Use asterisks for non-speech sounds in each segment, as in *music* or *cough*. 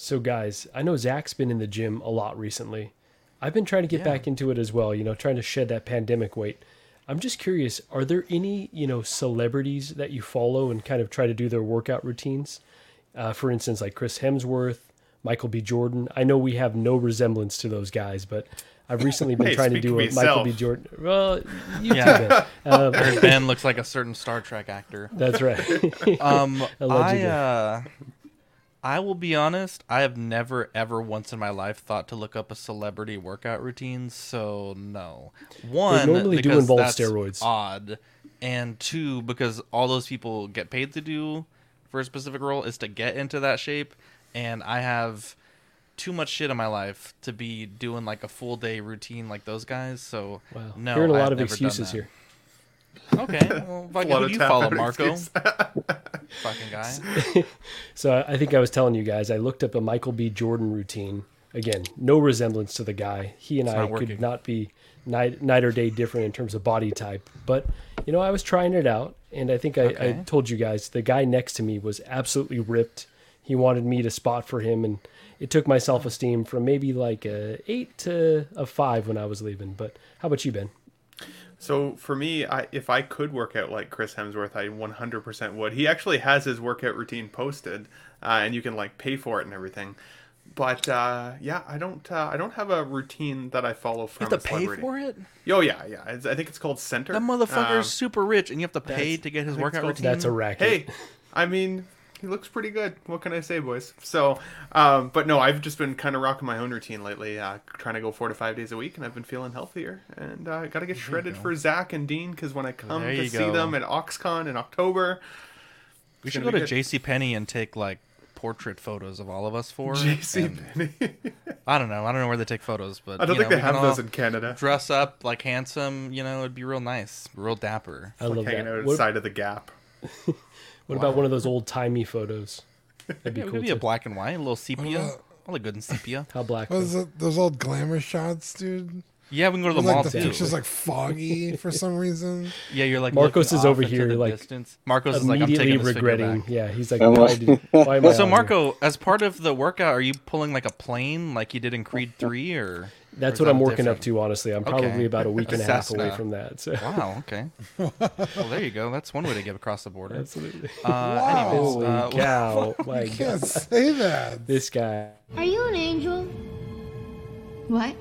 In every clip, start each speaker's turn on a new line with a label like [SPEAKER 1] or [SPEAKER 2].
[SPEAKER 1] So, guys, I know Zach's been in the gym a lot recently. I've been trying to get
[SPEAKER 2] Yeah.
[SPEAKER 1] back into it as well, you know, trying to shed that pandemic weight. I'm just curious, are there any, you know, celebrities that you follow and kind of try to do their workout routines? Uh, for instance, like Chris Hemsworth, Michael B. Jordan. I know we have no resemblance to those guys, but I've recently been
[SPEAKER 3] Hey,
[SPEAKER 1] trying to do
[SPEAKER 3] for
[SPEAKER 1] a Michael B. Jordan. Well, you
[SPEAKER 2] Yeah.
[SPEAKER 1] too, Ben. Um,
[SPEAKER 2] Ben looks like a certain Star Trek actor. *laughs*
[SPEAKER 1] that's right.
[SPEAKER 2] Um, *laughs* I uh, I will be honest. I have never ever once in my life thought to look up a celebrity workout routine. So no. One,
[SPEAKER 1] normally do
[SPEAKER 2] because
[SPEAKER 1] involve
[SPEAKER 2] that's
[SPEAKER 1] steroids.
[SPEAKER 2] Odd, and two, because all those people get paid to do for a specific role is to get into that shape, and I have too much shit in my life to be doing like a full day routine like those guys. So
[SPEAKER 1] Wow.
[SPEAKER 2] no,
[SPEAKER 1] Hearing a
[SPEAKER 2] I've
[SPEAKER 1] lot of
[SPEAKER 2] never done
[SPEAKER 1] excuses here.
[SPEAKER 2] Okay, *laughs* well, fucking,
[SPEAKER 3] Lot
[SPEAKER 2] who do you follow, Marco? *laughs* fucking guy.
[SPEAKER 1] So *laughs* I- I think I was telling you guys, I looked up a Michael B. Jordan routine. Again, no resemblance to the guy. He and
[SPEAKER 2] It's
[SPEAKER 1] I
[SPEAKER 2] not
[SPEAKER 1] could not be night, night or day different in terms of body type. But, you know, I was trying it out. And I think I, I told you guys the guy next to me was absolutely ripped. He wanted me to spot for him. And it took my self esteem from maybe like a eight to a five when I was leaving. But how about you, Ben?
[SPEAKER 3] So for me, I, if I could work out like Chris Hemsworth, I 100% would. He actually has his workout routine posted, uh, and you can like pay for it and everything. But uh, yeah, I don't. Uh, I don't have a routine that I follow
[SPEAKER 2] You
[SPEAKER 3] from
[SPEAKER 2] have
[SPEAKER 3] a
[SPEAKER 2] to pay for it.
[SPEAKER 3] Oh yeah, yeah. It's, I think it's called Centr.
[SPEAKER 2] That motherfucker's
[SPEAKER 3] Um,
[SPEAKER 2] super rich, and you have to pay to get his
[SPEAKER 3] I think it's
[SPEAKER 2] workout routine.
[SPEAKER 1] That's a racket.
[SPEAKER 3] hey, I mean, he looks pretty good. What can I say, boys? So, um, but no, I've just been kind of rocking my own routine lately, uh, trying to go four to five days a week, and I've been feeling healthier. And uh, got to get shredded for Zach and Dean because when I come
[SPEAKER 2] There
[SPEAKER 3] to see
[SPEAKER 2] go.
[SPEAKER 3] them at OxCon in October,
[SPEAKER 2] we should go to
[SPEAKER 3] good.
[SPEAKER 2] J.C. Penney and take like portrait photos of all of us for.
[SPEAKER 3] JC Penney. *laughs*
[SPEAKER 2] I don't know. I don't know where they take photos, but
[SPEAKER 3] I don't
[SPEAKER 2] you
[SPEAKER 3] think
[SPEAKER 2] know,
[SPEAKER 3] they have those in Canada.
[SPEAKER 2] Dress up like handsome, you know, it'd be real nice, real dapper.
[SPEAKER 1] I
[SPEAKER 3] Like
[SPEAKER 1] love
[SPEAKER 3] hanging
[SPEAKER 1] that.
[SPEAKER 3] out
[SPEAKER 1] What,
[SPEAKER 3] of the Gap.
[SPEAKER 1] What about one of those old timey photos? That'd be *laughs*
[SPEAKER 2] Yeah, it
[SPEAKER 1] cool
[SPEAKER 2] could be a black and white, a little sepia.
[SPEAKER 4] about-
[SPEAKER 2] I look good in sepia.
[SPEAKER 1] How black?
[SPEAKER 4] What
[SPEAKER 1] though?
[SPEAKER 4] is it? Those old glamour shots, dude.
[SPEAKER 2] Yeah, we can go to the
[SPEAKER 4] like
[SPEAKER 2] mall
[SPEAKER 4] the
[SPEAKER 2] too.
[SPEAKER 4] picture's like foggy *laughs* for some reason.
[SPEAKER 2] yeah, you're like
[SPEAKER 1] Marcos is over here, like,
[SPEAKER 2] distance. Marcos is like I'm
[SPEAKER 1] immediately
[SPEAKER 2] taking this
[SPEAKER 1] regretting.
[SPEAKER 2] back.
[SPEAKER 1] Yeah, he's like, why, did, why am I
[SPEAKER 2] So
[SPEAKER 1] on here?
[SPEAKER 2] Marco, as part of the workout, are you pulling like a plane like you did in Creed *laughs* Three, or
[SPEAKER 1] That's what I'm
[SPEAKER 2] that
[SPEAKER 1] working up to. Honestly, I'm
[SPEAKER 2] Okay.
[SPEAKER 1] probably about a week and a half away from that. So
[SPEAKER 2] Wow. Okay. *laughs* well, there you go. That's one way to get across the border.
[SPEAKER 1] absolutely.
[SPEAKER 2] Uh, anyways,
[SPEAKER 1] Holy
[SPEAKER 2] uh,
[SPEAKER 1] cow! *laughs* My
[SPEAKER 4] You can't
[SPEAKER 1] God,
[SPEAKER 4] say that.
[SPEAKER 1] this guy.
[SPEAKER 5] Are you an angel?
[SPEAKER 6] What?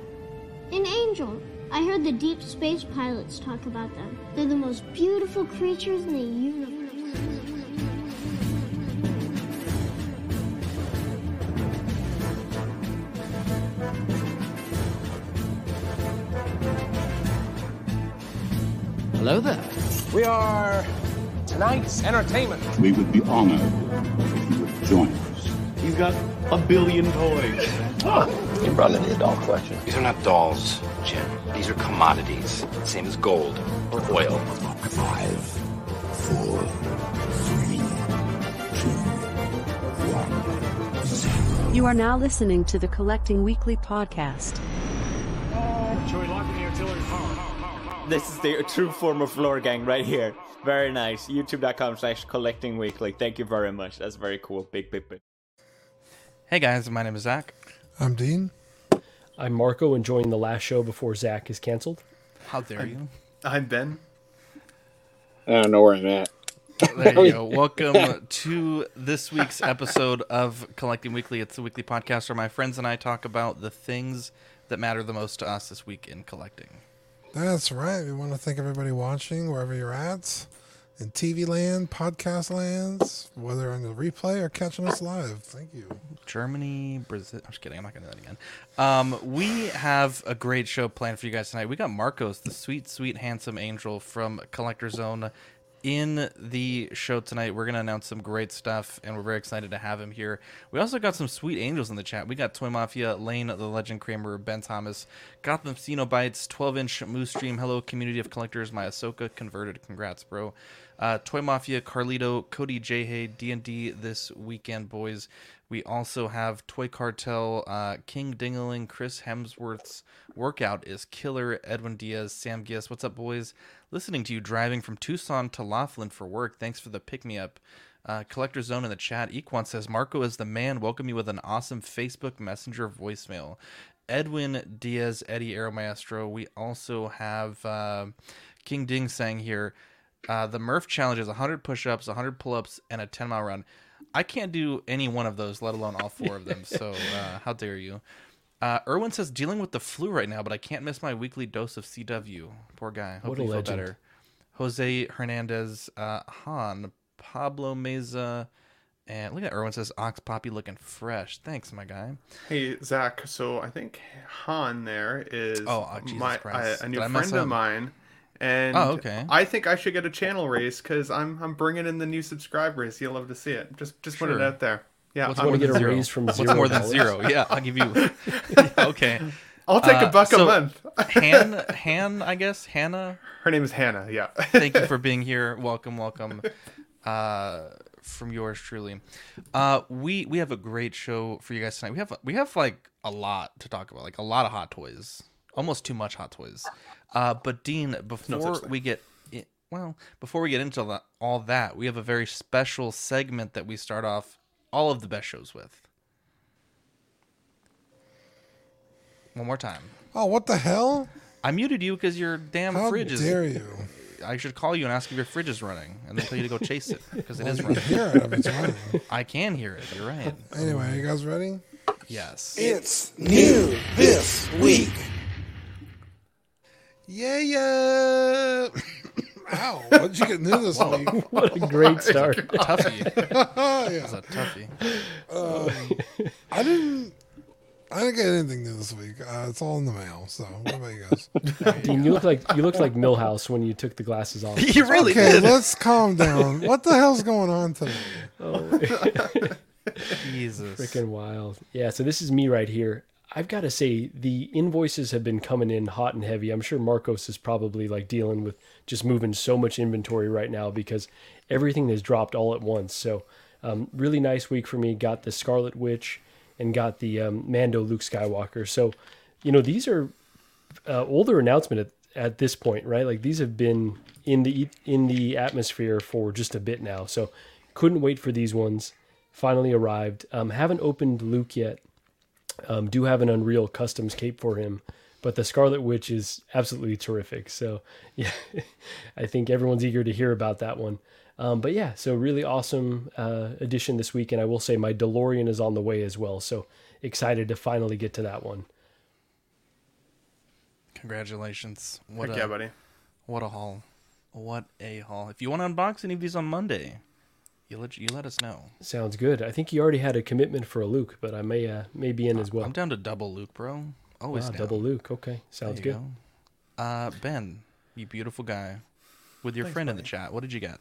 [SPEAKER 5] An angel. I heard the deep space pilots talk about them. They're the most beautiful creatures in the universe.
[SPEAKER 7] Hello there. We are tonight's entertainment.
[SPEAKER 8] We would be honored if you would join us.
[SPEAKER 9] He's got a billion toys.
[SPEAKER 10] Oh, you brought in the doll collection. These are not dolls, Jim. These are commodities. Same as gold or oil.
[SPEAKER 8] Five, four, three, two, one, zero.
[SPEAKER 11] You are now listening to the Collecting Weekly podcast.
[SPEAKER 9] Oh, Should we lock in the artillery power?
[SPEAKER 12] This is the true form of floor gang right here. Very nice. YouTube.com slash collecting weekly. Thank you very much. That's very cool. Big, big, big.
[SPEAKER 2] Hey guys, my name is Zach.
[SPEAKER 4] I'm Dean.
[SPEAKER 1] I'm Marco, enjoying the last show before Zach is canceled.
[SPEAKER 2] How dare you?
[SPEAKER 3] I'm Ben.
[SPEAKER 8] I don't know where I'm at.
[SPEAKER 2] There you *laughs* go. Welcome to this week's episode of Collecting Weekly. It's a weekly podcast where my friends and I talk about the things that matter the most to us this week in collecting.
[SPEAKER 4] That's right. We want to thank everybody watching wherever you're at, in TV land, podcast lands, whether on the replay or catching us live. Thank you.
[SPEAKER 2] Germany, Brazil. I'm just kidding. I'm not going to do that again. Um, we have a great show planned for you guys tonight. We got Marcos, the sweet, sweet, handsome angel from Collectorzown, in the show tonight. We're going to announce some great stuff, and we're very excited to have him here. We also got some sweet angels in the chat. We got Toy Mafia, Lane, the Legend Kramer, Ben Thomas, Gotham Xenobites, 12 inch Moose Stream, Hello, Community of Collectors, my Ahsoka converted. Congrats, bro. Uh, Toy Mafia, Carlito, Cody J. Hay, D&D this weekend, boys. We also have Toy Cartel, uh, King Dingaling, Chris Hemsworth's workout is killer, Edwin Diaz, Sam Giss. What's up, boys? Listening to you driving from Tucson to Laughlin for work. Thanks for the pick me up. Uh, Collectorzown in the chat. Equan says Marco is the man. Welcome you with an awesome Facebook Messenger voicemail. Edwin Diaz, Eddie Aero Maestro. We also have uh, King Ding saying here uh, the Murph challenge is 100 push ups, 100 pull ups, and a 10 mile run. I can't do any one of those, let alone all four of them. So *laughs* uh, how dare you? Uh, Erwin says dealing with the flu right now, but I can't miss my weekly dose of CW. Poor guy. Hope
[SPEAKER 1] What a
[SPEAKER 2] you feel
[SPEAKER 1] legend.
[SPEAKER 2] better. Jose Hernandez, uh, Han, Pablo Meza, and look at Erwin says Ox Poppy looking fresh. Thanks, my guy.
[SPEAKER 3] Hey Zach, so I think Han there is
[SPEAKER 2] Oh, Jesus
[SPEAKER 3] my
[SPEAKER 2] Christ.
[SPEAKER 3] a, a new
[SPEAKER 2] Did
[SPEAKER 3] friend of mine, and
[SPEAKER 2] Oh, okay.
[SPEAKER 3] I think I should get a channel raise because I'm I'm bringing in the new subscribers. You'll love to see it. Just just put it out there. Yeah,
[SPEAKER 2] What's
[SPEAKER 3] I'm
[SPEAKER 2] more
[SPEAKER 1] wanna
[SPEAKER 2] than
[SPEAKER 1] get a
[SPEAKER 2] zero?
[SPEAKER 1] raise from
[SPEAKER 2] What's more than zero? Yeah, I'll give you. *laughs* Okay.
[SPEAKER 3] I'll take a
[SPEAKER 2] Uh,
[SPEAKER 3] buck a
[SPEAKER 2] so,
[SPEAKER 3] month.
[SPEAKER 2] Han, *laughs* Han, I guess Hannah.
[SPEAKER 3] Her name is Hannah. Yeah.
[SPEAKER 2] Thank you for *laughs* being here. Welcome, welcome. Uh, from yours truly. Uh, we we have a great show for you guys tonight. We have we have like a lot to talk about, like a lot of hot toys, almost too much hot toys. Uh, but Dean, before
[SPEAKER 3] such thing.
[SPEAKER 2] we get i well, before we get into that, all that, we have a very special segment that we start off all of the best shows with. One more time.
[SPEAKER 4] Oh, what the hell?
[SPEAKER 2] I muted you because your damn
[SPEAKER 4] How
[SPEAKER 2] fridge is.
[SPEAKER 4] dare you?
[SPEAKER 2] I should call you and ask if your fridge is running, and then tell you to go chase it because it
[SPEAKER 4] Well,
[SPEAKER 2] is running.
[SPEAKER 4] hear it if it's running.
[SPEAKER 2] I can hear it. You're right.
[SPEAKER 4] Anyway, you guys ready?
[SPEAKER 2] Yes.
[SPEAKER 13] It's new this week.
[SPEAKER 4] Yeah, yeah. Ow! What'd you get new this week? *laughs*
[SPEAKER 1] What a great *laughs* start.
[SPEAKER 2] Toughie. *laughs*
[SPEAKER 4] yeah.
[SPEAKER 2] That's a toughie.
[SPEAKER 4] Um, I didn't. I didn't get anything new this week. Uh, it's all in the mail. So, what about you guys?
[SPEAKER 1] Dean, you look like you looked like Milhouse when you took the glasses off.
[SPEAKER 2] You really
[SPEAKER 4] okay,
[SPEAKER 2] did.
[SPEAKER 4] let's calm down. What the hell's going on today?
[SPEAKER 1] Oh,
[SPEAKER 2] Jesus.
[SPEAKER 1] freaking wild. Yeah, so this is me right here. I've got to say the invoices have been coming in hot and heavy. I'm sure Marcos is probably like dealing with just moving so much inventory right now because everything has dropped all at once. So, um, really nice week for me. Got the Scarlet Witch and got the um, Mando Luke Skywalker. So, you know, these are uh, older announcement at, at this point, right? Like these have been in the in the atmosphere for just a bit now. So, couldn't wait for these ones. Finally arrived. Um, haven't opened Luke yet. Um, do have an Unreal Customs cape for him, but the Scarlet Witch is absolutely terrific. So *laughs* yeah, I think everyone's eager to hear about that one. Um, but yeah, so really awesome uh, addition this week, and I will say my DeLorean is on the way as well. So excited to finally get to that one.
[SPEAKER 2] Congratulations. What
[SPEAKER 3] Heck
[SPEAKER 2] a,
[SPEAKER 3] yeah, buddy.
[SPEAKER 2] What a haul. What a haul. If you want to unbox any of these on Monday, you let you let us know.
[SPEAKER 1] Sounds good. I think you already had a commitment for a Luke, but I may uh, may be in as well.
[SPEAKER 2] I'm down to double Luke, bro. Always
[SPEAKER 1] Wow,
[SPEAKER 2] down.
[SPEAKER 1] double Luke. Okay, sounds good.
[SPEAKER 2] go. Uh, ben, you beautiful guy, with your
[SPEAKER 3] Thanks,
[SPEAKER 2] friend in the chat. What did you get?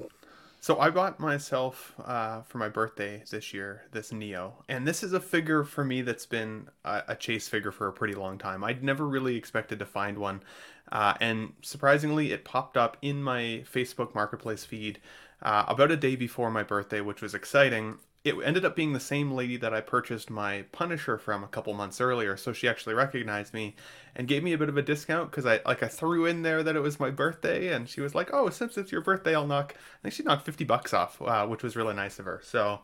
[SPEAKER 3] So I bought myself uh, for my birthday this year this Neo, and this is a figure for me that's been a, a chase figure for a pretty long time. I'd never really expected to find one, uh, and surprisingly, it popped up in my Facebook Marketplace feed uh, about a day before my birthday, which was exciting. It ended up being the same lady that I purchased my Punisher from a couple months earlier, so she actually recognized me and gave me a bit of a discount because I like I threw in there that it was my birthday, and she was like, "Oh, since it's your birthday, I'll knock." I think she knocked fifty bucks off, uh, which was really nice of her. So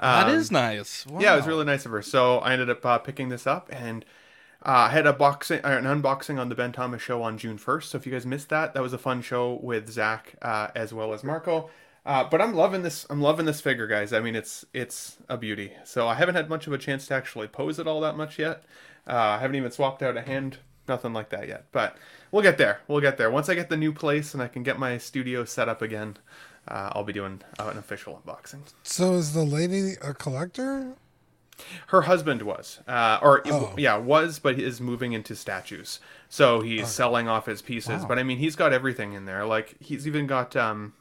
[SPEAKER 2] that
[SPEAKER 3] um,
[SPEAKER 2] is nice.
[SPEAKER 3] yeah, it was really nice of her. So I ended up uh, picking this up, and uh, I had a boxing, an unboxing on the Ben Thomas show on June first. So if you guys missed that, that was a fun show with Zach uh, as well as Marco. Uh, but I'm loving this. I'm loving this figure, guys. I mean, it's it's a beauty. So I haven't had much of a chance to actually pose it all that much yet. Uh, I haven't even swapped out a hand, nothing like that yet. But we'll get there. We'll get there. Once I get the new place and I can get my studio set up again, uh, I'll be doing uh, an official unboxing.
[SPEAKER 4] So, is the lady a collector?
[SPEAKER 3] Her husband was, uh, or
[SPEAKER 4] Oh.
[SPEAKER 3] yeah, was, but he is moving into statues. So he's selling off his pieces.
[SPEAKER 2] Wow.
[SPEAKER 3] But I mean, he's got everything in there. Like he's even got um.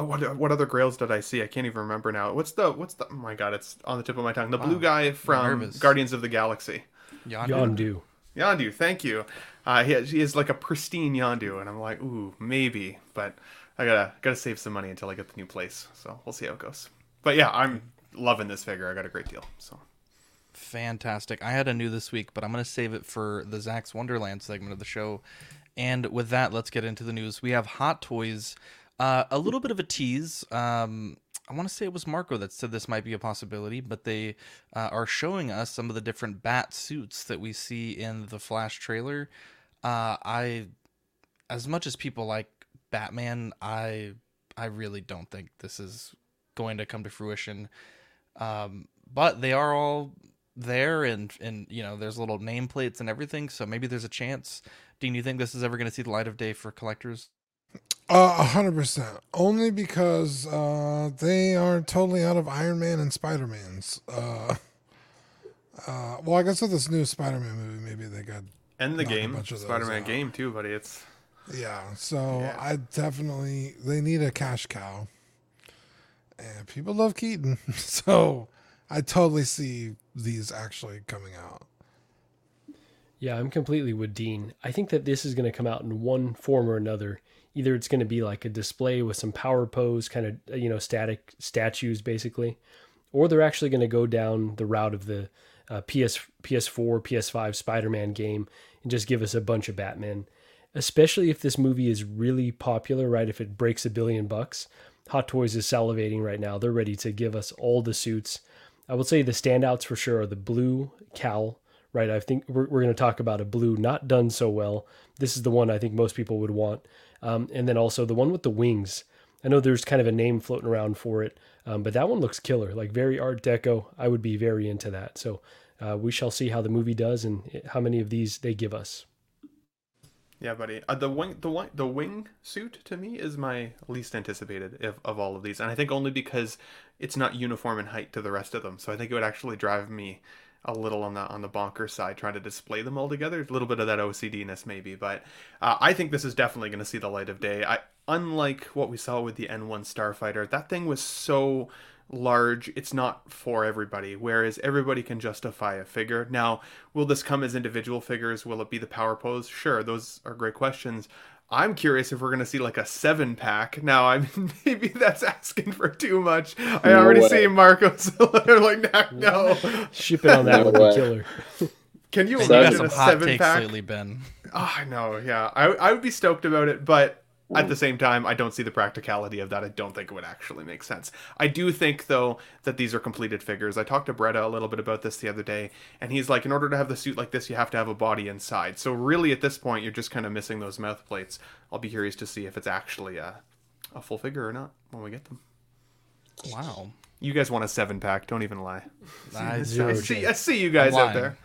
[SPEAKER 3] Oh, what what other Grails did I see? I can't even remember now. What's the what's the? Oh my god, it's on the tip of my tongue. The blue guy from. Guardians of the Galaxy.
[SPEAKER 2] Yondu.
[SPEAKER 1] Yondu.
[SPEAKER 3] Yondu, thank you. Uh, he, has, he is like a pristine Yondu, and I'm like, ooh, maybe, but I gotta gotta save some money until I get the new place. So we'll see how it goes. But yeah, I'm loving this figure. I got a great deal. So
[SPEAKER 2] Fantastic. I had a new this week, but I'm going to save it for the Zach's Wonderland segment of the show. And with that, let's get into the news. We have Hot Toys. Uh, a little bit of a tease. Um, I want to say it was Marco that said this might be a possibility, but they uh, are showing us some of the different bat suits that we see in the Flash trailer. Uh, I, as much as people like Batman, I I really don't think this is going to come to fruition. Um, but they are all there, and and you know, there's little nameplates and everything, so maybe there's a chance. Dean, you think this is ever going to see the light of day for collectors?
[SPEAKER 4] Uh, A hundred percent. Only because uh, they are totally out of Iron Man and Spider Man's. Uh, uh, well, I guess with this new Spider Man movie, maybe they got
[SPEAKER 3] And the
[SPEAKER 4] knock a
[SPEAKER 3] game,
[SPEAKER 4] bunch of
[SPEAKER 3] Spider-Man game too, buddy. It's
[SPEAKER 4] Yeah, so I definitely they need a cash cow, and people love Keaton, *laughs* so I totally see these actually coming out.
[SPEAKER 1] Yeah, I'm completely with Dean. I think that this is going to come out in one form or another. Either it's going to be like a display with some power pose, kind of, you know, static statues basically, or they're actually going to go down the route of the uh, PS, PS4, PS5 Spider Man game and just give us a bunch of Batman. Especially if this movie is really popular, right? If it breaks a billion bucks, Hot Toys is salivating right now. They're ready to give us all the suits. I would say the standouts for sure are the blue cowl, right? I think we're, we're going to talk about a blue not done so well. This is the one I think most people would want. Um, and then also the one with the wings. I know there's kind of a name floating around for it, um, but that one looks killer, like very Art Deco. I would be very into that. So uh, we shall see how the movie does and how many of these they give us.
[SPEAKER 3] Yeah, buddy. Uh, the wing, the wing, the wing suit to me is my least anticipated of, of all of these, and I think only because it's not uniform in height to the rest of them. So I think it would actually drive me a little on the on the bonker side trying to display them all together. A little bit of that OCDness maybe, but uh, I think this is definitely going to see the light of day. I unlike what we saw with the N1 Starfighter, that thing was so large it's not for everybody whereas everybody can justify a figure now will this come as individual figures will it be the power pose sure those are great questions i'm curious if we're going to see like a seven pack now i mean *laughs* maybe that's asking for too much i
[SPEAKER 8] No
[SPEAKER 3] already
[SPEAKER 8] way.
[SPEAKER 3] see marcos *laughs* like nah, no
[SPEAKER 1] Ship it on that *laughs*
[SPEAKER 8] No
[SPEAKER 1] would be killer.
[SPEAKER 3] can you
[SPEAKER 2] Man, you got
[SPEAKER 3] imagine a seven pack
[SPEAKER 2] lately, Ben.
[SPEAKER 3] Oh, I know, yeah. I, I would be stoked about it, but at the same time, I don't see the practicality of that. I don't think it would actually make sense. I do think, though, that these are completed figures. I talked to Bretta a little bit about this the other day, and he's like, in order to have the suit like this, you have to have a body inside. So, really, at this point, you're just kind of missing those mouth plates. I'll be curious to see if it's actually a, a full figure or not when we get them.
[SPEAKER 2] Wow.
[SPEAKER 3] You guys want a seven pack? Don't even lie. *laughs*
[SPEAKER 2] I
[SPEAKER 3] I see. I see you guys out there.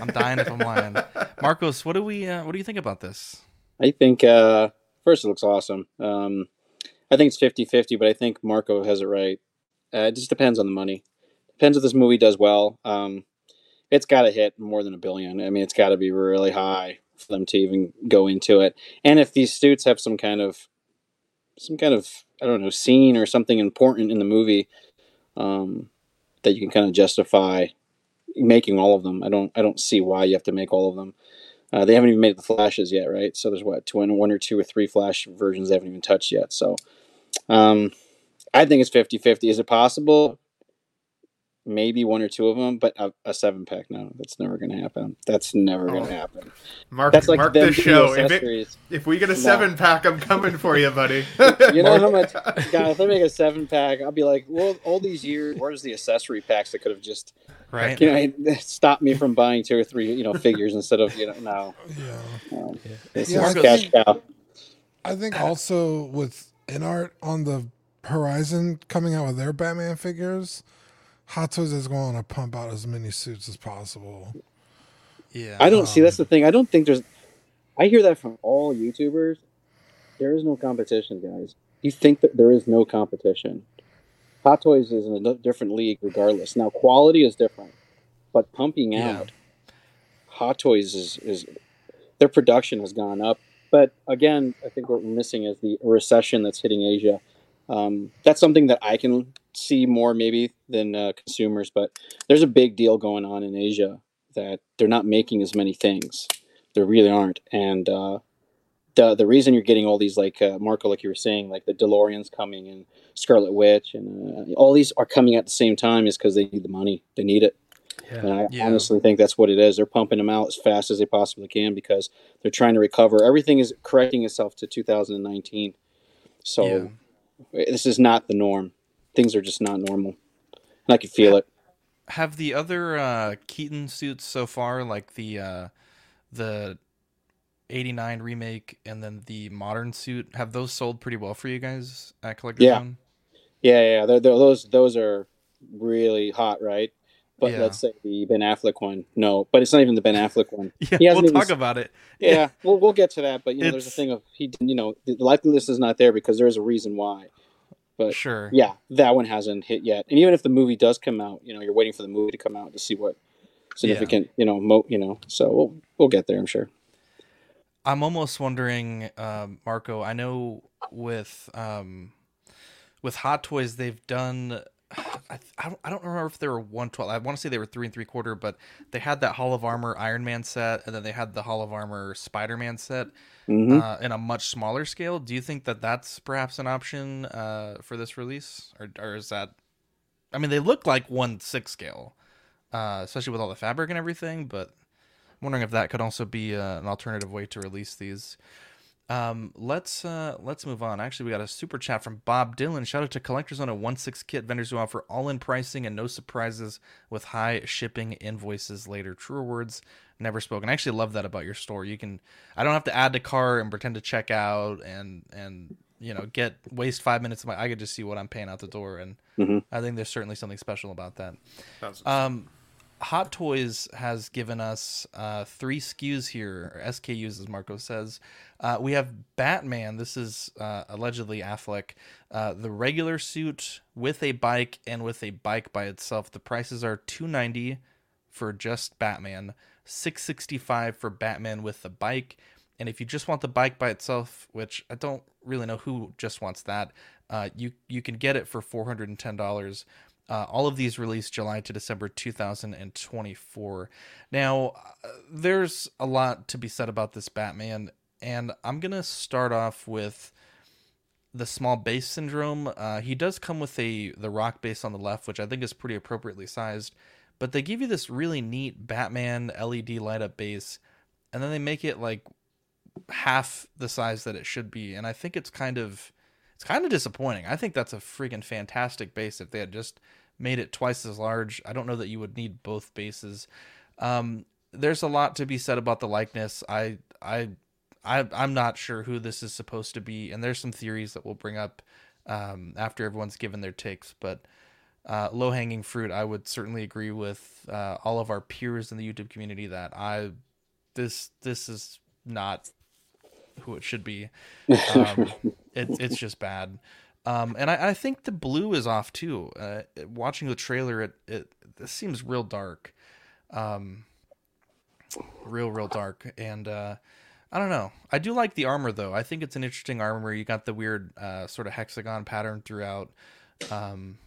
[SPEAKER 2] I'm dying if I'm lying. *laughs* Marcos, what do we? Uh, what do you think about this?
[SPEAKER 8] I think uh, first it looks awesome. Um, I think it's 50-50, but I think Marco has it right. Uh, it just depends on the money. Depends if this movie does well. Um, it's got to hit more than a billion. I mean, it's got to be really high for them to even go into it. And if these suits have some kind of some kind of I don't know scene or something important in the movie um, that you can kind of justify making all of them. I don't I don't see why you have to make all of them. Uh, they haven't even made the flashes yet, right? So there's what two, one or two or three flash versions they haven't even touched yet. So um, I think it's 50-50. Is it possible? Maybe one or two of them, but a, a seven pack, no, that's never going to happen. That's never going
[SPEAKER 3] Oh.
[SPEAKER 8] to happen.
[SPEAKER 3] Mark,
[SPEAKER 8] That's like
[SPEAKER 3] mark
[SPEAKER 8] them
[SPEAKER 3] show. If, it, if we get a
[SPEAKER 8] No.
[SPEAKER 3] seven pack, I'm coming for you, buddy. *laughs*
[SPEAKER 8] You know how *laughs* much, God, if they make a seven pack, I'll be like, well, all these years, where's the accessory packs that could have just,
[SPEAKER 2] Right.
[SPEAKER 8] you *laughs* know, stopped me from buying two or three, you know, figures instead of, you know, no.
[SPEAKER 4] Yeah.
[SPEAKER 8] Um, no. This
[SPEAKER 4] Yeah,
[SPEAKER 8] is
[SPEAKER 4] I
[SPEAKER 8] cash
[SPEAKER 4] think-
[SPEAKER 8] cow.
[SPEAKER 4] I think also with InArt on the horizon coming out with their Batman figures, Hot Toys is going to pump out as many suits as possible.
[SPEAKER 2] Yeah.
[SPEAKER 8] I don't see that's the um, thing. I don't think there's. I hear that from all YouTubers. There is no competition, guys. You think that there is no competition. Hot Toys is in a different league, regardless. Now, quality is different, but pumping
[SPEAKER 2] Yeah.
[SPEAKER 8] out, Hot Toys is is their production has gone up. But again, I think what we're missing is the recession that's hitting Asia. Um, that's something that I can see more maybe than uh, consumers, but there's a big deal going on in Asia that they're not making as many things. There really aren't, and uh, the the reason you're getting all these like uh, Marco, like you were saying, like the DeLorean's coming and Scarlet Witch, and uh, all these are coming at the same time is because they need the money. They need it. And I
[SPEAKER 2] Yeah.
[SPEAKER 8] honestly think that's what it is. They're pumping them out as fast as they possibly can because they're trying to recover. Everything is correcting itself to 2019. So this is not the norm. things are just not normal, and I can feel it.
[SPEAKER 2] Have the other uh, Keaton suits so far, like the uh, the '89 remake and then the modern suit, have those sold pretty well for you guys at Collector
[SPEAKER 8] Yeah.
[SPEAKER 2] Zone?
[SPEAKER 8] Yeah, yeah, they're, they're, those those are really hot, right? But
[SPEAKER 2] Yeah.
[SPEAKER 8] let's say the Ben Affleck one, no. But it's not even the Ben Affleck one. *laughs*
[SPEAKER 2] Yeah, we'll talk about it. *laughs*
[SPEAKER 8] Yeah, *laughs* we'll we'll get to that. But you know, there's a thing of he, didn't- you know, the likeliness is not there because there's a reason why. But
[SPEAKER 2] Sure.
[SPEAKER 8] yeah, that one hasn't hit yet. And even if the movie does come out, you know, you're waiting for the movie to come out to see what significant, you know, mo- you know. So we'll we'll get there, I'm sure.
[SPEAKER 2] I'm almost wondering, um, Marco. I know with um, with Hot Toys, they've done. I, I don't remember if they were one twelve. I want to say they were three and three quarter, but they had that Hall of Armor Iron Man set, and then they had the Hall of Armor Spider Man set
[SPEAKER 8] Mhm.
[SPEAKER 2] uh, in a much smaller scale. Do you think that that's perhaps an option uh, for this release, or or is that? I mean, they look like one six scale, uh, especially with all the fabric and everything, but wondering if that could also be uh, an alternative way to release these. Um, let's uh, let's move on. Actually, we got a super chat from Bob Dylan. Shout out to Collectors on a one six kit vendors who offer all in pricing and no surprises with high shipping invoices later. Truer words never spoken. I actually love that about your store. You can I don't have to add to cart and pretend to check out and and you know get waste five minutes of my. I could just see what I'm paying out the door, and
[SPEAKER 8] Mhm.
[SPEAKER 2] I think there's certainly something special about that.
[SPEAKER 3] That's what's
[SPEAKER 2] Um, Hot Toys has given us uh, three SKUs here, or SKUs, as Marco says. Uh, we have Batman. This is uh, allegedly Affleck. Uh, the regular suit with a bike and with a bike by itself. The prices are two ninety for just Batman, six sixty five for Batman with the bike. And if you just want the bike by itself, which I don't really know who just wants that, uh, you you can get it for four hundred and ten dollars. Uh, all of these released July to December 2024. Now, uh, there's a lot to be said about this Batman, and I'm gonna start off with the small base syndrome. Uh, he does come with a the rock base on the left, which I think is pretty appropriately sized. But they give you this really neat Batman LED light up base, and then they make it like half the size that it should be, and I think it's kind of it's kind of disappointing. I think that's a freaking fantastic base. If they had just made it twice as large, I don't know that you would need both bases. Um, there's a lot to be said about the likeness. I I I I'm not sure who this is supposed to be, and there's some theories that we'll bring up um, after everyone's given their takes. But uh, low hanging fruit, I would certainly agree with uh, all of our peers in the YouTube community that I this this is not who it should be. Um, *laughs* it, it's just bad. Um, and I, I think the blue is off too. Uh, watching the trailer, it, it this seems real dark, um, real real dark. And uh, I don't know. I do like the armor though. I think it's an interesting armor. You got the weird uh, sort of hexagon pattern throughout. Um,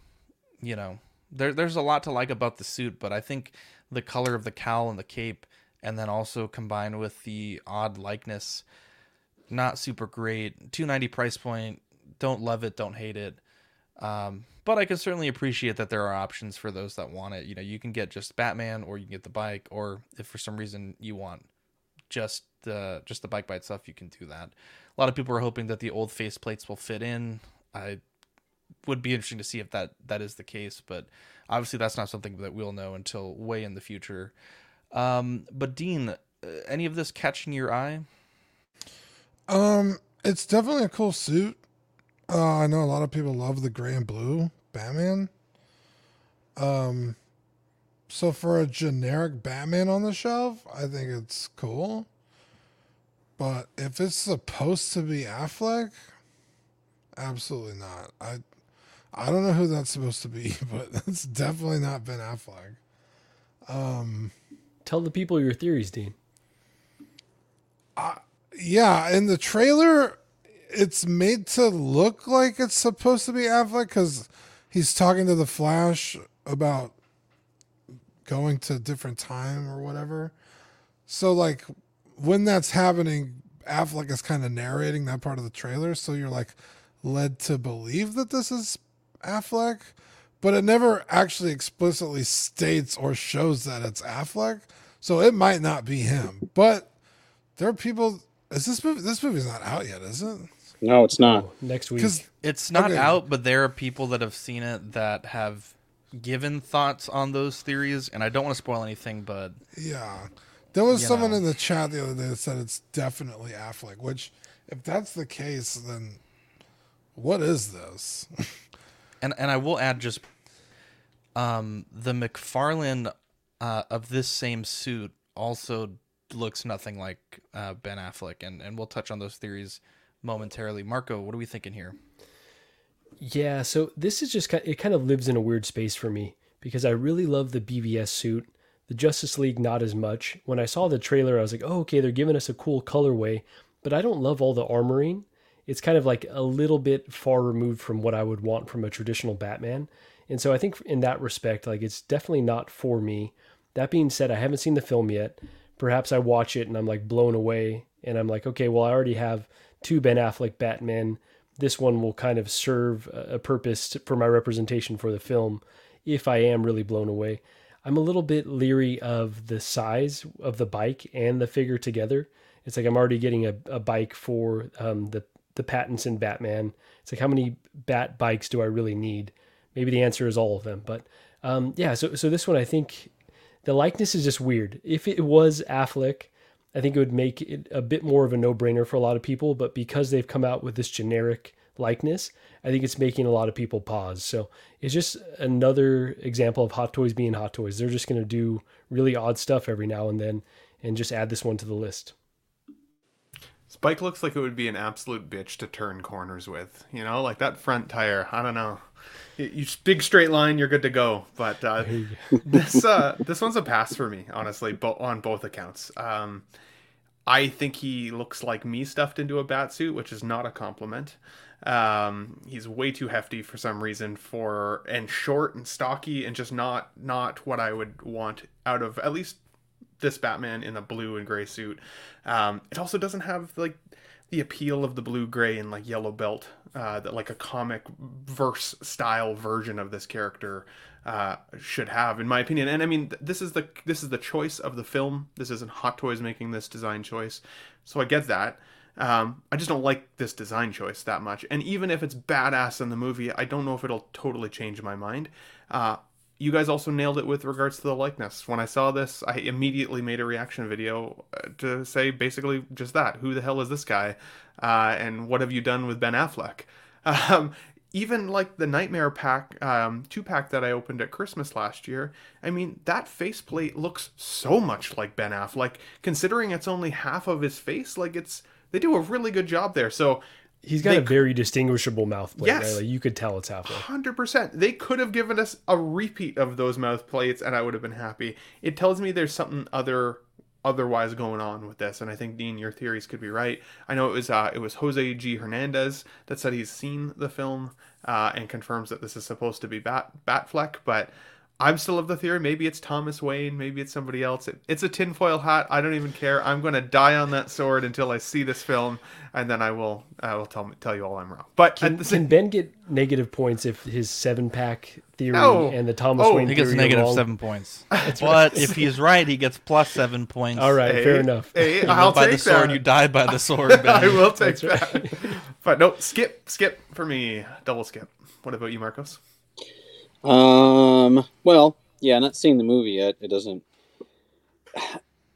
[SPEAKER 2] you know, there there's a lot to like about the suit, but I think the color of the cowl and the cape, and then also combined with the odd likeness, not super great. 290 price point. Don't love it, don't hate it. Um, but I can certainly appreciate that there are options for those that want it. You know, you can get just Batman, or you can get the bike, or if for some reason you want just the just the bike by itself, you can do that. A lot of people are hoping that the old face plates will fit in. I would be interesting to see if that that is the case, but obviously that's not something that we'll know until way in the future. Um, but Dean, uh, any of this catching your eye?
[SPEAKER 4] Um, it's definitely a cool suit. Uh, I know a lot of people love the gray and blue Batman. Um, so for a generic Batman on the shelf, I think it's cool. But if it's supposed to be Affleck, absolutely not. I I don't know who that's supposed to be, *laughs* but it's definitely not Ben Affleck. Um,
[SPEAKER 1] Tell the people your theories, Dean.
[SPEAKER 4] Yeah, in the trailer, it's made to look like it's supposed to be Affleck because he's talking to the Flash about going to a different time or whatever. So, like, when that's happening, Affleck is kind of narrating that part of the trailer. So you're like led to believe that this is Affleck, but it never actually explicitly states or shows that it's Affleck. So it might not be him, but there are people. Is this movie? This movie's not out yet, is it?
[SPEAKER 8] No, it's not.
[SPEAKER 1] next week.
[SPEAKER 2] It's not
[SPEAKER 4] okay.
[SPEAKER 2] out, but there are people that have seen it that have given thoughts on those theories, and I don't want to spoil anything, but
[SPEAKER 4] Yeah. There was
[SPEAKER 2] You
[SPEAKER 4] someone
[SPEAKER 2] know.
[SPEAKER 4] in the chat the other day that said it's definitely Affleck, which, if that's the case, then what is this? *laughs*
[SPEAKER 2] and and I will add just um the McFarlane uh, of this same suit also looks nothing like uh, Ben Affleck, and and we'll touch on those theories momentarily. Marco, what are we thinking here?
[SPEAKER 1] Yeah, so this is just kind of, it kind of lives in a weird space for me because I really love the BVS suit. The Justice League not as much. When I saw the trailer, I was like, "Oh, okay, they're giving us a cool colorway," but I don't love all the armoring. It's kind of like a little bit far removed from what I would want from a traditional Batman. And so I think in that respect, like it's definitely not for me. That being said, I haven't seen the film yet. Perhaps I watch it and I'm like blown away and I'm like, okay, well, I already have two Ben Affleck Batmen. This one will kind of serve a a purpose for my representation for the film if I am really blown away. I'm a little bit leery of the size of the bike and the figure together. It's like I'm already getting a, a bike for um, the the Pattinson Batman. It's like how many bat bikes do I really need? Maybe the answer is all of them. But um, yeah, so so this one I think the likeness is just weird. If it was Affleck, I think it would make it a bit more of a no-brainer for a lot of people. But because they've come out with this generic likeness, I think it's making a lot of people pause. So it's just another example of Hot Toys being Hot Toys. They're just going to do really odd stuff every now and then, and just add this one to the list.
[SPEAKER 3] Spike looks like it would be an absolute bitch to turn corners with. You know, like that front tire. I don't know. You, big straight line, you're good to go. But uh, *laughs* this uh, this one's a pass for me, honestly, bo- on both accounts. Um, I think he looks like me stuffed into a bat suit, which is not a compliment. Um, he's way too hefty for some reason for and short and stocky and just not not what I would want out of at least this Batman in a blue and gray suit. Um, it also doesn't have like the appeal of the blue, gray, and like yellow belt uh, that like a comic verse style version of this character uh, should have, in my opinion. And I mean, th- this is the this is the choice of the film. This isn't Hot Toys making this design choice, so I get that. Um, I just don't like this design choice that much. And even if it's badass in the movie, I don't know if it'll totally change my mind. Uh, you guys also nailed it with regards to the likeness. When I saw this, I immediately made a reaction video uh, to say basically just that: Who the hell is this guy? Uh, and what have you done with Ben Affleck? *laughs* Um, even like the Nightmare pack, um, two pack that I opened at Christmas last year. I mean, that faceplate looks so much like Ben Affleck, considering it's only half of his face. Like it's they do a really good job there. So
[SPEAKER 1] He's got
[SPEAKER 3] they
[SPEAKER 1] a very distinguishable mouth plate.
[SPEAKER 3] Yes.
[SPEAKER 1] right? Like, you could tell it's halfway.
[SPEAKER 3] Hundred percent. They could have given us a repeat of those mouth plates, and I would have been happy. It tells me there's something other otherwise going on with this, and I think Dean, your theories could be right. I know it was uh, it was Jose G Hernandez that said he's seen the film uh, and confirms that this is supposed to be Bat Batfleck, but. I'm still of the theory. Maybe it's Thomas Wayne. Maybe it's somebody else. It, it's a tinfoil hat. I don't even care. I'm going to die on that sword until I see this film, and then I will. I will tell tell you all I'm wrong. But
[SPEAKER 1] Can,
[SPEAKER 3] at the
[SPEAKER 1] can Ben get negative points if his seven pack theory
[SPEAKER 3] No.
[SPEAKER 1] and the Thomas
[SPEAKER 3] Oh.
[SPEAKER 1] Wayne
[SPEAKER 2] He gets
[SPEAKER 1] theory are
[SPEAKER 2] negative
[SPEAKER 1] wrong?
[SPEAKER 2] seven points. *laughs*
[SPEAKER 1] That's
[SPEAKER 2] but
[SPEAKER 1] right.
[SPEAKER 2] if he's right, he gets plus seven points.
[SPEAKER 1] All right, fair enough.
[SPEAKER 3] Hey, *laughs*
[SPEAKER 2] You
[SPEAKER 3] I'll
[SPEAKER 2] live by
[SPEAKER 3] take
[SPEAKER 2] the sword,
[SPEAKER 3] that.
[SPEAKER 2] you die by the *laughs* sword. Ben.
[SPEAKER 3] I will take
[SPEAKER 1] That's
[SPEAKER 3] that. but no, skip, skip for me. Double skip. What about you, Marcos?
[SPEAKER 8] Um. Well, yeah, not seeing the movie yet. It doesn't.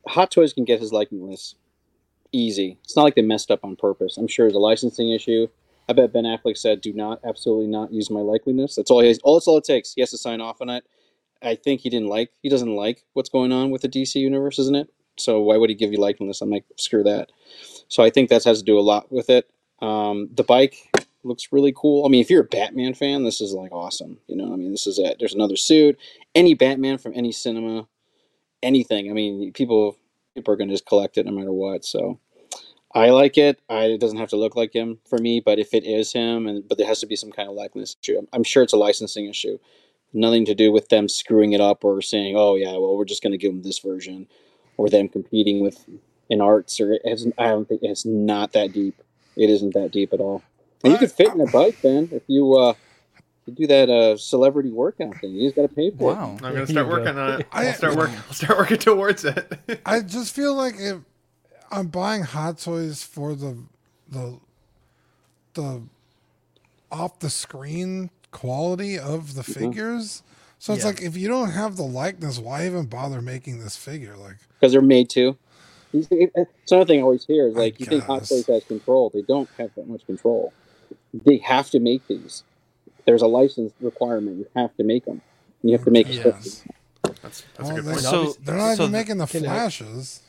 [SPEAKER 8] Hot Toys can get his likeness easy. It's not like they messed up on purpose. I'm sure it's a licensing issue. I bet Ben Affleck said, "Do not, absolutely not use my likeliness." That's all. He has, all that's all it takes. He has to sign off on it. I think he didn't like. He doesn't like what's going on with the DC universe, isn't it? So why would he give you likeness? I'm like, screw that. So I think that has to do a lot with it. Um, the bike looks really cool. I mean, if you're a Batman fan, this is like awesome. You know, I mean, this is it. There's another suit. Any Batman from any cinema, anything. I mean, people people are going to just collect it no matter what. So I like it. I, it doesn't have to look like him for me, but if it is him, and but there has to be some kind of likeness issue. I'm, I'm sure it's a licensing issue. Nothing to do with them screwing it up or saying, "Oh yeah, well we're just going to give them this version," or them competing with in arts. Or it hasn't, I don't think it's not that deep. It isn't that deep at all. And you could fit in a bike, Ben, if you uh, you do that uh, celebrity workout thing. You just got to pay for
[SPEAKER 2] Wow.
[SPEAKER 8] it.
[SPEAKER 3] I'm gonna start working on it.
[SPEAKER 4] I-
[SPEAKER 3] I'll start working. I'll start working towards it. *laughs*
[SPEAKER 4] I just feel like if I'm buying Hot Toys for the the the off the screen quality of the
[SPEAKER 8] Mhm.
[SPEAKER 4] figures. So it's
[SPEAKER 8] Yeah.
[SPEAKER 4] like if you don't have the likeness, why even bother making this figure? Like
[SPEAKER 8] because they're made to. It's another thing I always hear is like you think Hot Toys has control. They don't have that much control. They have to make these. There's a license requirement. You have to make them. You have to make.
[SPEAKER 4] Yes.
[SPEAKER 3] That's
[SPEAKER 4] that's a good point. So- they're not even making the flashes.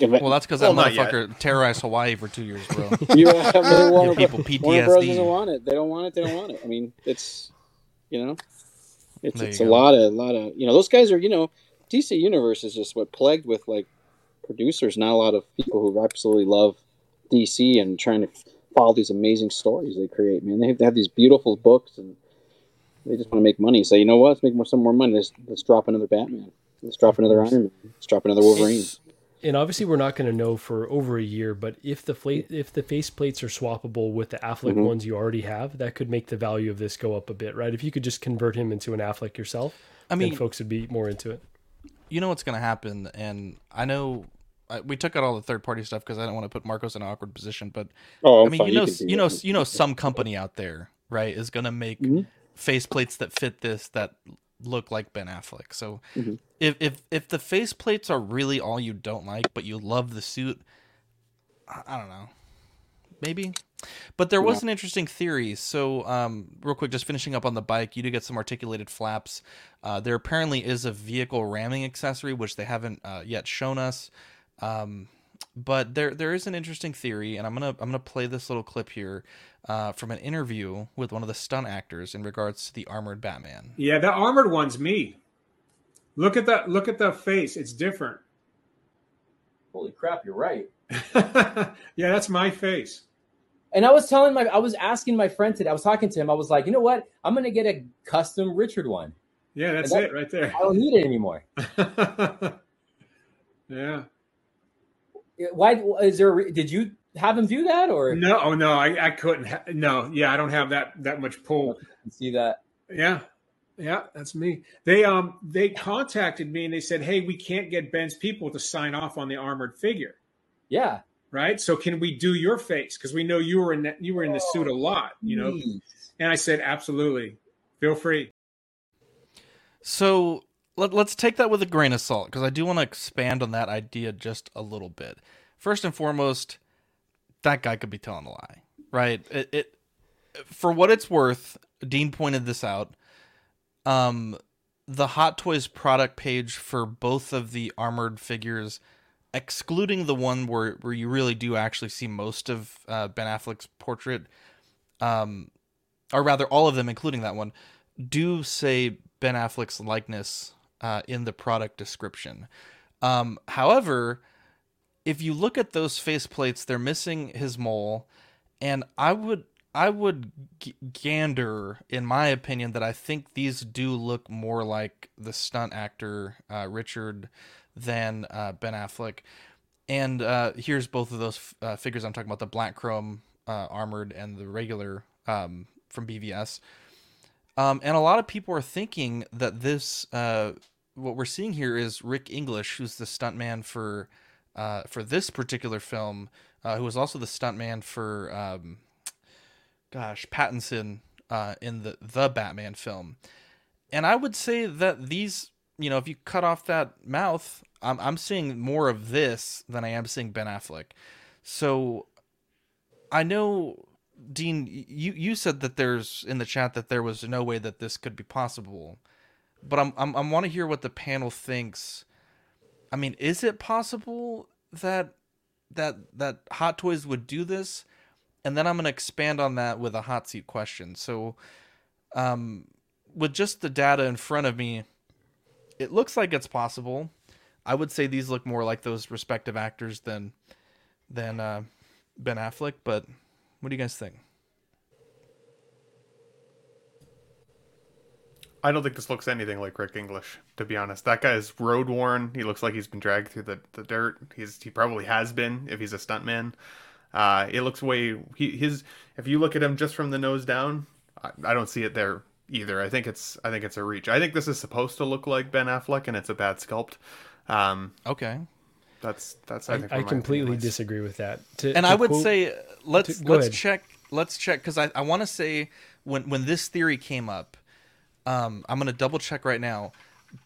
[SPEAKER 2] Well, that's because that
[SPEAKER 8] Well, not yet.
[SPEAKER 2] motherfucker terrorized Hawaii for two years, bro. *laughs*
[SPEAKER 8] You have uh, *laughs* to Warner,
[SPEAKER 2] Give people
[SPEAKER 8] Warner Bros.
[SPEAKER 2] PTSD.
[SPEAKER 8] doesn't want it. They don't want it. They don't want it. I mean, it's you know, it's
[SPEAKER 2] There
[SPEAKER 8] it's
[SPEAKER 2] you
[SPEAKER 8] a
[SPEAKER 2] go.
[SPEAKER 8] lot of a lot of you know those guys are you know DC Universe is just what plagued with like producers, not a lot of people who absolutely love DC and trying to follow these amazing stories they create. Man, they have, they have these beautiful books and they just want to make money. So you know what? Let's make more some more money. Let's, let's drop another Batman. Let's drop another Iron Man. Let's drop another Wolverine.
[SPEAKER 1] And obviously, we're not going to know for over a year. But if the fla- if the face plates are swappable with the Affleck
[SPEAKER 8] Mhm.
[SPEAKER 1] ones you already have, that could make the value of this go up a bit, right? If you could just convert him into an Affleck yourself,
[SPEAKER 2] I mean-
[SPEAKER 1] then folks would be more into it.
[SPEAKER 2] you know what's going to happen, and I know I, we took out all the third party stuff because I don't want to put Marcos in an awkward position. But
[SPEAKER 8] Oh, I'm
[SPEAKER 2] I mean,
[SPEAKER 8] fine.
[SPEAKER 2] you
[SPEAKER 8] You
[SPEAKER 2] know,
[SPEAKER 8] do
[SPEAKER 2] you know, you know, some company out there, right, is going to make faceplates that fit this that look like Ben Affleck. So
[SPEAKER 8] Mhm.
[SPEAKER 2] if if if the faceplates are really all you don't like, but you love the suit, I, I don't know, maybe. But there was
[SPEAKER 8] Yeah.
[SPEAKER 2] an interesting theory. So, um, real quick, just finishing up on the bike, you do get some articulated flaps. Uh, there apparently is a vehicle ramming accessory, which they haven't uh, yet shown us. Um, but there there is an interesting theory, and I'm gonna I'm gonna play this little clip here uh, from an interview with one of the stunt actors in regards to the armored Batman.
[SPEAKER 9] Yeah, the armored one's me. Look at that. Look at the face. It's different.
[SPEAKER 14] Holy crap, you're right. *laughs*
[SPEAKER 9] Yeah, that's my face.
[SPEAKER 14] And I was telling my, I was asking my friend today, I was talking to him, I was like, you know what? I'm going to get a custom Richard one.
[SPEAKER 9] Yeah, that's
[SPEAKER 14] that-
[SPEAKER 9] it right there.
[SPEAKER 14] I don't need it anymore. *laughs*
[SPEAKER 9] Yeah.
[SPEAKER 14] Why is there, a did you have him do that or?
[SPEAKER 9] No, oh no, I, I couldn't. Ha- no, yeah, I don't have that that much pull.
[SPEAKER 14] See that?
[SPEAKER 9] Yeah, yeah, that's me. They um they contacted me and they said, hey, we can't get Ben's people to sign off on the armored figure.
[SPEAKER 14] Yeah.
[SPEAKER 9] Right. So can we do your face? Because we know you were in that, you were in the suit a lot. You know.
[SPEAKER 14] Please.
[SPEAKER 9] And I said, absolutely, feel free.
[SPEAKER 2] So let, let's take that with a grain of salt because I do want to expand on that idea just a little bit. First and foremost, that guy could be telling a lie, right? It, it for what it's worth. Dean pointed this out. Um, the Hot Toys product page for both of the armored figures, excluding the one where where you really do actually see most of uh, Ben Affleck's portrait, um, or rather all of them, including that one, do say Ben Affleck's likeness uh, in the product description. Um, however, if you look at those faceplates, they're missing his mole, and I would I would g- gander, in my opinion, that I think these do look more like the stunt actor uh, Richard than uh, Ben Affleck. And uh, here's both of those uh, figures I'm talking about: the black chrome uh, armored and the regular um, from BVS. Um, and a lot of people are thinking that this, uh, what we're seeing here is Rick English, who's the stuntman for, uh, for this particular film, uh, who was also the stuntman for, um, gosh, Pattinson uh, in the the Batman film. And I would say that these, you know, if you cut off that mouth, I'm I'm seeing more of this than I am seeing Ben Affleck. So I know Dean, you you said that there's in the chat that there was no way that this could be possible, but I'm I'm I want to hear what the panel thinks. I mean, is it possible that that that Hot Toys would do this? And then I'm going to expand on that with a hot seat question. So, um, with just the data in front of me, it looks like it's possible. I would say these look more like those respective actors than than uh, Ben Affleck, but what do you guys think?
[SPEAKER 3] I don't think this looks anything like Rick English, to be honest. That guy is road worn. He looks like he's been dragged through the, the dirt. He's he probably has been if he's a stuntman. Uh, it looks way he his if you look at him just from the nose down, I, I don't see it there either. I think it's I think it's a reach. I think this is supposed to look like Ben Affleck, and it's a bad sculpt. Um,
[SPEAKER 2] okay,
[SPEAKER 3] that's that's I,
[SPEAKER 1] I,
[SPEAKER 3] think
[SPEAKER 1] I completely
[SPEAKER 3] opinion,
[SPEAKER 1] disagree with that. To-
[SPEAKER 2] and
[SPEAKER 1] to
[SPEAKER 2] I would
[SPEAKER 1] quote-
[SPEAKER 2] say let's
[SPEAKER 1] to-
[SPEAKER 2] let's
[SPEAKER 1] ahead.
[SPEAKER 2] check let's check because I, I want to say when when this theory came up, um, I'm gonna double check right now,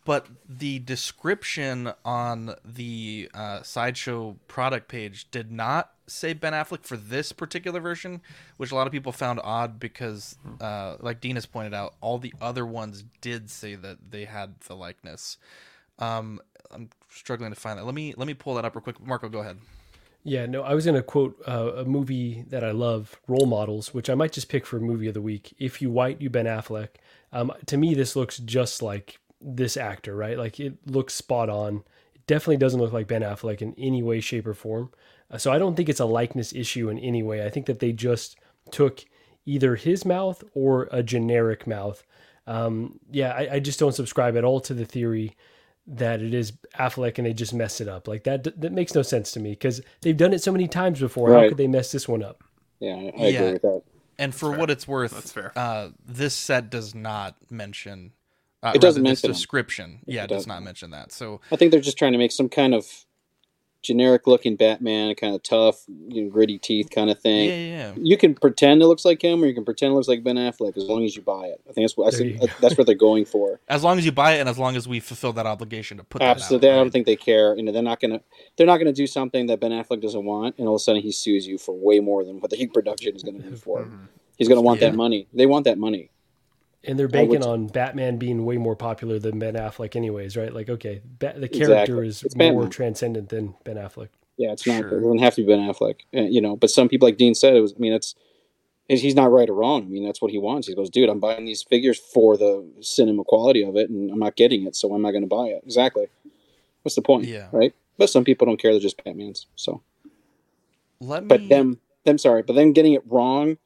[SPEAKER 2] but the description on the uh, Sideshow product page did not say Ben Affleck for this particular version, which a lot of people found odd because, uh, like Dean has pointed out, all the other ones did say that they had the likeness. Um, I'm struggling to find that. Let me let me pull that up real quick. Marco, go ahead.
[SPEAKER 1] Yeah, no, I was going to quote uh, a movie that I love, Role Models, which I might just pick for movie of the week. If you white, you Ben Affleck. Um, to me, this looks just like this actor, right? Like it looks spot on. It definitely doesn't look like Ben Affleck in any way, shape, or form. Uh, so I don't think it's a likeness issue in any way. I think that they just took either his mouth or a generic mouth. Um, yeah, I, I just don't subscribe at all to the theory that it is Affleck and they just messed it up. Like that, that makes no sense to me because they've done it so many times before. How could they mess this one up?
[SPEAKER 8] Yeah, I I agree with that.
[SPEAKER 2] And for what it's worth, That's fair. Uh, this set does not mention. Uh,
[SPEAKER 8] It doesn't mention him.
[SPEAKER 2] description. Yeah,
[SPEAKER 8] It
[SPEAKER 2] it does
[SPEAKER 8] doesn't.
[SPEAKER 2] not mention that. So
[SPEAKER 8] I think they're just trying to make some kind of generic looking Batman, kind of tough, you know, gritty teeth kind of thing.
[SPEAKER 2] Yeah, yeah, yeah.
[SPEAKER 8] You can pretend it looks like him, or you can pretend it looks like Ben Affleck, as long as you buy it. I think that's what I think, that's what they're going for. *laughs*
[SPEAKER 2] as long as you buy it and as long as we fulfill that obligation to put
[SPEAKER 8] Absolutely,
[SPEAKER 2] that
[SPEAKER 8] I don't think they care. You know, they're not gonna they're not gonna do something that Ben Affleck doesn't want, and all of a sudden he sues you for way more than what the *laughs* production is gonna be for. Mm-hmm. He's gonna want
[SPEAKER 1] Yeah.
[SPEAKER 8] that money. They want that money.
[SPEAKER 1] And they're
[SPEAKER 8] I would-
[SPEAKER 1] banking on Batman being way more popular than Ben Affleck, anyways, right? Like, okay, ba- the character
[SPEAKER 8] Exactly.
[SPEAKER 1] is
[SPEAKER 8] It's
[SPEAKER 1] more
[SPEAKER 8] Batman.
[SPEAKER 1] transcendent than Ben Affleck.
[SPEAKER 8] Yeah, it's not. It doesn't have to be Ben Affleck, uh, you know. But some people, like Dean said, it was. I mean, it's he's not right or wrong. I mean, that's what he wants. He goes, dude, I'm buying these figures for the cinema quality of it, and I'm not getting it, so why am I going to buy it? Exactly. What's the point?
[SPEAKER 2] Yeah.
[SPEAKER 8] Right. But some people don't care. They're just Batman's. So.
[SPEAKER 2] Let me...
[SPEAKER 8] But
[SPEAKER 2] me-
[SPEAKER 8] them, them, sorry, but them getting it wrong,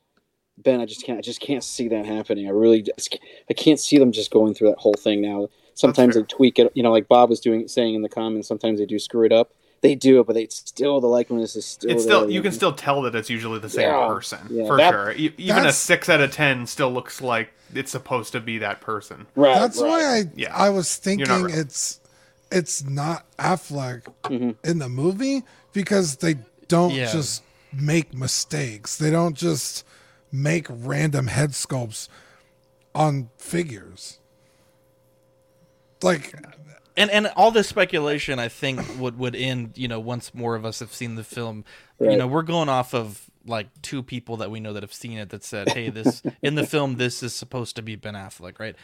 [SPEAKER 8] Ben, I just can't. I just can't see that happening. I really, just, I can't see them just going through that whole thing now. Sometimes they tweak it. You know, like Bob was doing, saying in the comments. Sometimes they do screw it up. They do it, but they still the likeness is still.
[SPEAKER 3] It's still
[SPEAKER 8] there.
[SPEAKER 3] you can still tell that it's usually the same
[SPEAKER 8] Yeah.
[SPEAKER 3] person
[SPEAKER 8] Yeah.
[SPEAKER 3] for
[SPEAKER 8] That-
[SPEAKER 3] sure. E- even a six out of ten still looks like it's supposed to be that person. Right.
[SPEAKER 4] That's why I
[SPEAKER 3] Yeah.
[SPEAKER 4] I was thinking it's it's not Affleck
[SPEAKER 8] Mm-hmm.
[SPEAKER 4] in the movie because they don't
[SPEAKER 2] Yeah.
[SPEAKER 4] just make mistakes. They don't just make random head sculpts on figures. Like
[SPEAKER 2] and and all this speculation I think would would end you know once more of us have seen the film. You know we're going off of like two people that we know that have seen it that said hey this in the film this is supposed to be Ben Affleck right?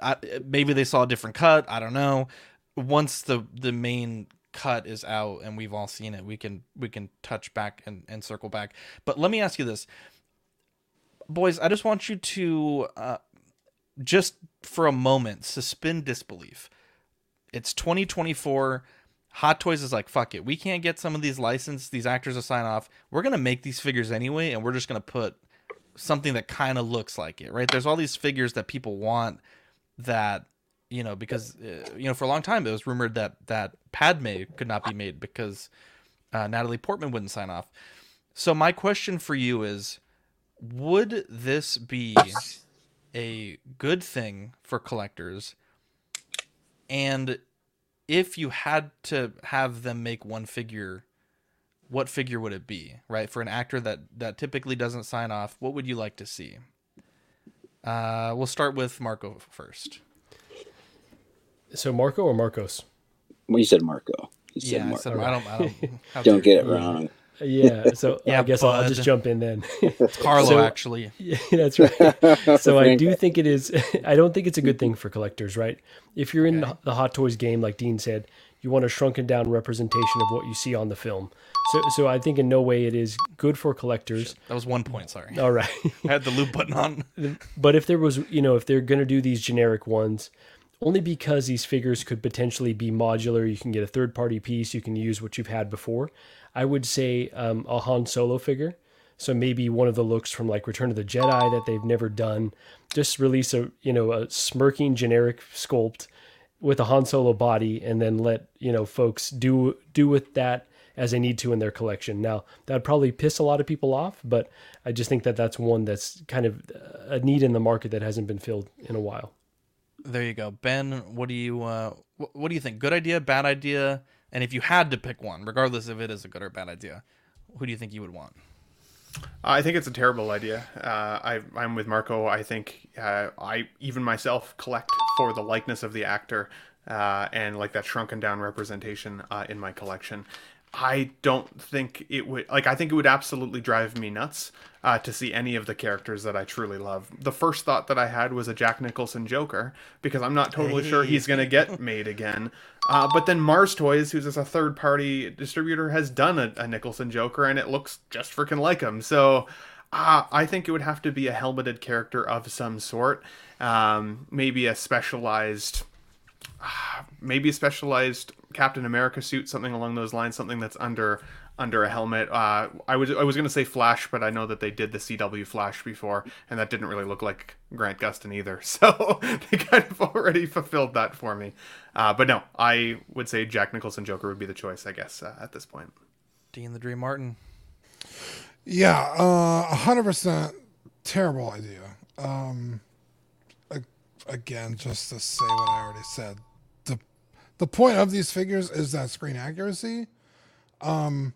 [SPEAKER 2] I, maybe they saw a different cut I don't know. Once the the main cut is out and we've all seen it we can we can touch back and, and circle back. But let me ask you this boys I just want you to uh, just for a moment suspend disbelief. It's 2024 hot toys is like fuck it. We can't get some of these licensed these actors to sign off. We're gonna make these figures anyway and we're just gonna put something that kind of looks like it right? There's all these figures that people want that you know because uh, you know for a long time it was rumored that that padme could not be made because uh, natalie portman wouldn't sign off. So my question for you is would this be a good thing for collectors and if you had to have them make one figure, what figure would it be? Right for an actor that that typically doesn't sign off, what would you like to see? Uh, we'll start with Marco first.
[SPEAKER 1] So Marco or Marcos?
[SPEAKER 8] Well, you said Marco. You said
[SPEAKER 2] Yeah, I said I don't. I don't. *laughs*
[SPEAKER 8] Don't get it wrong.
[SPEAKER 1] Yeah, so *laughs*
[SPEAKER 2] Yeah,
[SPEAKER 1] I guess I'll, I'll just jump in then.
[SPEAKER 2] It's Carlo, *laughs*
[SPEAKER 1] So-
[SPEAKER 2] actually. *laughs*
[SPEAKER 1] Yeah, that's right. so I do think it is. I don't think it's a good thing for collectors, right? If you're in the, the Hot Toys game, like Dean said, you want a shrunken down representation of what you see on the film. So, so I think in no way it is good for collectors.
[SPEAKER 2] That was one point. Sorry.
[SPEAKER 1] All right.
[SPEAKER 2] I had the loop button on.
[SPEAKER 1] But if there was, you know, if they're going to do these generic ones, only because these figures could potentially be modular, you can get a third party piece, you can use what you've had before. I would say um, a Han Solo figure. So maybe one of the looks from like Return of the Jedi that they've never done. Just release a you know a smirking generic sculpt with a Han Solo body, and then let you know folks do do with that as they need to in their collection. Now that'd probably piss a lot of people off, but I just think that that's one that's kind of a need in the market that hasn't been filled in a while.
[SPEAKER 2] There you go, Ben. What do you uh, what do you think? Good idea, bad idea? And if you had to pick one, regardless if it is a good or bad idea, who do you think you would want?
[SPEAKER 3] I think it's a terrible idea. Uh, I, I'm with Marco. I think uh, I even myself collect for the likeness of the actor uh, and like that shrunken down representation uh, in my collection. I don't think it would like. I think it would absolutely drive me nuts uh, to see any of the characters that I truly love. The first thought that I had was a Jack Nicholson Joker because I'm not totally sure he's going to get made again. Uh, but then Mars Toys, who's just a third party distributor, has done a, a Nicholson Joker and it looks just freaking like him. So uh, I think it would have to be a helmeted character of some sort, um, maybe a specialized *sighs* maybe a specialized Captain America suit, something along those lines, something that's under under a helmet. Uh, I was I was gonna say Flash, but I know that they did the CW Flash before, and that didn't really look like Grant Gustin either. *laughs* So they kind of already fulfilled that for me. Uh, but no, I would say Jack Nicholson Joker would be the choice, I guess, uh, at this point.
[SPEAKER 2] Dean the Dream Martin.
[SPEAKER 4] Yeah, uh, a hundred percent terrible idea. Um, again, just to say what I already said, the point of these figures is that screen accuracy. Um,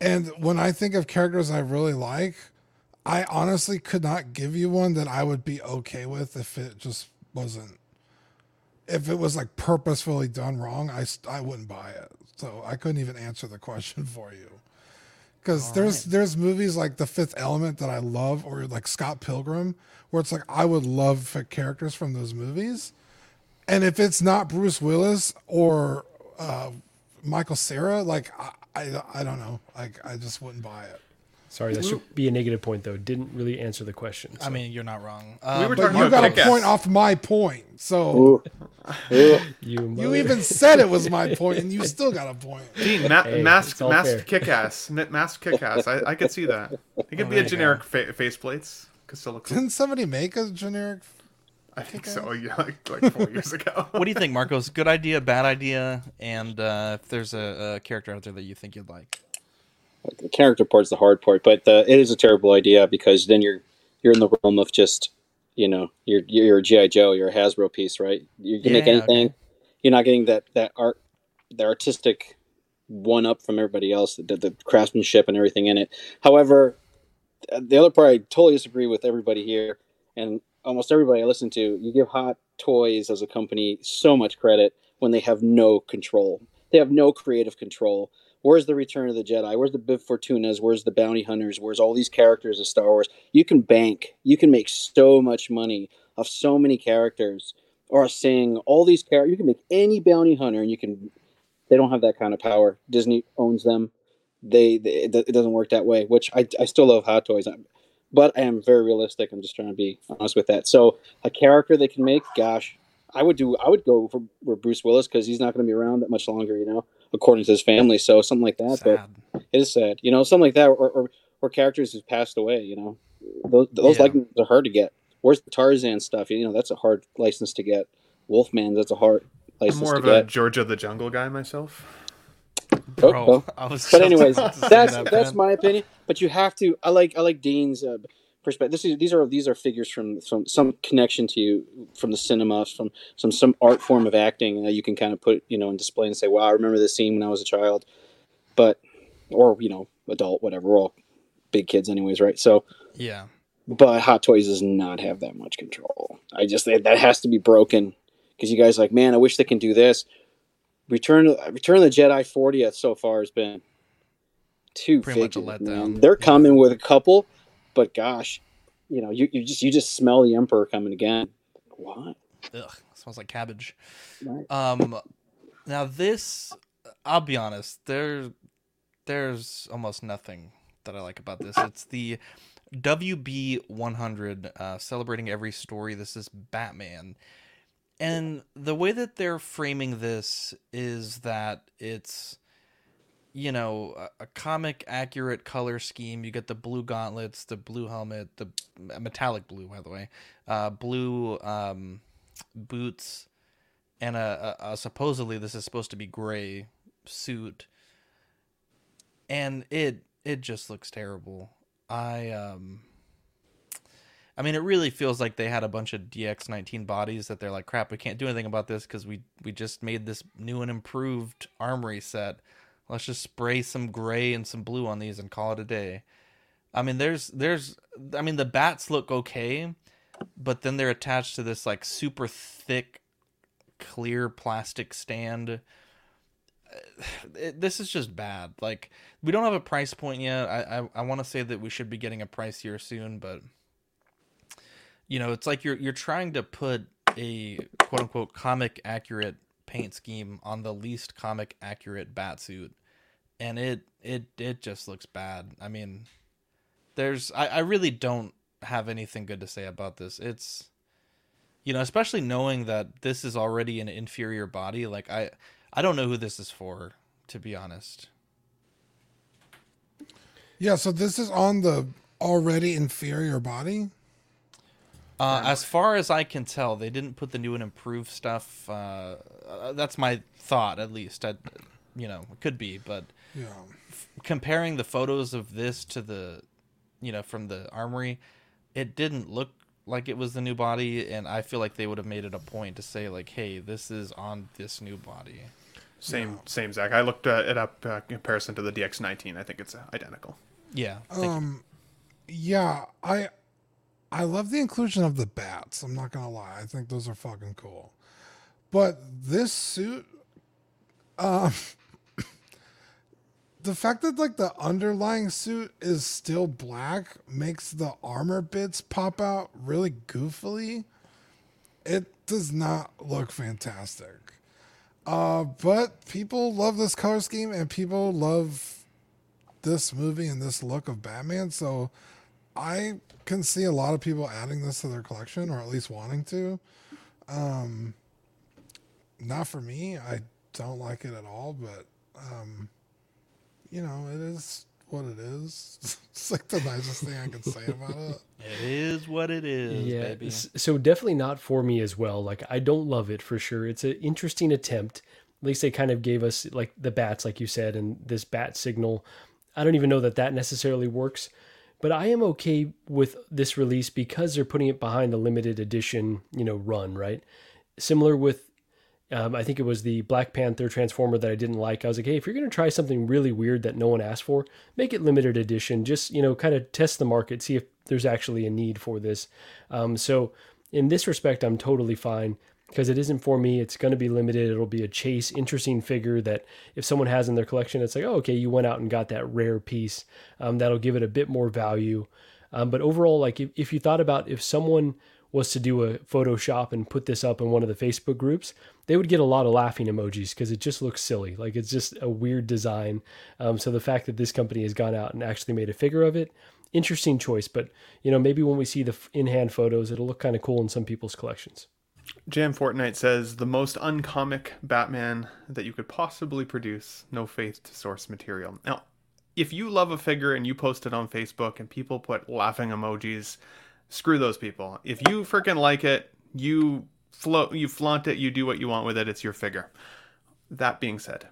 [SPEAKER 4] and when I think of characters I really like, I honestly could not give you one that I would be okay with if it just wasn't. If it was like purposefully done wrong, I I wouldn't buy it. So I couldn't even answer the question *laughs* for you because there's there's movies like The Fifth Element that I love, or like Scott Pilgrim, where it's like I would love for characters from those movies, and if it's not Bruce Willis or uh, Michael Cera, like I, I I don't know, like I just wouldn't buy it.
[SPEAKER 1] Sorry, that should be a negative point though. Didn't really answer the question.
[SPEAKER 2] I mean, you're not wrong.
[SPEAKER 3] We
[SPEAKER 2] Um,
[SPEAKER 3] were
[SPEAKER 4] But you got a point off my point, so
[SPEAKER 8] Ooh. *laughs* Ooh.
[SPEAKER 1] you,
[SPEAKER 4] you even said it was my point, and you *laughs* still got a point.
[SPEAKER 3] Dean, ma-
[SPEAKER 1] Hey,
[SPEAKER 3] masked,
[SPEAKER 1] it's all
[SPEAKER 3] masked
[SPEAKER 1] fair.
[SPEAKER 3] kick-ass, *laughs* Ma- kick-ass. I, I could see that. It could
[SPEAKER 2] Oh,
[SPEAKER 3] be a generic fa- faceplates. Could still look.
[SPEAKER 4] Didn't somebody make a generic?
[SPEAKER 3] I think so. Yeah, like, like four *laughs* years ago.
[SPEAKER 2] what do you think, Marcos? Good idea, bad idea, and uh, if there's a, a character out there that you think you'd like.
[SPEAKER 8] the character part's the hard part, but the, it is a terrible idea because then you're you're in the realm of just you know you're you're a GI Joe, you're a Hasbro piece, right? You can make
[SPEAKER 2] Yeah,
[SPEAKER 8] anything.
[SPEAKER 2] okay.
[SPEAKER 8] You're not getting that that art, the artistic one up from everybody else, the, the craftsmanship and everything in it. However, the other part I totally disagree with everybody here, and almost everybody I listen to. You give Hot Toys as a company so much credit when they have no control. They have no creative control. Where's the Return of the Jedi? Where's the Bib Fortunas? Where's the Bounty Hunters? Where's all these characters of Star Wars? You can bank. You can make so much money off so many characters, or saying all these characters. You can make any bounty hunter, and you can. They don't have that kind of power. Disney owns them. They, they it doesn't work that way. Which I, I still love Hot Toys, but I am very realistic. I'm just trying to be honest with that. So a character they can make, gosh, I would do. I would go for, for Bruce Willis because he's not going to be around that much longer. You know, according to his family. So something like that.
[SPEAKER 2] Sad.
[SPEAKER 8] But it is sad. You know, something like that, or or, or characters who've passed away. You know, those those
[SPEAKER 2] Yeah.
[SPEAKER 8] likeness are hard to get. Where's the Tarzan stuff? You know, that's a hard license to get. Wolfman, that's a hard
[SPEAKER 3] I'm
[SPEAKER 8] license
[SPEAKER 3] more
[SPEAKER 8] to
[SPEAKER 3] of a. Georgia the Jungle guy myself.
[SPEAKER 2] Bro,
[SPEAKER 8] oh.
[SPEAKER 2] I was
[SPEAKER 8] But anyways,
[SPEAKER 2] about to say
[SPEAKER 8] that's
[SPEAKER 2] that,
[SPEAKER 8] that's my opinion. But you have to. I like I like Dean's uh, perspective. This is these are these are figures from from some connection to you from the cinema, from some some art form of acting that you can kind of put you know and display and say, wow, I remember this scene when I was a child. But or you know adult whatever. We're all big kids anyways, right? So
[SPEAKER 2] Yeah.
[SPEAKER 8] but Hot Toys does not have that much control. I just that that has to be broken because you guys are like, man, I wish they can do this. Return Return of the Jedi 40th so far has been too
[SPEAKER 2] Pretty much a letdown.
[SPEAKER 8] man. They're coming with a couple, but gosh, you know, you, you just you just smell the Emperor coming again. What?
[SPEAKER 2] Ugh, smells like cabbage.
[SPEAKER 8] Right.
[SPEAKER 2] Um, now this, I'll be honest, there, there's almost nothing that I like about this. It's the WB 100, uh, celebrating every story. This is Batman, and the way that they're framing this is that it's you know a, comic accurate color scheme. You get the blue gauntlets the blue helmet the metallic blue by the way uh blue um boots and a, a, a supposedly this is supposed to be gray suit. And it it just looks terrible. I um I mean, it really feels like they had a bunch of DX19 bodies that they're like, crap, we can't do anything about this because we we just made this new and improved armory set. Let's just spray some gray and some blue on these and call it a day. I mean, there's there's I mean the bats look okay, but then they're attached to this like super thick, clear plastic stand. *sighs* It, this is just bad. Like we don't have a price point yet. I I, I want to say that we should be getting a price here soon, but you know, it's like you're you're trying to put a quote unquote comic accurate paint scheme on the least comic accurate bat suit, and it it it just looks bad. I mean, there's I, I really don't have anything good to say about this. It's you know, especially knowing that this is already an inferior body, like I I don't know who this is for, to be honest.
[SPEAKER 4] Yeah, so this is on the already inferior body.
[SPEAKER 2] Uh, as far as I can tell, they didn't put the new and improved stuff. Uh, uh, that's my thought, at least. I, you know, it could be, but
[SPEAKER 4] Yeah.
[SPEAKER 2] f- comparing the photos of this to the, you know, from the armory, it didn't look like it was the new body, and I feel like they would have made it a point to say like, "Hey, this is on this new body."
[SPEAKER 3] Same, same, Zach. I looked uh, it up uh, in comparison to the DX19. I think it's uh, identical.
[SPEAKER 2] Yeah.
[SPEAKER 4] Um, yeah, I I love the inclusion of the bats. I'm not gonna lie. I think those are fucking cool. But this suit, um, *laughs* the fact that like the underlying suit is still black makes the armor bits pop out really goofily. It does not look fantastic. Uh, but people love this color scheme and people love this movie and this look of Batman. So I can see a lot of people adding this to their collection or at least wanting to. Um, not for me. I don't like it at all, but um, you know, it is what it is. *laughs* it's like the nicest thing I can say about it. *laughs*
[SPEAKER 2] It is what it is,
[SPEAKER 1] yeah,
[SPEAKER 2] baby.
[SPEAKER 1] so definitely not for me as well. Like I don't love it for sure. It's an interesting attempt. At least they kind of gave us like the bats, like you said, and this bat signal. I don't even know that that necessarily works, but I am okay with this release because they're putting it behind the limited edition, you know, run right. Similar with um, I think it was the Black Panther Transformer that I didn't like. I was like, hey, if you're going to try something really weird that no one asked for, make it limited edition. Just, you know, kind of test the market, see if there's actually a need for this. Um, so, in this respect, I'm totally fine because it isn't for me. It's going to be limited. It'll be a chase, interesting figure that if someone has in their collection, it's like, oh, okay, you went out and got that rare piece. Um, that'll give it a bit more value. Um, but overall, like if, if you thought about if someone was to do a Photoshop and put this up in one of the Facebook groups, they would get a lot of laughing emojis because it just looks silly. Like it's just a weird design. Um, so the fact that this company has gone out and actually made a figure of it, interesting choice. But you know, maybe when we see the in-hand photos, it'll look kind of cool in some people's collections.
[SPEAKER 3] Jam Fortnite says the most uncomic Batman that you could possibly produce. No faith to source material. Now, if you love a figure and you post it on Facebook and people put laughing emojis, screw those people. If you freaking like it, you float, you flaunt it, you do what you want with it. It's your figure. That being said,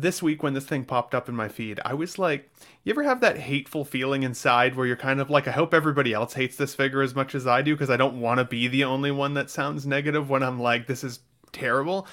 [SPEAKER 3] this week when this thing popped up in my feed, I was like, you ever have that hateful feeling inside where you're kind of like, I hope everybody else hates this figure as much as I do because I don't want to be the only one that sounds negative when I'm like, this is terrible.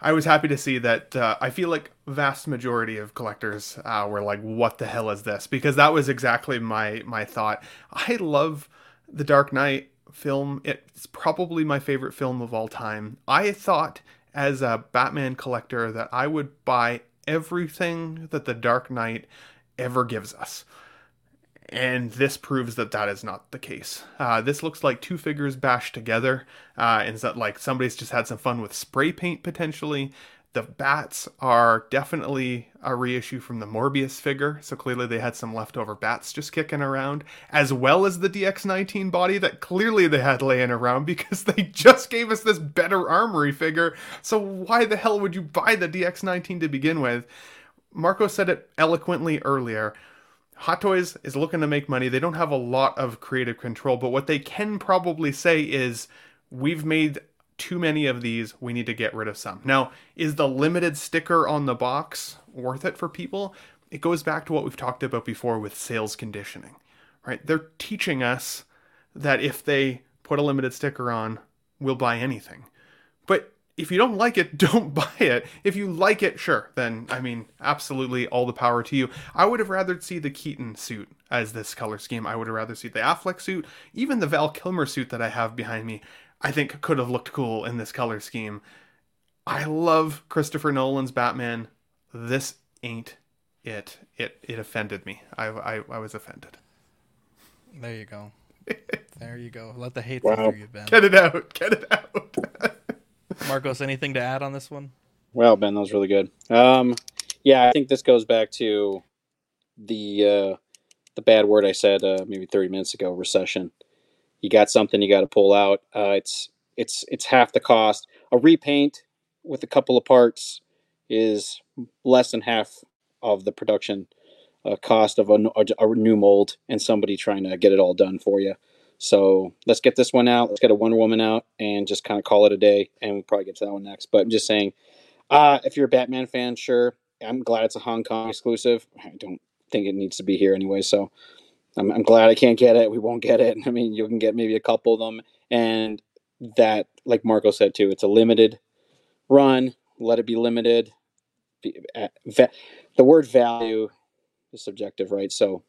[SPEAKER 3] I was happy to see that. Uh, I feel like vast majority of collectors uh, were like, "What the hell is this?" Because that was exactly my my thought. I love the Dark Knight film. It's probably my favorite film of all time. I thought as a Batman collector that I would buy everything that the Dark Knight ever gives us. And this proves that that is not the case. Uh, this looks like two figures bashed together, uh, and so, like somebody's just had some fun with spray paint potentially. The bats are definitely a reissue from the Morbius figure, so clearly they had some leftover bats just kicking around, as well as the DX19 body that clearly they had laying around *laughs* because they just gave us this better armory figure. So why the hell would you buy the DX19 to begin with? Marco said it eloquently earlier. Hot Toys is looking to make money. They don't have a lot of creative control, but what they can probably say is we've made too many of these. We need to get rid of some. Now, is the limited sticker on the box worth it for people? It goes back to what we've talked about before with sales conditioning, right? They're teaching us that if they put a limited sticker on, we'll buy anything. But if you don't like it, *laughs* don't buy it. If you like it, sure, then I mean, absolutely all the power to you. I would have rather see the Keaton suit as this color scheme. I would have rather see the Affleck suit, even the Val Kilmer suit that I have behind me. I think could have looked cool in this color scheme. I love Christopher Nolan's Batman. This ain't it. It it offended me. I I, I was offended.
[SPEAKER 2] There you go. *laughs* there you go. Let the hate
[SPEAKER 8] Wow.
[SPEAKER 2] filter you, Ben.
[SPEAKER 3] Get it out. Get it out. *laughs*
[SPEAKER 2] Marcos, anything to add on this one?
[SPEAKER 8] Well, Ben, that was really good. Um, yeah, I think this goes back to the uh, the bad word I said uh, maybe 30 minutes ago. Recession. You got something you got to pull out. Uh, it's it's it's half the cost. A repaint with a couple of parts is less than half of the production uh, cost of a new mold and somebody trying to get it all done for you. So let's get this one out. Let's get a Wonder Woman out and just kind of call it a day. And we'll probably get to that one next. But I'm just saying, uh, if you're a Batman fan, sure. I'm glad it's a Hong Kong exclusive. I don't think it needs to be here anyway. So I'm, I'm glad I can't get it. We won't get it. *laughs* I mean, you can get maybe a couple of them. And that, like Marco said too, it's a limited run. Let it be limited. Uh, The word value is subjective, right? So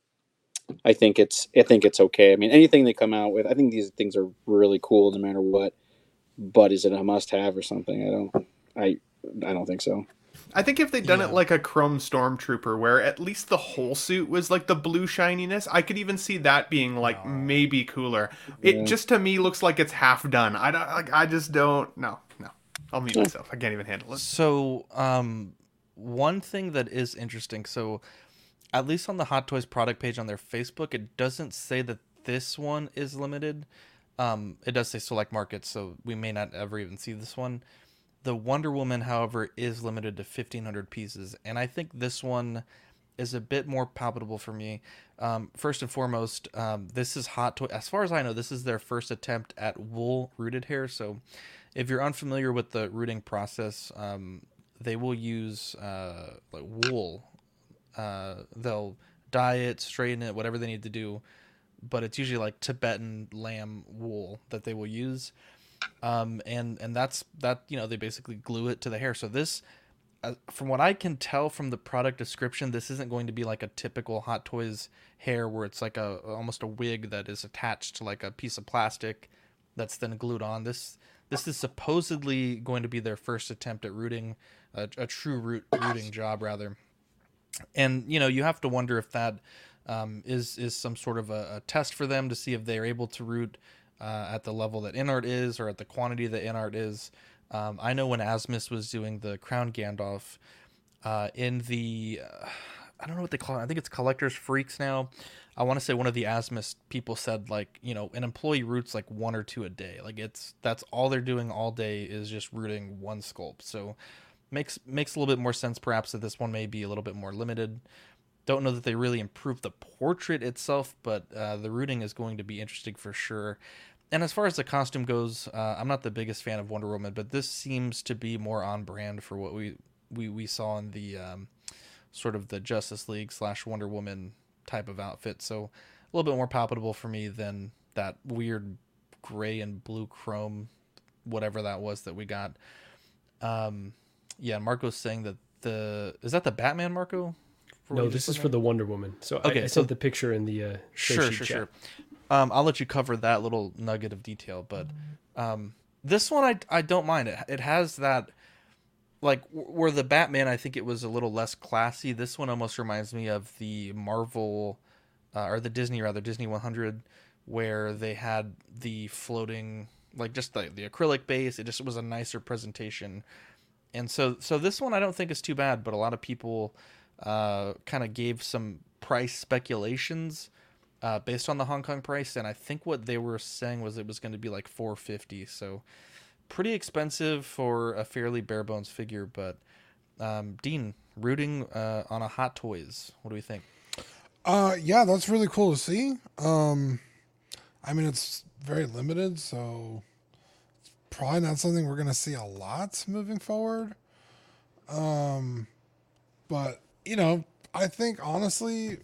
[SPEAKER 8] I think it's I think it's okay. I mean, anything they come out with, I think these things are really cool no matter what. But is it a must-have or something? I don't. I I don't think so.
[SPEAKER 3] I think if they'd done it like a Chrome Stormtrooper, where at least the whole suit was like the blue shininess, I could even see that being like maybe cooler. It just to me looks like it's half done. I don't like. I just don't. No, no. I'll mute myself. I can't even handle it.
[SPEAKER 2] So, um, one thing that is interesting, so at least on the Hot Toys product page on their Facebook, it doesn't say that this one is limited. Um, it does say select markets, so we may not ever even see this one. The Wonder Woman, however, is limited to 1,500 pieces, and I think this one is a bit more palpable for me. Um, first and foremost, um, this is Hot Toy. As far as I know, this is their first attempt at wool rooted hair. So, if you're unfamiliar with the rooting process, um, they will use uh, like wool. Uh, they'll dye it, straighten it, whatever they need to do, but it's usually like Tibetan lamb wool that they will use, um, and and that's that. You know, they basically glue it to the hair. So this, uh, from what I can tell from the product description, this isn't going to be like a typical Hot Toys hair where it's like a almost a wig that is attached to like a piece of plastic that's then glued on. This this is supposedly going to be their first attempt at rooting a, a true root rooting job rather and you know you have to wonder if that um, is is some sort of a, a test for them to see if they're able to root uh, at the level that Inart is or at the quantity that Inart is. Um, I know when Asmus was doing the Crown Gandalf uh, in the uh, I don't know what they call it. I think it's Collectors Freaks now. I want to say one of the Asmus people said like you know an employee roots like one or two a day. Like it's that's all they're doing all day is just rooting one sculpt. So makes makes a little bit more sense perhaps that this one may be a little bit more limited don't know that they really improved the portrait itself but uh, the rooting is going to be interesting for sure. And as far as the costume goes uh, i'm not the biggest fan of wonder woman but this seems to be more on brand for what we we, we saw in the um, sort of the justice league slash wonder woman type of outfit. So a little bit more palpable for me than that weird gray and blue chrome whatever that was that we got. Um yeah, Marco's saying that the is that the Batman Marco?
[SPEAKER 1] No, this is for the Wonder Woman. So I,
[SPEAKER 2] Okay,
[SPEAKER 1] I
[SPEAKER 2] so-
[SPEAKER 1] sent the picture in the uh,
[SPEAKER 2] Sure, sure,
[SPEAKER 1] chat.
[SPEAKER 2] sure. Um, I'll let you cover that little nugget of detail, but um, this one I I don't mind it. It has that like where the Batman I think it was a little less classy. This one almost reminds me of the Marvel uh, or the Disney rather Disney 100 where they had the floating like just the the acrylic base. It just was a nicer presentation and so so this one I don't think is too bad, but a lot of people uh, kind of gave some price speculations uh, based on the Hong Kong price, and I think what they were saying was it was going to be like 450, so pretty expensive for a fairly bare bones figure. But um, Dean, rooting uh, on a Hot Toys, what do we think?
[SPEAKER 4] Uh, yeah, that's really cool to see. Um, I mean, it's very limited, so it's probably not something we're gonna see a lot moving forward. Um, but you know, I think honestly,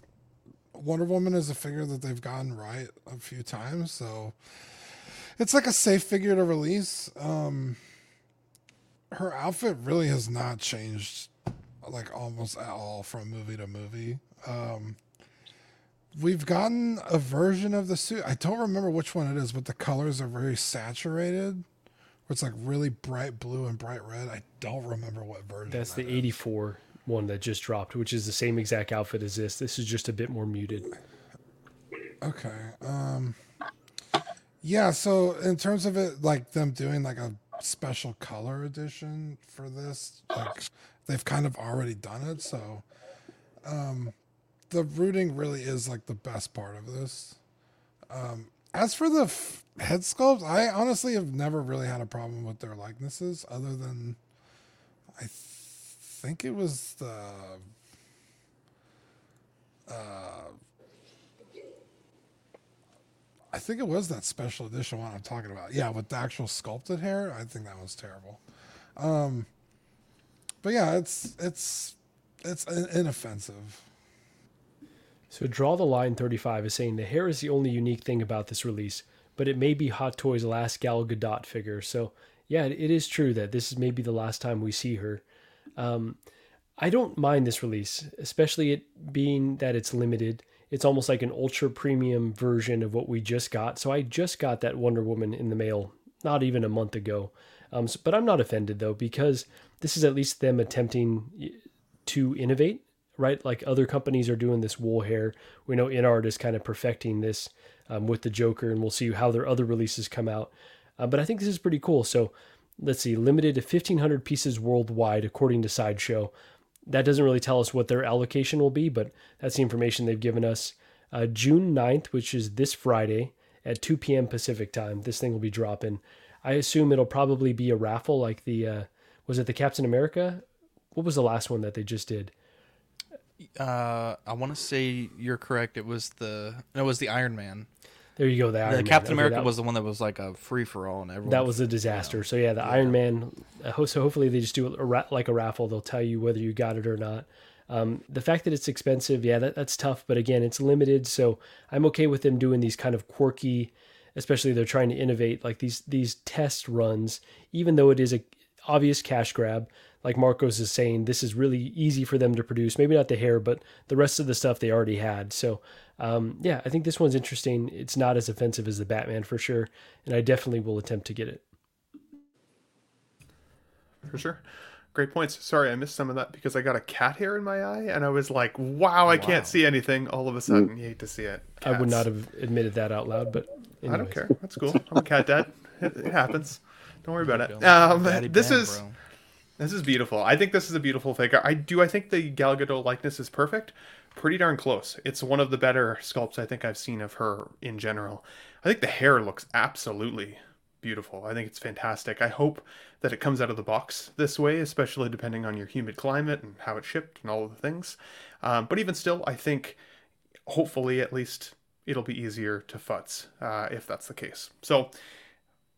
[SPEAKER 4] Wonder Woman is a figure that they've gotten right a few times, so it's like a safe figure to release. Um, her outfit really has not changed like almost at all from movie to movie. Um, we've gotten a version of the suit. I don't remember which one it is, but the colors are very saturated. Where it's like really bright blue and bright red. I don't remember what version.
[SPEAKER 1] That's the 84 one that just dropped, which is the same exact outfit as this. This is just a bit more muted.
[SPEAKER 4] Okay. Um yeah, so in terms of it like them doing like a special color edition for this, like they've kind of already done it, so um the rooting really is like the best part of this. Um as for the f- head sculpt, I honestly have never really had a problem with their likenesses other than I th- think it was the uh I think it was that special edition one I'm talking about. Yeah, with the actual sculpted hair, I think that was terrible. Um, but yeah, it's it's it's in- inoffensive.
[SPEAKER 1] So draw the line 35 is saying the hair is the only unique thing about this release, but it may be Hot Toys' last Gal Gadot figure. So yeah, it is true that this is maybe the last time we see her. Um, I don't mind this release, especially it being that it's limited. It's almost like an ultra premium version of what we just got. So I just got that Wonder Woman in the mail not even a month ago. Um, so- but I'm not offended though because this is at least them attempting to innovate, right? Like other companies are doing this wool hair. We know InArt is kind of perfecting this um, with the Joker, and we'll see how their other releases come out. Uh, but I think this is pretty cool. So let's see, limited to 1,500 pieces worldwide, according to Sideshow. That doesn't really tell us what their allocation will be, but that's the information they've given us. Uh, June 9th, which is this Friday at 2 p.m. Pacific time, this thing will be dropping. I assume it'll probably be a raffle like the, uh, was it the Captain America? What was the last one that they just did?
[SPEAKER 2] Uh, I want to say you're correct. It was the no, it was the Iron Man.
[SPEAKER 1] There you go. The, Iron Man.
[SPEAKER 2] Captain
[SPEAKER 1] Okay,
[SPEAKER 2] America
[SPEAKER 1] that-
[SPEAKER 2] was the one that was like a free for all, and everyone.
[SPEAKER 1] That was a disaster. So yeah, the Iron Man. uh, So hopefully they just do it a ra- like a raffle. They'll tell you whether you got it or not. Um, the fact that it's expensive, yeah, that, that's tough. But again, it's limited, so I'm okay with them doing these kind of quirky, especially they're trying to innovate like these these test runs. Even though it is a obvious cash grab, like Marcos is saying, this is really easy for them to produce. Maybe not the hair, but the rest of the stuff they already had. So um, yeah, I think this one's interesting. It's not as offensive as the Batman for sure, and I definitely will attempt to get it.
[SPEAKER 3] For sure. Great points. Sorry, I missed some of that because I got a cat hair in my eye and I was like, wow, I can't see anything. All of a sudden, you hate to see it.
[SPEAKER 1] I would not have admitted that out loud, but
[SPEAKER 3] I don't care. That's cool. I'm a cat dad. It, it happens. Don't worry about it. Um, this is this is beautiful. I think this is a beautiful figure. I do. I think the Gal Gadot likeness is perfect. Pretty darn close. It's one of the better sculpts I think I've seen of her in general. I think the hair looks absolutely beautiful. I think it's fantastic. I hope that it comes out of the box this way, especially depending on your humid climate and how it shipped and all of the things. Um, but even still, I think hopefully at least it'll be easier to futz uh, if that's the case. So,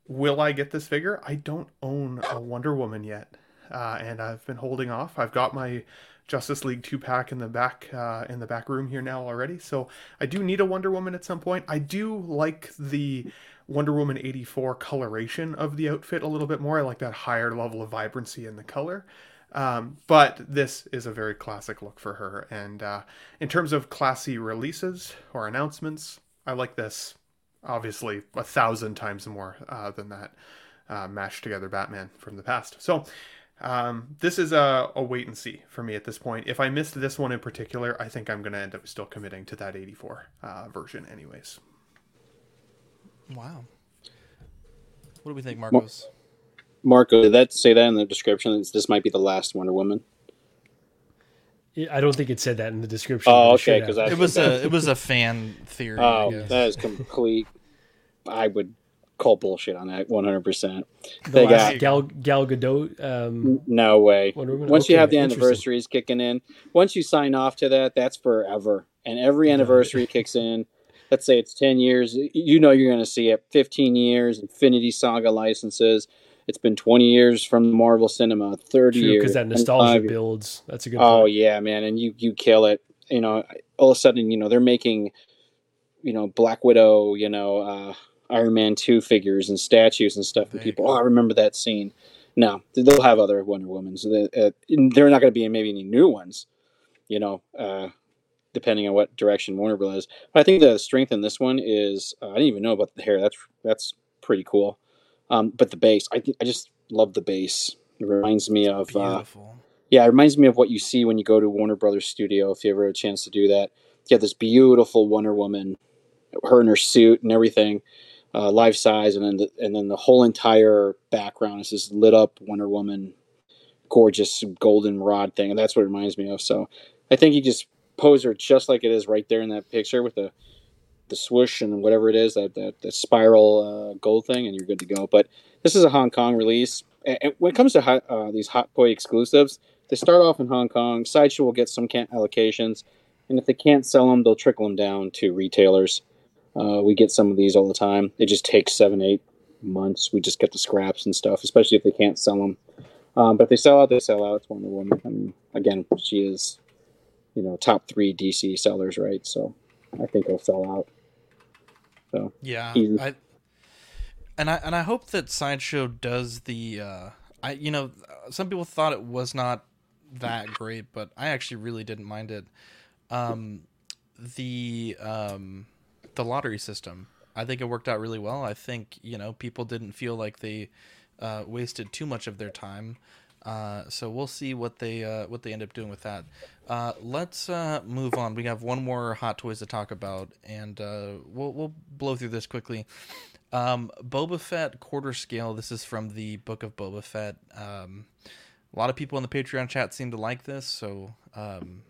[SPEAKER 3] will I get this figure? I don't own a Wonder Woman yet, uh, and I've been holding off. I've got my Justice League two pack in the back uh, in the back room here now already. So I do need a Wonder Woman at some point. I do like the Wonder Woman 84 coloration of the outfit a little bit more. I like that higher level of vibrancy in the color. Um, but this is a very classic look for her. And uh, in terms of classy releases or announcements, I like this obviously a thousand times more uh, than that uh, mashed together Batman from the past. So um, this is a, a wait and see for me at this point. If I missed this one in particular, I think I'm going to end up still committing to that 84 uh, version, anyways.
[SPEAKER 2] Wow. What do we think, Marcos?
[SPEAKER 8] Marco, did that say that in the description? This might be the last Wonder Woman.
[SPEAKER 1] I don't think it said that in the description.
[SPEAKER 8] Oh,
[SPEAKER 1] but it
[SPEAKER 8] okay,
[SPEAKER 1] should
[SPEAKER 8] 'cause
[SPEAKER 1] have.
[SPEAKER 8] I-
[SPEAKER 2] It was a it was a fan theory.
[SPEAKER 8] Oh, that is complete. I would call bullshit on that 100%.
[SPEAKER 1] The
[SPEAKER 8] They got
[SPEAKER 1] Gal Gal Gadot. Um,
[SPEAKER 8] no way.
[SPEAKER 1] Wonder Woman?
[SPEAKER 8] Once you have the anniversaries kicking in, once you sign off to that, that's forever. And every anniversary kicks in. Let's say it's 10 years. You know you're going to see it. 15 years, Infinity Saga licenses. It's been 20 years from Marvel Cinema, 30
[SPEAKER 1] True,
[SPEAKER 8] years.
[SPEAKER 1] because that nostalgia builds. That's a good.
[SPEAKER 8] Oh
[SPEAKER 1] point.
[SPEAKER 8] yeah, man, and you you kill it. You know, all of a sudden, you know, they're making, you know, Black Widow, you know, uh, Iron Man two figures and statues and stuff, and people, oh, I remember that scene. No, they'll have other Wonder Womans. They- uh, They're not going to be maybe any new ones, you know, uh, depending on what direction Warner Bros. is. But I think the strength in this one is uh, I didn't even know about the hair. That's that's pretty cool. Um, but the bass, I think I just love the bass. It reminds me of uh, yeah, it reminds me of what you see when you go to Warner Brothers studio. If you ever have a chance to do that, you have this beautiful Wonder Woman, her in her suit and everything, uh, life size, and then the, and then the whole entire background is this lit up Wonder Woman, gorgeous golden rod thing, and that's what it reminds me of. So I think you just pose her just like it is right there in that picture with the the swoosh and whatever it is that that, that spiral uh, gold thing, and you're good to go. But this is a Hong Kong release. And and when it comes to hot, uh, these Hot Toy exclusives, they start off in Hong Kong. Sideshow will get some can- allocations, and if they can't sell them, they'll trickle them down to retailers. Uh, we get some of these all the time. It just takes seven, eight months. We just get the scraps and stuff, especially if they can't sell them. Um, but if they sell out, they sell out. It's Wonder Woman. I mean, again, she is, you know, top three DC sellers, right? So I think it'll sell out. So
[SPEAKER 2] Yeah. I and I and I hope that sideshow does the. Uh, I you know some people thought it was not that great, but I actually really didn't mind it. Um, the um, the lottery system, I think it worked out really well. I think you know people didn't feel like they uh, wasted too much of their time. Uh, so we'll see what they uh, what they end up doing with that. Uh, let's uh, move on. We have one more hot toys to talk about, and uh, we'll we'll blow through this quickly. Um, Boba Fett quarter scale. This is from the Book of Boba Fett. Um, a lot of people in the Patreon chat seem to like this, so um,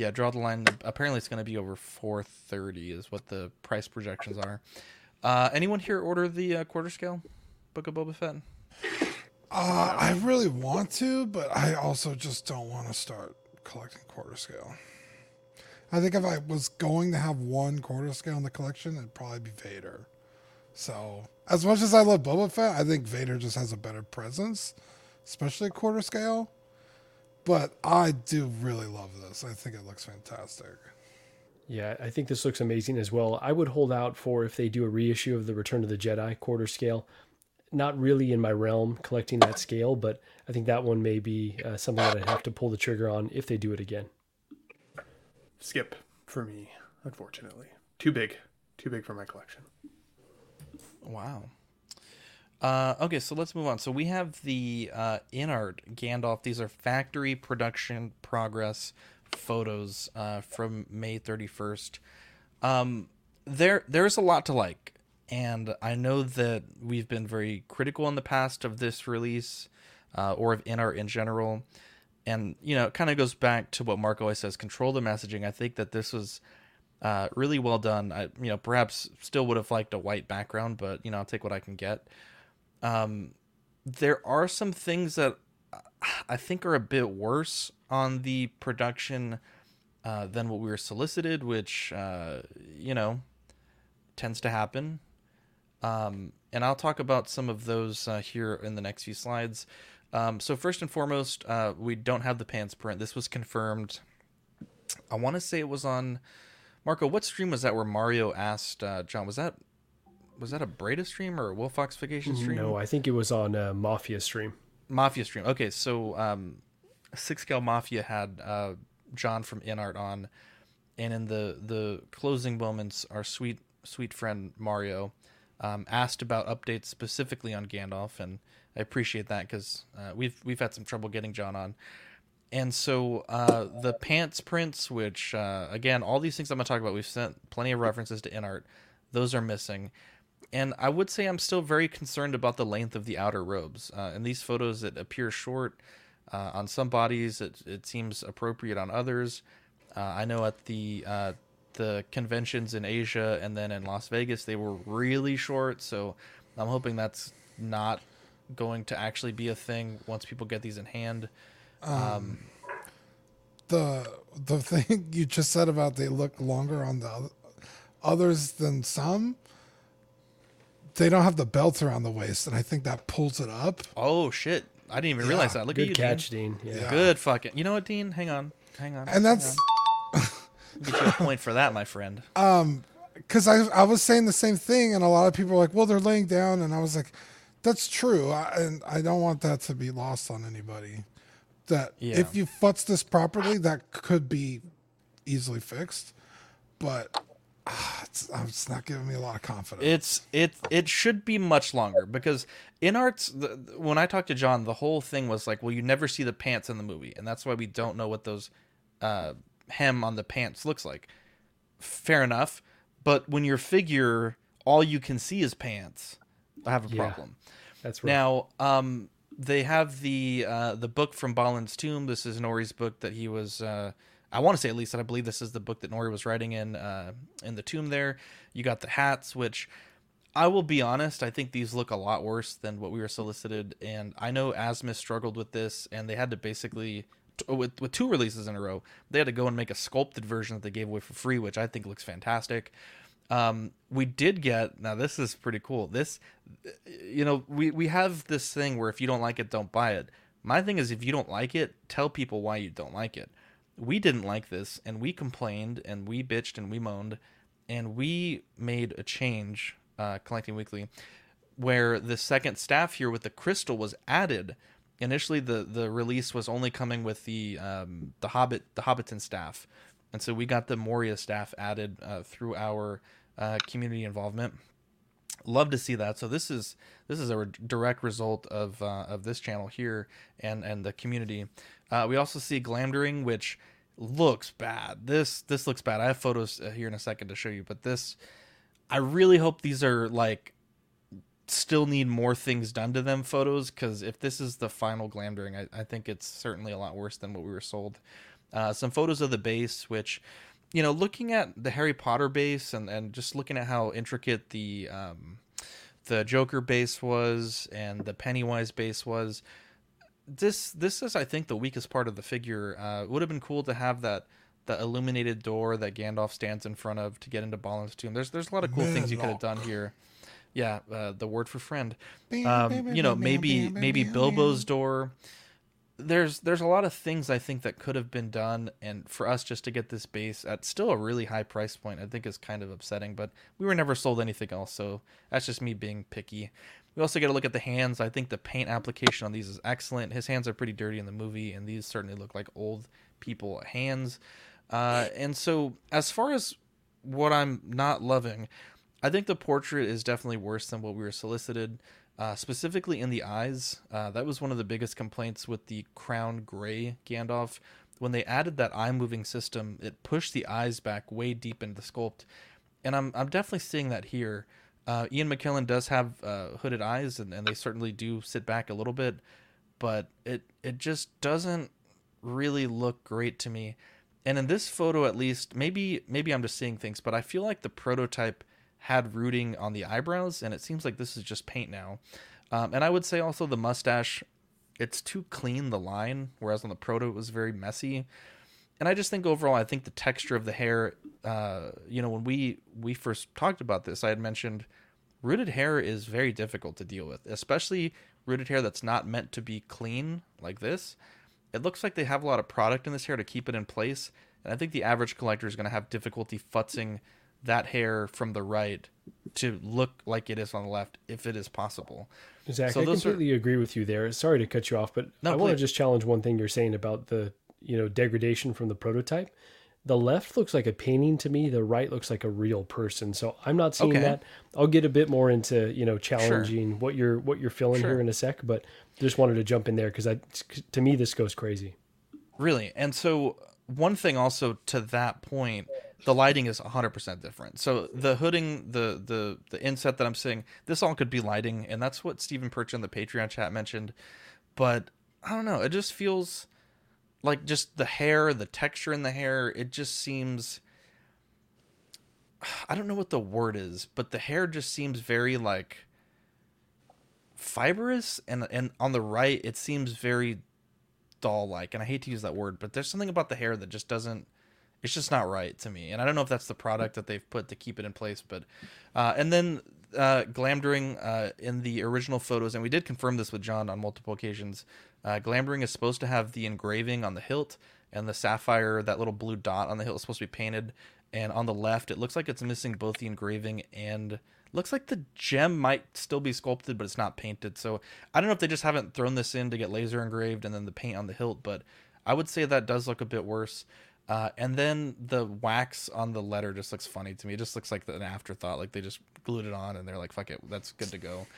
[SPEAKER 2] yeah, draw the line. Apparently, it's going to be over four thirty, is what the price projections are. Uh, anyone here order the uh, quarter scale Book of Boba Fett?
[SPEAKER 4] Uh, I really want to, but I also just don't want to start collecting quarter scale. I think if I was going to have one quarter scale in the collection, it'd probably be Vader. So, as much as I love Boba Fett, I think Vader just has a better presence, especially quarter scale. But I do really love this. I think it looks fantastic.
[SPEAKER 1] Yeah, I think this looks amazing as well. I would hold out for if they do a reissue of the Return of the Jedi quarter scale. Not really in my realm collecting that scale, but I think that one may be uh, something that I'd have to pull the trigger on if they do it again.
[SPEAKER 3] Skip for me, unfortunately. Too big. Too big for my collection.
[SPEAKER 2] Wow. Uh, okay, so let's move on. So we have the uh, InArt Gandalf. These are factory production progress photos uh, from May 31st. Um, there, there's a lot to like, and I know that we've been very critical in the past of this release uh, or of InArt in general. And you know, it kind of goes back to what Mark always says: control the messaging. I think that this was uh, really well done. I, you know, perhaps still would have liked a white background, but you know, I'll take what I can get. Um, there are some things that I think are a bit worse on the production uh, than what we were solicited, which uh, you know tends to happen. Um, and I'll talk about some of those uh, here in the next few slides. Um, so first and foremost, uh, we don't have the pants print. This was confirmed. I want to say it was on Marco. What stream was that where Mario asked uh, John? Was that was that a Breda stream or a Wolfox Vacation stream?
[SPEAKER 1] No, I think it was on uh, Mafia stream.
[SPEAKER 2] Mafia stream. Okay, so um, Six Scale Mafia had uh, John from InArt on, and in the the closing moments, our sweet sweet friend Mario um, asked about updates specifically on Gandalf, and I appreciate that because uh, we've we've had some trouble getting John on. And so uh, the pants prints, which uh, again, all these things I'm gonna talk about, we've sent plenty of references to InArt. Those are missing and I would say I'm still very concerned about the length of the outer robes. Uh, in these photos, it appears short. Uh, on some bodies, it, it seems appropriate on others. Uh, I know at the uh, the conventions in Asia and then in Las Vegas, they were really short. So I'm hoping that's not going to actually be a thing once people get these in hand.
[SPEAKER 4] Um, the the *laughs* thing you just said about they look longer on the others than some they don't have the belts around the waist and i think that pulls it up
[SPEAKER 2] Oh shit! I didn't even realize
[SPEAKER 4] Yeah.
[SPEAKER 2] that. Look
[SPEAKER 1] Good
[SPEAKER 2] at you,
[SPEAKER 1] catch,
[SPEAKER 2] Dean.
[SPEAKER 1] Dean. Yeah.
[SPEAKER 2] Good fucking. You know what, Dean? Hang on, hang on.
[SPEAKER 4] and that's
[SPEAKER 2] hang on. get you a point for that, my friend. *laughs*
[SPEAKER 4] um because I, I was saying the same thing and a lot of people were like well they're laying down and i was like That's true, I, and I don't want that to be lost on anybody. That
[SPEAKER 2] Yeah.
[SPEAKER 4] if you futz this properly, that could be easily fixed. But *sighs* it's, uh, it's not giving me a lot of confidence.
[SPEAKER 2] It's it it should be much longer because InArt's the, when I talked to John, the whole thing was like, well, you never see the pants in the movie, and that's why we don't know what those uh, hem on the pants looks like. Fair enough, but when your figure all you can see is pants, I have a
[SPEAKER 1] Yeah,
[SPEAKER 2] problem.
[SPEAKER 1] that's right.
[SPEAKER 2] Now, um, they have the uh, the book from Balin's Tomb. This is Nori's book that he was. Uh, I want to say at least that I believe this is the book that Nori was writing in uh, in the tomb. There, you got the hats, which I will be honest. I think these look a lot worse than what we were solicited, and I know Asmus struggled with this, and they had to basically. With, with two releases in a row, they had to go and make a sculpted version that they gave away for free, which I think looks fantastic. Um, we did get now. This is pretty cool. This, you know, we we have this thing where if you don't like it, don't buy it. My thing is, if you don't like it, tell people why you don't like it. We didn't like this, and we complained, and we bitched, and we moaned, and we made a change. Uh, collecting weekly, where the second staff here with the crystal was added. Initially, the the release was only coming with the um, the Hobbit the Hobbiton staff, and so we got the Moria staff added uh, through our uh, community involvement. Love to see that. So this is this is a re- direct result of uh, of this channel here and and the community. Uh, we also see Glamdring, which looks bad. This this looks bad. I have photos uh, here in a second to show you, but this I really hope these are like still need more things done to them photos because if this is the final Glamdring, I, I think it's certainly a lot worse than what we were sold. Uh, some photos of the base, which you know, looking at the Harry Potter base and, and just looking at how intricate the um, the Joker base was and the Pennywise base was, this this is I think the weakest part of the figure. Uh, it would have been cool to have that the illuminated door that Gandalf stands in front of to get into Balin's tomb. There's there's a lot of cool things you could have done here. Yeah, uh, the word for friend. Um, you know, maybe maybe Bilbo's door there's there's a lot of things I think that could have been done, and for us just to get this base at still a really high price point, I think is kind of upsetting. But we were never sold anything else, so that's just me being picky. We also got to look at the hands. I think the paint application on these is excellent. His hands are pretty dirty in the movie, and these certainly look like old people hands. Uh, and so, as far as what I'm not loving, I think the portrait is definitely worse than what we were solicited uh, specifically in the eyes. Uh, that was one of the biggest complaints with the Crown Gray Gandalf. When they added that eye moving system, it pushed the eyes back way deep into the sculpt, and I'm I'm definitely seeing that here. Uh, Ian McKellen does have uh, hooded eyes, and, and they certainly do sit back a little bit, but it it just doesn't really look great to me. And in this photo, at least, maybe maybe I'm just seeing things, but I feel like the prototype had rooting on the eyebrows, and it seems like this is just paint now. Um, and I would say also the mustache, it's too clean the line, whereas on the proto it was very messy. And I just think overall, I think the texture of the hair, uh, you know, when we we first talked about this, I had mentioned rooted hair is very difficult to deal with, especially rooted hair that's not meant to be clean like this. It looks like they have a lot of product in this hair to keep it in place, and I think the average collector is going to have difficulty futzing that hair from the right to look like it is on the left if it is possible.
[SPEAKER 1] Zach,
[SPEAKER 2] So
[SPEAKER 1] I
[SPEAKER 2] those are-
[SPEAKER 1] completely agree with you there. Sorry to cut you off, but
[SPEAKER 2] No,
[SPEAKER 1] I want to just challenge one thing you're saying about the you know degradation from the prototype. The left looks like a painting to me. The right looks like a real person. So I'm not seeing
[SPEAKER 2] Okay.
[SPEAKER 1] that. I'll get a bit more into you know challenging what you're what you're feeling
[SPEAKER 2] Sure.
[SPEAKER 1] here in a sec, but just wanted to jump in there because I to me this goes crazy.
[SPEAKER 2] Really. And so one thing also to that point, the lighting is 100% different. So the hooding, the the the inset that I'm seeing, this all could be lighting and that's what Stephen Perch in the Patreon chat mentioned. But I don't know, it just feels like just the hair, the texture in the hair, it just seems I don't know what the word is, but the hair just seems very like fibrous and and on the right it seems very doll like and I hate to use that word, but there's something about the hair that just doesn't it's just not right to me. And I don't know if that's the product that they've put to keep it in place, but uh, and then uh, Glamdring uh, in the original photos, and we did confirm this with John on multiple occasions. Uh, Glamdring is supposed to have the engraving on the hilt and the sapphire, that little blue dot on the hilt is supposed to be painted. And on the left, it looks like it's missing both the engraving and Looks like the gem might still be sculpted, but it's not painted. So I don't know if they just haven't thrown this in to get laser engraved and then the paint on the hilt, but I would say that does look a bit worse. Uh, and then the wax on the letter just looks funny to me. It just looks like an afterthought. Like they just glued it on and they're like, "Fuck it, that's good to go."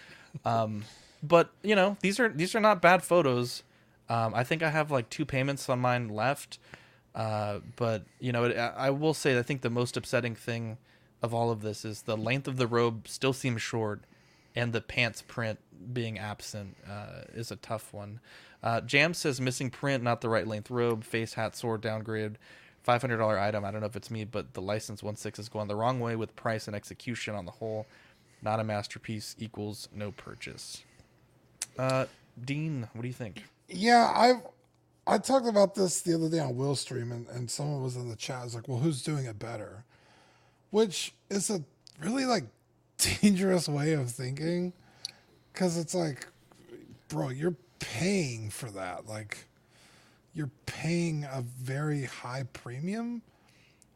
[SPEAKER 2] Um, but you know, these are these are not bad photos. Um, I think I have like two payments on mine left. Uh, but you know, it, I will say I think the most upsetting thing of all of this is the length of the robe still seems short, and the pants print being absent uh, is a tough one. Uh, Jam says missing print, not the right length robe, face, hat, sword, downgrade. Five hundred dollar item. I don't know if it's me, but the license one six is going the wrong way with price and execution on the whole. Not a masterpiece equals no purchase. Uh, Dean, what do you think?
[SPEAKER 4] Yeah, I've I talked about this the other day on Will Stream, and, and someone was in the chat. Was like, "Well, who's doing it better?" Which is a really like *laughs* dangerous way of thinking, because it's like, bro, you're paying for that. Like, you're paying a very high premium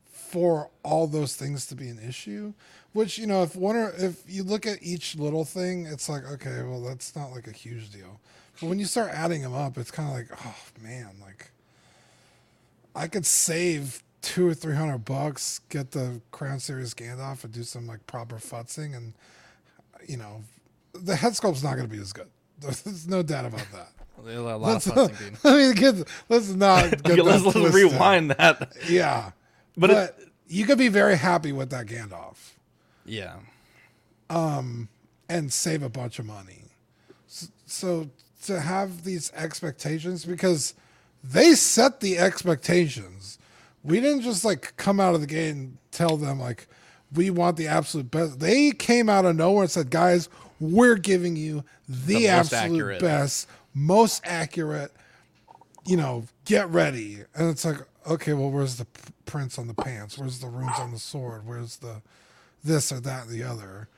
[SPEAKER 4] for all those things to be an issue. Which you know, if one or if you look at each little thing, it's like, okay, well, that's not like a huge deal. But when you start adding them up, it's kind of like, oh man, like I could save two or three hundred bucks, get the Crown Series Gandalf, and do some like proper futzing, and you know, the head sculpt's not going to be as good. *laughs* There's no doubt about that.
[SPEAKER 2] A lot
[SPEAKER 4] let's,
[SPEAKER 2] of *laughs* Dean.
[SPEAKER 4] I mean, get, let's not *laughs* get
[SPEAKER 2] Okay, let's- let's rewind that.
[SPEAKER 4] Yeah,
[SPEAKER 2] But *laughs*
[SPEAKER 4] but,
[SPEAKER 2] it-
[SPEAKER 4] you could be very happy with that Gandalf
[SPEAKER 2] Yeah.
[SPEAKER 4] um, and save a bunch of money. S- So to have these expectations, because they set the expectations. We didn't just like come out of the gate and tell them like we want the absolute best. They came out of nowhere and said, "Guys, we're giving you the,
[SPEAKER 2] The
[SPEAKER 4] absolute
[SPEAKER 2] accurate.
[SPEAKER 4] best, most accurate." You know, get ready, and it's like, okay, well, where's the prints on the pants? Where's the runes on the sword? Where's the this or that and the other.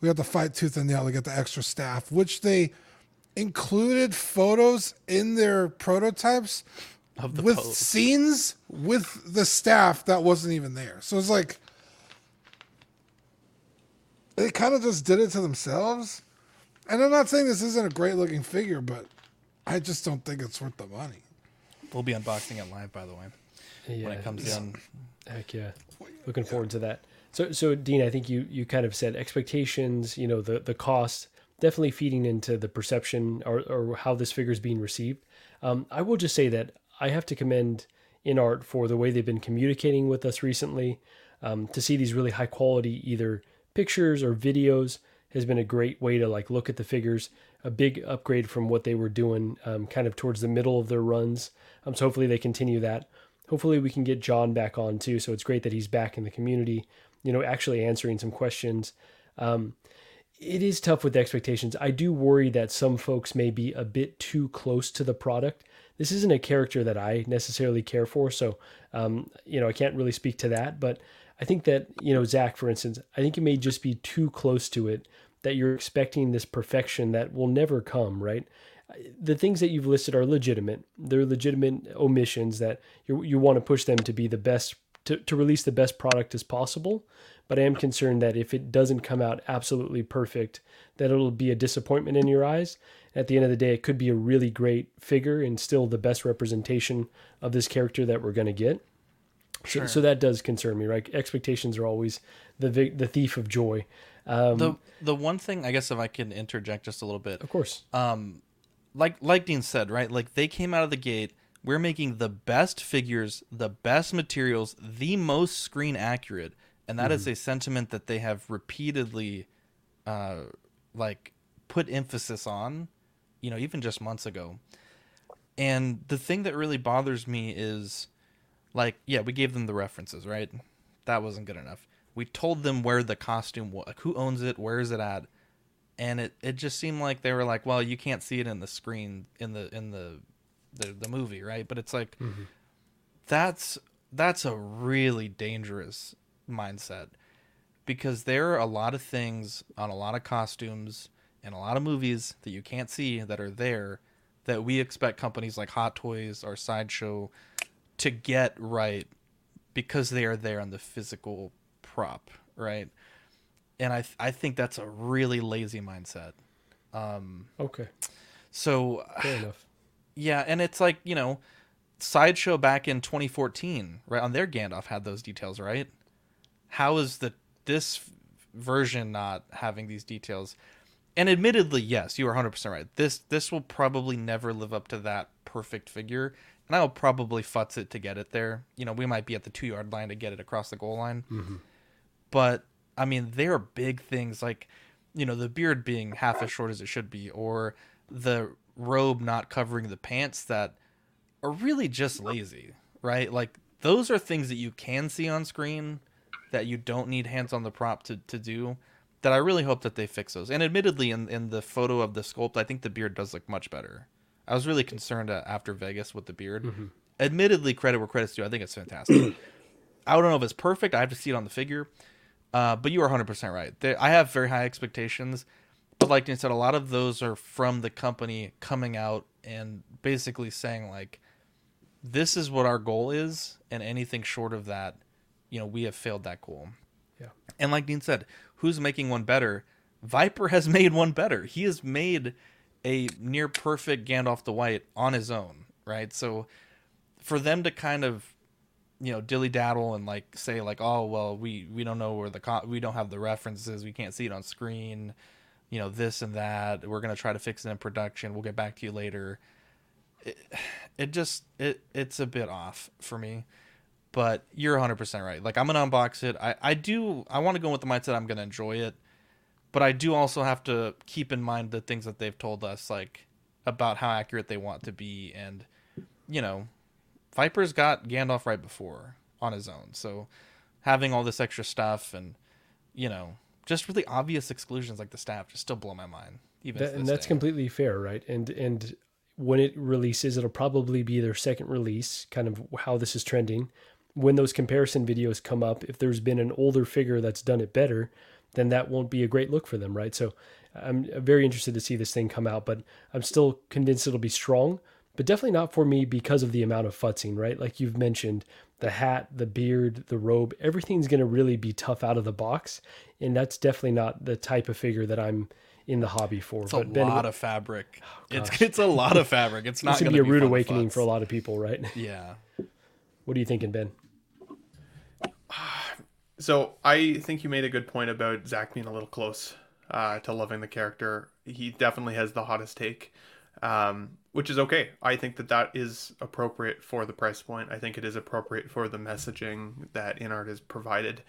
[SPEAKER 4] We have to fight tooth and nail to get the extra staff, which they included photos in their prototypes
[SPEAKER 2] Of the
[SPEAKER 4] with
[SPEAKER 2] pose.
[SPEAKER 4] scenes with the staff that wasn't even there. So it's like they kind of just did it to themselves. And I'm not saying this isn't a great looking figure, but I just don't think it's worth the money.
[SPEAKER 2] We'll be unboxing it live, by the way, Yeah, when
[SPEAKER 1] Yeah,
[SPEAKER 2] it comes
[SPEAKER 1] it's-
[SPEAKER 2] in.
[SPEAKER 1] Heck yeah, looking forward to that. So, so Dean, I think you you kind of said expectations. You know, the the cost definitely feeding into the perception or or how this figure is being received. Um, I will just say that I have to commend InArt for the way they've been communicating with us recently. Um, to see these really high quality either pictures or videos has been a great way to like look at the figures. A big upgrade from what they were doing, um, kind of towards the middle of their runs. Um, so hopefully they continue that. Hopefully we can get John back on too. So it's great that he's back in the community. You know, actually answering some questions. Um, it is tough with expectations. I do worry that some folks may be a bit too close to the product. This isn't a character that I necessarily care for, so um, you know I can't really speak to that. But I think that you know Zach, for instance, I think it may just be too close to it that you're expecting this perfection that will never come. Right? The things that you've listed are legitimate. They're legitimate omissions that you you want to push them to be the best to, to release the best product as possible. But I am concerned that if it doesn't come out absolutely perfect, that it'll be a disappointment in your eyes. At the end of the day, it could be a really great figure and still the best representation of this character that we're going to get. So,
[SPEAKER 2] Sure.
[SPEAKER 1] so that does concern me, right? Expectations are always the the thief of joy. Um,
[SPEAKER 2] the the one thing I guess if I can interject just a little bit,
[SPEAKER 1] of course.
[SPEAKER 2] Um, like like Dean said, right? Like they came out of the gate. We're making the best figures, the best materials, the most screen accurate, and that is
[SPEAKER 1] Mhm.
[SPEAKER 2] a sentiment that they have repeatedly, uh, like put emphasis on. You know, even just months ago. And the thing that really bothers me is, like, yeah, we gave them the references, right? That wasn't good enough. We told them where the costume was, like, who owns it, where is it at, and it, it just seemed like they were like, well, you can't see it in the screen in the in the the, the movie, right? But it's like
[SPEAKER 1] Mhm.
[SPEAKER 2] that's that's a really dangerous mindset because there are a lot of things on a lot of costumes and a lot of movies that you can't see that are there that we expect companies like Hot Toys or Sideshow to get right because they are there on the physical prop, right? and I I think that's a really lazy mindset. Um,
[SPEAKER 1] okay.
[SPEAKER 2] So
[SPEAKER 1] Fair enough.
[SPEAKER 2] Yeah, and it's like you know, sideshow back in 2014, right on their Gandalf had those details, right? How is the this version not having these details? And admittedly, yes, you are 100% right. This this will probably never live up to that perfect figure, and I'll probably futz it to get it there. You know, we might be at the two yard line to get it across the goal line,
[SPEAKER 1] Mhm.
[SPEAKER 2] But I mean, there are big things like, you know, the beard being half as short as it should be, or the robe not covering the pants that are really just lazy, right? Like those are things that you can see on screen that you don't need hands on the prop to, to do. That I really hope that they fix those. And admittedly, in in the photo of the sculpt, I think the beard does look much better. I was really concerned after Vegas with the beard.
[SPEAKER 1] Mhm.
[SPEAKER 2] Admittedly, credit where credit's due. I think it's fantastic. *clears throat* I don't know if it's perfect. I have to see it on the figure. Uh, but you are 100% right. There, I have very high expectations. But like you said, a lot of those are from the company coming out and basically saying, like, this is what our goal is. And anything short of that, you know, we have failed that goal.
[SPEAKER 1] Yeah.
[SPEAKER 2] And like Dean said, who's making one better? Viper has *laughs* made one better. He has made a near perfect Gandalf the White on his own, right? So for them to kind of you know dilly daddle and like say like oh well we we don't know where the co- we don't have the references we can't see it on screen you know this and that we're gonna try to fix it in production we'll get back to you later. It, it just it it's a bit off for me but you're 100% right. Like i'm gonna unbox it. I i do i want to go with the mindset i'm gonna enjoy it but i do also have to keep in mind the things that they've told us like about how accurate they want to be and you know Viper's got Gandalf right before on his own. So having all this extra stuff and you know, just really obvious exclusions like the staff just still blow my mind. Even
[SPEAKER 1] That, and that's
[SPEAKER 2] day.
[SPEAKER 1] completely fair, right? And and when it releases, it'll probably be their second release, kind of how this is trending. When those comparison videos come up, if there's been an older figure that's done it better, then that won't be a great look for them, right? So I'm very interested to see this thing come out, but I'm still convinced it'll be strong, but definitely not for me because of the amount of futzing, right? Like you've mentioned, the hat, the beard, the robe, everything's going to really be tough out of the box, and that's definitely not the type of figure that I'm in the hobby for.
[SPEAKER 2] But it's a
[SPEAKER 1] Ben,
[SPEAKER 2] lot of fabric. *sighs* it's, it's a lot of fabric. It's *laughs* not
[SPEAKER 1] This would
[SPEAKER 2] going
[SPEAKER 1] be a rude awakening
[SPEAKER 2] futz.
[SPEAKER 1] for a lot of people, right? *laughs* *laughs*
[SPEAKER 2] Yeah.
[SPEAKER 1] What are you thinking, Ben? *sighs*
[SPEAKER 3] So I think you made a good point about Zach being a little close uh, to loving the character. He definitely has the hottest take, um, which is okay. I think that that is appropriate for the price point. I think it is appropriate for the messaging that InArt has provided.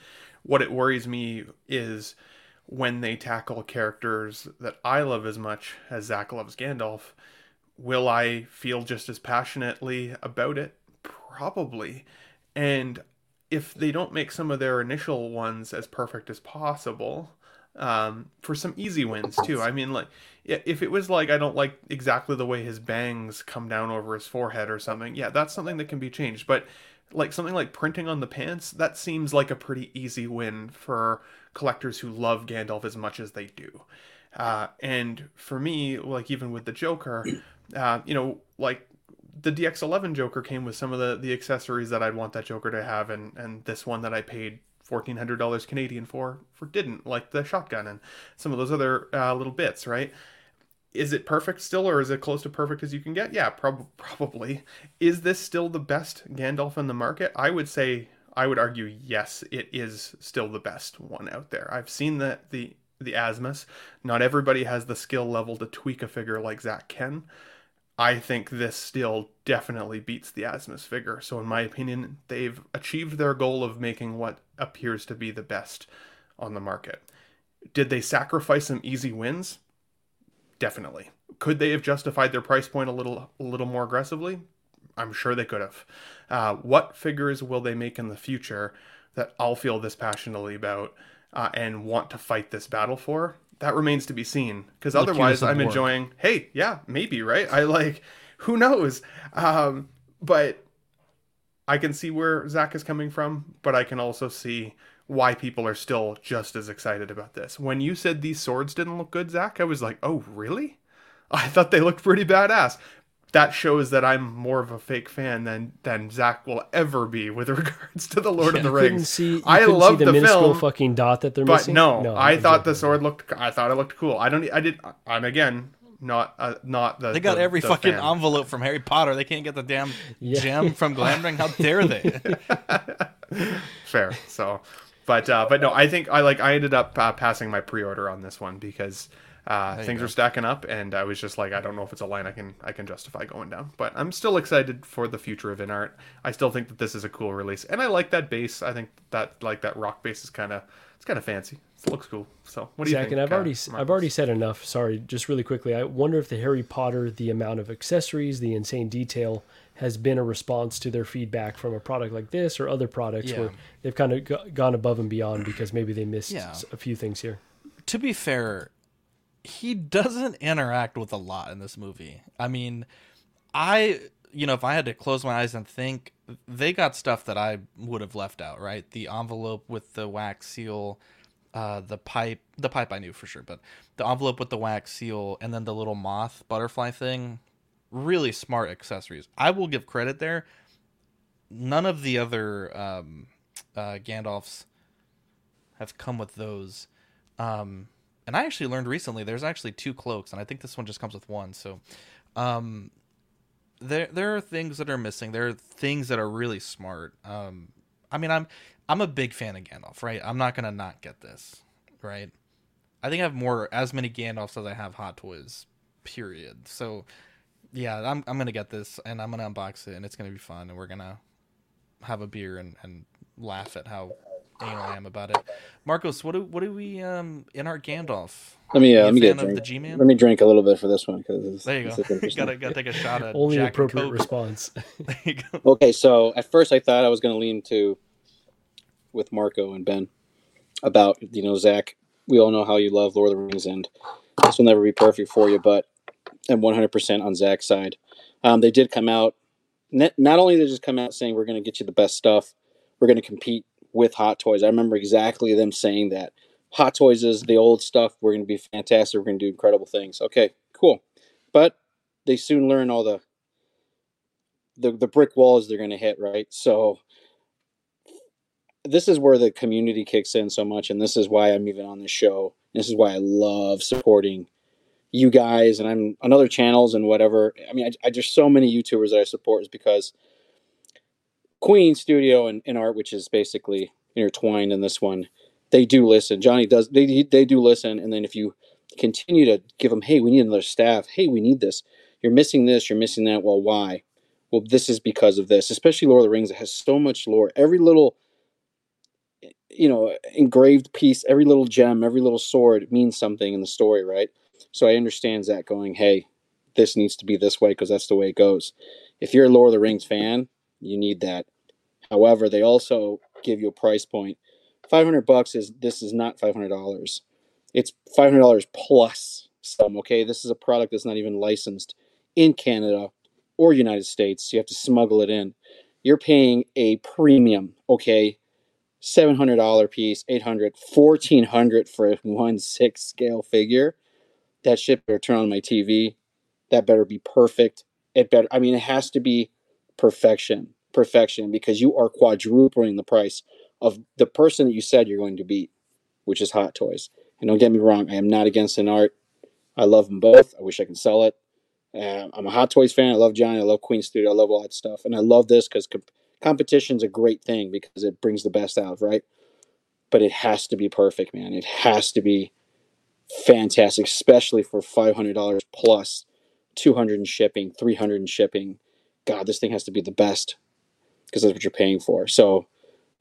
[SPEAKER 3] What it worries me is when they tackle characters that I love as much as Zach loves Gandalf. Will I feel just as passionately about it? Probably. And if they don't make some of their initial ones as perfect as possible, um, for some easy wins too. I mean, like, yeah, if it was like I don't like exactly the way his bangs come down over his forehead or something, yeah, that's something that can be changed. But like something like printing on the pants, that seems like a pretty easy win for collectors who love Gandalf as much as they do. Uh, and for me, like even with the Joker, *clears throat* uh, you know, like the DX11 Joker came with some of the the accessories that I'd want that Joker to have, and and this one that I paid fourteen hundred dollars Canadian for for didn't, like the shotgun and some of those other uh, little bits, right? Is it perfect still, or is it close to perfect as you can get? Yeah, prob- *laughs* probably. Is this still the best Gandalf in the market? I would say, I would argue, yes, it is still the best one out there. I've seen the the the Asmus. Not everybody has the skill level to tweak a figure like Zach can. I think this still definitely beats the Asmus figure. So, in my opinion, they've achieved their goal of making what appears to be the best on the market. Did they sacrifice some easy wins? Definitely. Could they have justified their price point a little, a little more aggressively? I'm sure they could have. Uh, what figures will they make in the future that I'll feel this passionately about uh, and want to fight this battle for? That remains to be seen. Because otherwise, I'm enjoying. Hey, yeah, maybe right. I like. Who knows? Um, but I can see where Zach is coming from, but I can also see why people are still just as excited about this. When you said these swords didn't look good, Zach, I was like, oh, really? *laughs* I thought they looked pretty badass. that shows that I'm more of a fake fan than than Zach will ever be *laughs* with regards to the Lord of the Rings.
[SPEAKER 1] see-
[SPEAKER 3] I love
[SPEAKER 1] the
[SPEAKER 3] the, film,
[SPEAKER 1] fucking dot that they're
[SPEAKER 3] but
[SPEAKER 1] missing?
[SPEAKER 3] no,
[SPEAKER 1] No,
[SPEAKER 3] I
[SPEAKER 1] I'm
[SPEAKER 3] thought the sword looked. I thought it looked cool. I don't. I did. I'm again not uh, not the.
[SPEAKER 2] They got
[SPEAKER 3] the-
[SPEAKER 2] every
[SPEAKER 3] the
[SPEAKER 2] fucking
[SPEAKER 3] fan.
[SPEAKER 2] envelope from Harry Potter. They can't get the damn *laughs*
[SPEAKER 1] Yeah.
[SPEAKER 2] gem from Glamdring. How dare they? *laughs*
[SPEAKER 3] Fair. So, but uh, but no, I think I like. I ended up uh, passing my pre-order on this one because uh, things
[SPEAKER 2] go.
[SPEAKER 3] were stacking up, and I was just like, I don't know if it's a line I can I can justify going down. But I'm still excited for the future of InArt. I still think that this is a cool release, and I like that bass. I think that like that rock bass is kind of it's kind of fancy. It looks cool. So what do you
[SPEAKER 1] Zach,
[SPEAKER 3] think?
[SPEAKER 1] and I've
[SPEAKER 3] uh,
[SPEAKER 1] already
[SPEAKER 3] Marcus?
[SPEAKER 1] I've already said enough. Sorry, just really quickly. I wonder if the Harry Potter, the amount of accessories, the insane detail, has been a response to their feedback from a product like this or other products
[SPEAKER 2] Yeah.
[SPEAKER 1] where they've kind of go- gone above and beyond because maybe they missed
[SPEAKER 2] Yeah.
[SPEAKER 1] s- a few things here.
[SPEAKER 2] to be fair, he doesn't interact with a lot in this movie. I mean, I you know, if I had to close my eyes and think, they got stuff that I would have left out, right? The envelope with the wax seal, uh, the pipe, the pipe I knew for sure, but the envelope with the wax seal, and then the little moth butterfly thing, really smart accessories. I will give credit there. None of the other um, uh, Gandalfs have come with those. Um, and I actually learned recently there's actually two cloaks, and I think this one just comes with one. So, um, there there are things that are missing. There are things that are really smart. Um, I mean, I'm I'm a big fan of Gandalf, right? I'm not gonna not get this, right? I think I have more as many Gandalfs as I have Hot Toys, period. So, yeah, I'm I'm gonna get this, and I'm gonna unbox it, and it's gonna be fun, and we're gonna have a beer and, and laugh at how anal I am about it. Marcos, what do what do we um in our Gandalf?
[SPEAKER 8] Let me
[SPEAKER 2] You
[SPEAKER 8] uh, let me get a drink.
[SPEAKER 2] the G-Man?
[SPEAKER 8] Let me drink a little bit for this one because
[SPEAKER 2] There you go. *laughs* gotta gotta take a shot at
[SPEAKER 1] Only
[SPEAKER 2] Jack
[SPEAKER 1] appropriate
[SPEAKER 2] Coke. *laughs*
[SPEAKER 1] response.
[SPEAKER 2] There you go.
[SPEAKER 8] Okay, so at first I thought I was going to lean to with Marco and Ben about you know Zach. We all know how you love Lord of the Rings, and this will never be perfect for you. But I'm 100% on Zach's side. Um, they did come out. Not, only did they just come out saying we're going to get you the best stuff, we're going to compete with Hot Toys. I remember exactly them saying that. Hot Toys is the old stuff. We're going to be fantastic. We're going to do incredible things. Okay, cool. But they soon learn all the the, the brick walls they're going to hit, right? So this is where the community kicks in so much, and this is why I'm even on this show. This is why I love supporting you guys, and I'm on other channels and whatever. I mean, I, I just so many YouTubers that I support is because Queen Studio and, and Art, which is basically intertwined in this one, they do listen. Johnny does they they do listen, and then if you continue to give them, hey, we need another staff. Hey, we need this. You're missing this. You're missing that. Well, why? Well, this is because of this. Especially Lord of the Rings. It has so much lore. Every little, you know, engraved piece, every little gem, every little sword means something in the story, right? So I understand that going, hey, this needs to be this way because that's the way it goes. If you're a Lord of the Rings fan, you need that. However, they also give you a price point. 500 bucks is this is not $500. It's $500 plus some, okay? This is a product that's not even licensed in Canada or United States. You have to smuggle it in. You're paying a premium, okay? $700 piece, 800 1400 for a 1 6 scale figure. That shit better turn on my TV. That better be perfect. It better, I mean, it has to be perfection, perfection, because you are quadrupling the price of the person that you said you're going to beat, which is Hot Toys. And don't get me wrong, I am not against InArt. I love them both. I wish I could sell it. I'm a Hot Toys fan. I love Johnny. I love Queen Studio. I love all that stuff. And I love this because comp- competition's a great thing because it brings the best out, right? But it has to be perfect, man. It has to be fantastic, especially for $500 plus, 200 in shipping, 300 in shipping. God, this thing has to be the best because that's what you're paying for. So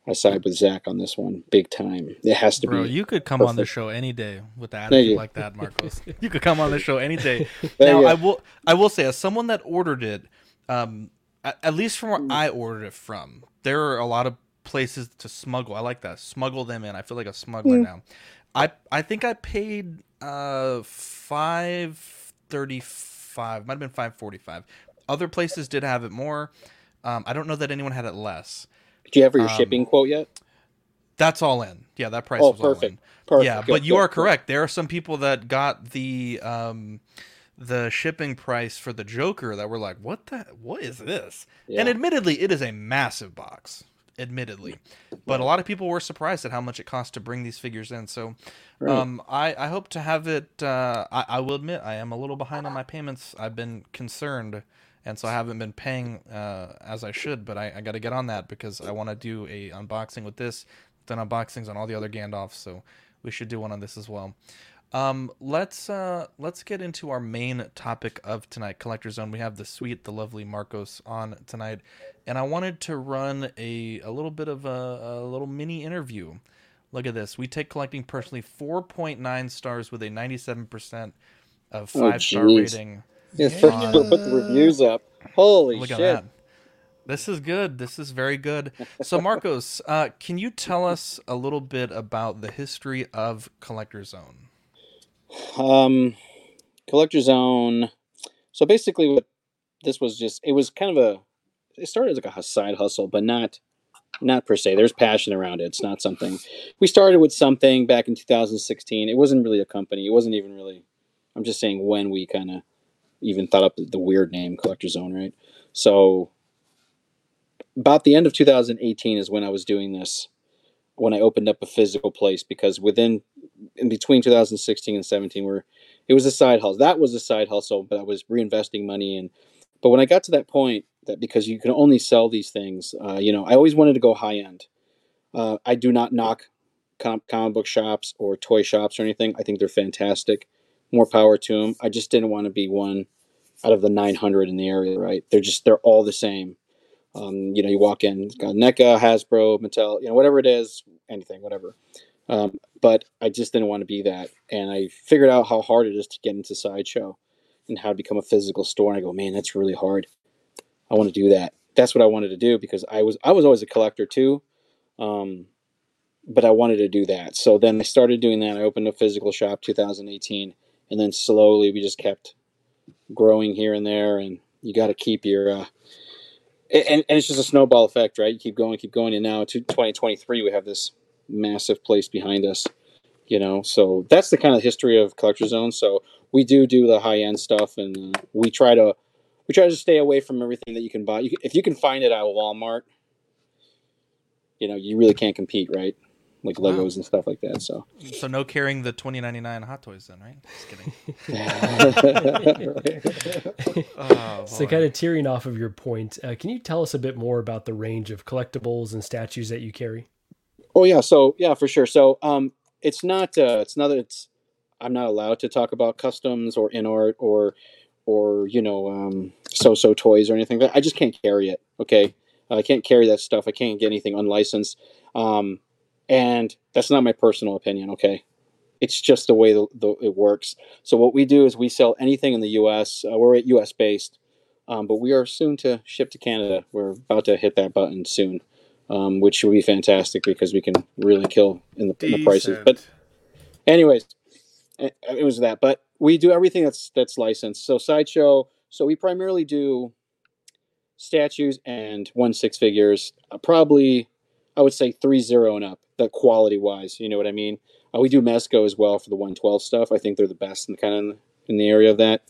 [SPEAKER 8] I side with Zach on this one, big time. It has to
[SPEAKER 2] Bro,
[SPEAKER 8] be.
[SPEAKER 2] you could come on the show any day with
[SPEAKER 8] that
[SPEAKER 2] attitude like that, *laughs* Marcos. you could come on the show any day. Now. I will, I will say, as someone that ordered it, um, at, at least from where I ordered it from, there are a lot of places to smuggle. I like that. Smuggle them in. I feel like a smuggler
[SPEAKER 8] Mm.
[SPEAKER 2] now. I, I think I paid uh five thirty five. Might have been five forty five. Other places did have it more. Um, I don't know that anyone had it less.
[SPEAKER 8] Do you have your
[SPEAKER 2] Um,
[SPEAKER 8] shipping quote yet?
[SPEAKER 2] That's all in. Yeah, that price
[SPEAKER 8] Oh,
[SPEAKER 2] was all in.
[SPEAKER 8] Perfect.
[SPEAKER 2] Yeah, but you are correct. There are some people that got the um the shipping price for the Joker that we're like, what the what is this?
[SPEAKER 8] Yeah.
[SPEAKER 2] And admittedly, it is a massive box. Admittedly, but a lot of people were surprised at how much it cost to bring these figures in. So,
[SPEAKER 8] Right.
[SPEAKER 2] um, I I hope to have it. Uh, I I will admit I am a little behind on my payments. I've been concerned, and so I haven't been paying uh, as I should. But I, I got to get on that because I want to do a unboxing with this. then unboxings on all the other Gandalfs, so we should do one on this as well. Um, let's uh, let's get into our main topic of tonight, Collectorzown. We have the sweet, the lovely Marcos on tonight, and I wanted to run a a little bit of a, a little mini interview. Look at this. We take collecting personally 4.9 stars with a 97% of
[SPEAKER 8] Oh,
[SPEAKER 2] five star rating.
[SPEAKER 8] Yeah,
[SPEAKER 2] on-
[SPEAKER 8] put the reviews up. Holy
[SPEAKER 2] Look
[SPEAKER 8] shit!
[SPEAKER 2] at that. This is good. This is very good. So, Marcos, uh, can you tell us a little bit about the history of Collectorzown?
[SPEAKER 8] Um, Collectorzown. So basically, what this was just it was kind of a it started as like a side hustle, but not not per se. There's passion around it. It's not something we started with something back in 2016. It wasn't really a company. It wasn't even really. I'm just saying when we kind of even thought up the weird name Collectorzown, right? So about the end of 2018 is when I was doing this. When I opened up a physical place, because within in between 2016 and 17 where it was a side hustle. That was a side hustle but i was reinvesting money in. But when i got to that point that because you can only sell these things uh, you know i always wanted to go high end. Uh, i do not knock com- comic book shops or toy shops or anything. I think they're fantastic. More power to them i just didn't want to be one out of the 900 in the area right? They're just they're all the same. Um, you know you walk in got NECA, hasbro mattel you know whatever it is anything whatever. Um, but I just didn't want to be that. And I figured out how hard it is to get into Sideshow and how to become a physical store. And I go, man, that's really hard. I want to do that. That's what I wanted to do because I was I was always a collector too, um, but I wanted to do that. So then I started doing that. I opened a physical shop 2018, and then slowly we just kept growing here and there. And you got to keep your uh, and, and it's just a snowball effect, right? You keep going, keep going, and now to 2023 we have this massive place behind us you know so that's the kind of history of Collectorzown so we do do the high end stuff and uh, we try to we try to stay away from everything that you can buy you, if you can find it at walmart you know you really can't compete right like
[SPEAKER 2] Wow.
[SPEAKER 8] legos and stuff like that so
[SPEAKER 2] So no carrying the twenty ninety nine Hot Toys then, right? Just kidding. *laughs* *laughs* oh,
[SPEAKER 1] so kind of tearing off of your point, uh, can you tell us a bit more about the range of collectibles and statues that you carry?
[SPEAKER 8] Oh yeah, so yeah, for sure. So um, it's not uh, it's not that it's I'm not allowed to talk about customs or InArt or or you know um, so so toys or anything. I just can't carry it. Okay, I can't carry that stuff. I can't get anything unlicensed, um, and that's not my personal opinion. Okay, it's just the way the, the, it works. So what we do is we sell anything in the U.S. Uh, we're U.S. based, um, but we are soon to ship to Canada. We're about to hit that button soon um, which would be fantastic because we can really kill in the, in the prices. But, anyways, it, it was that. But we do everything that's that's licensed. So sideshow. So we primarily do statues and one six figures. Uh, probably, I would say three zero and up. The quality wise, you know what I mean. Uh, we do Mezco as well for the one twelve stuff. I think they're the best in the kind of in the area of that.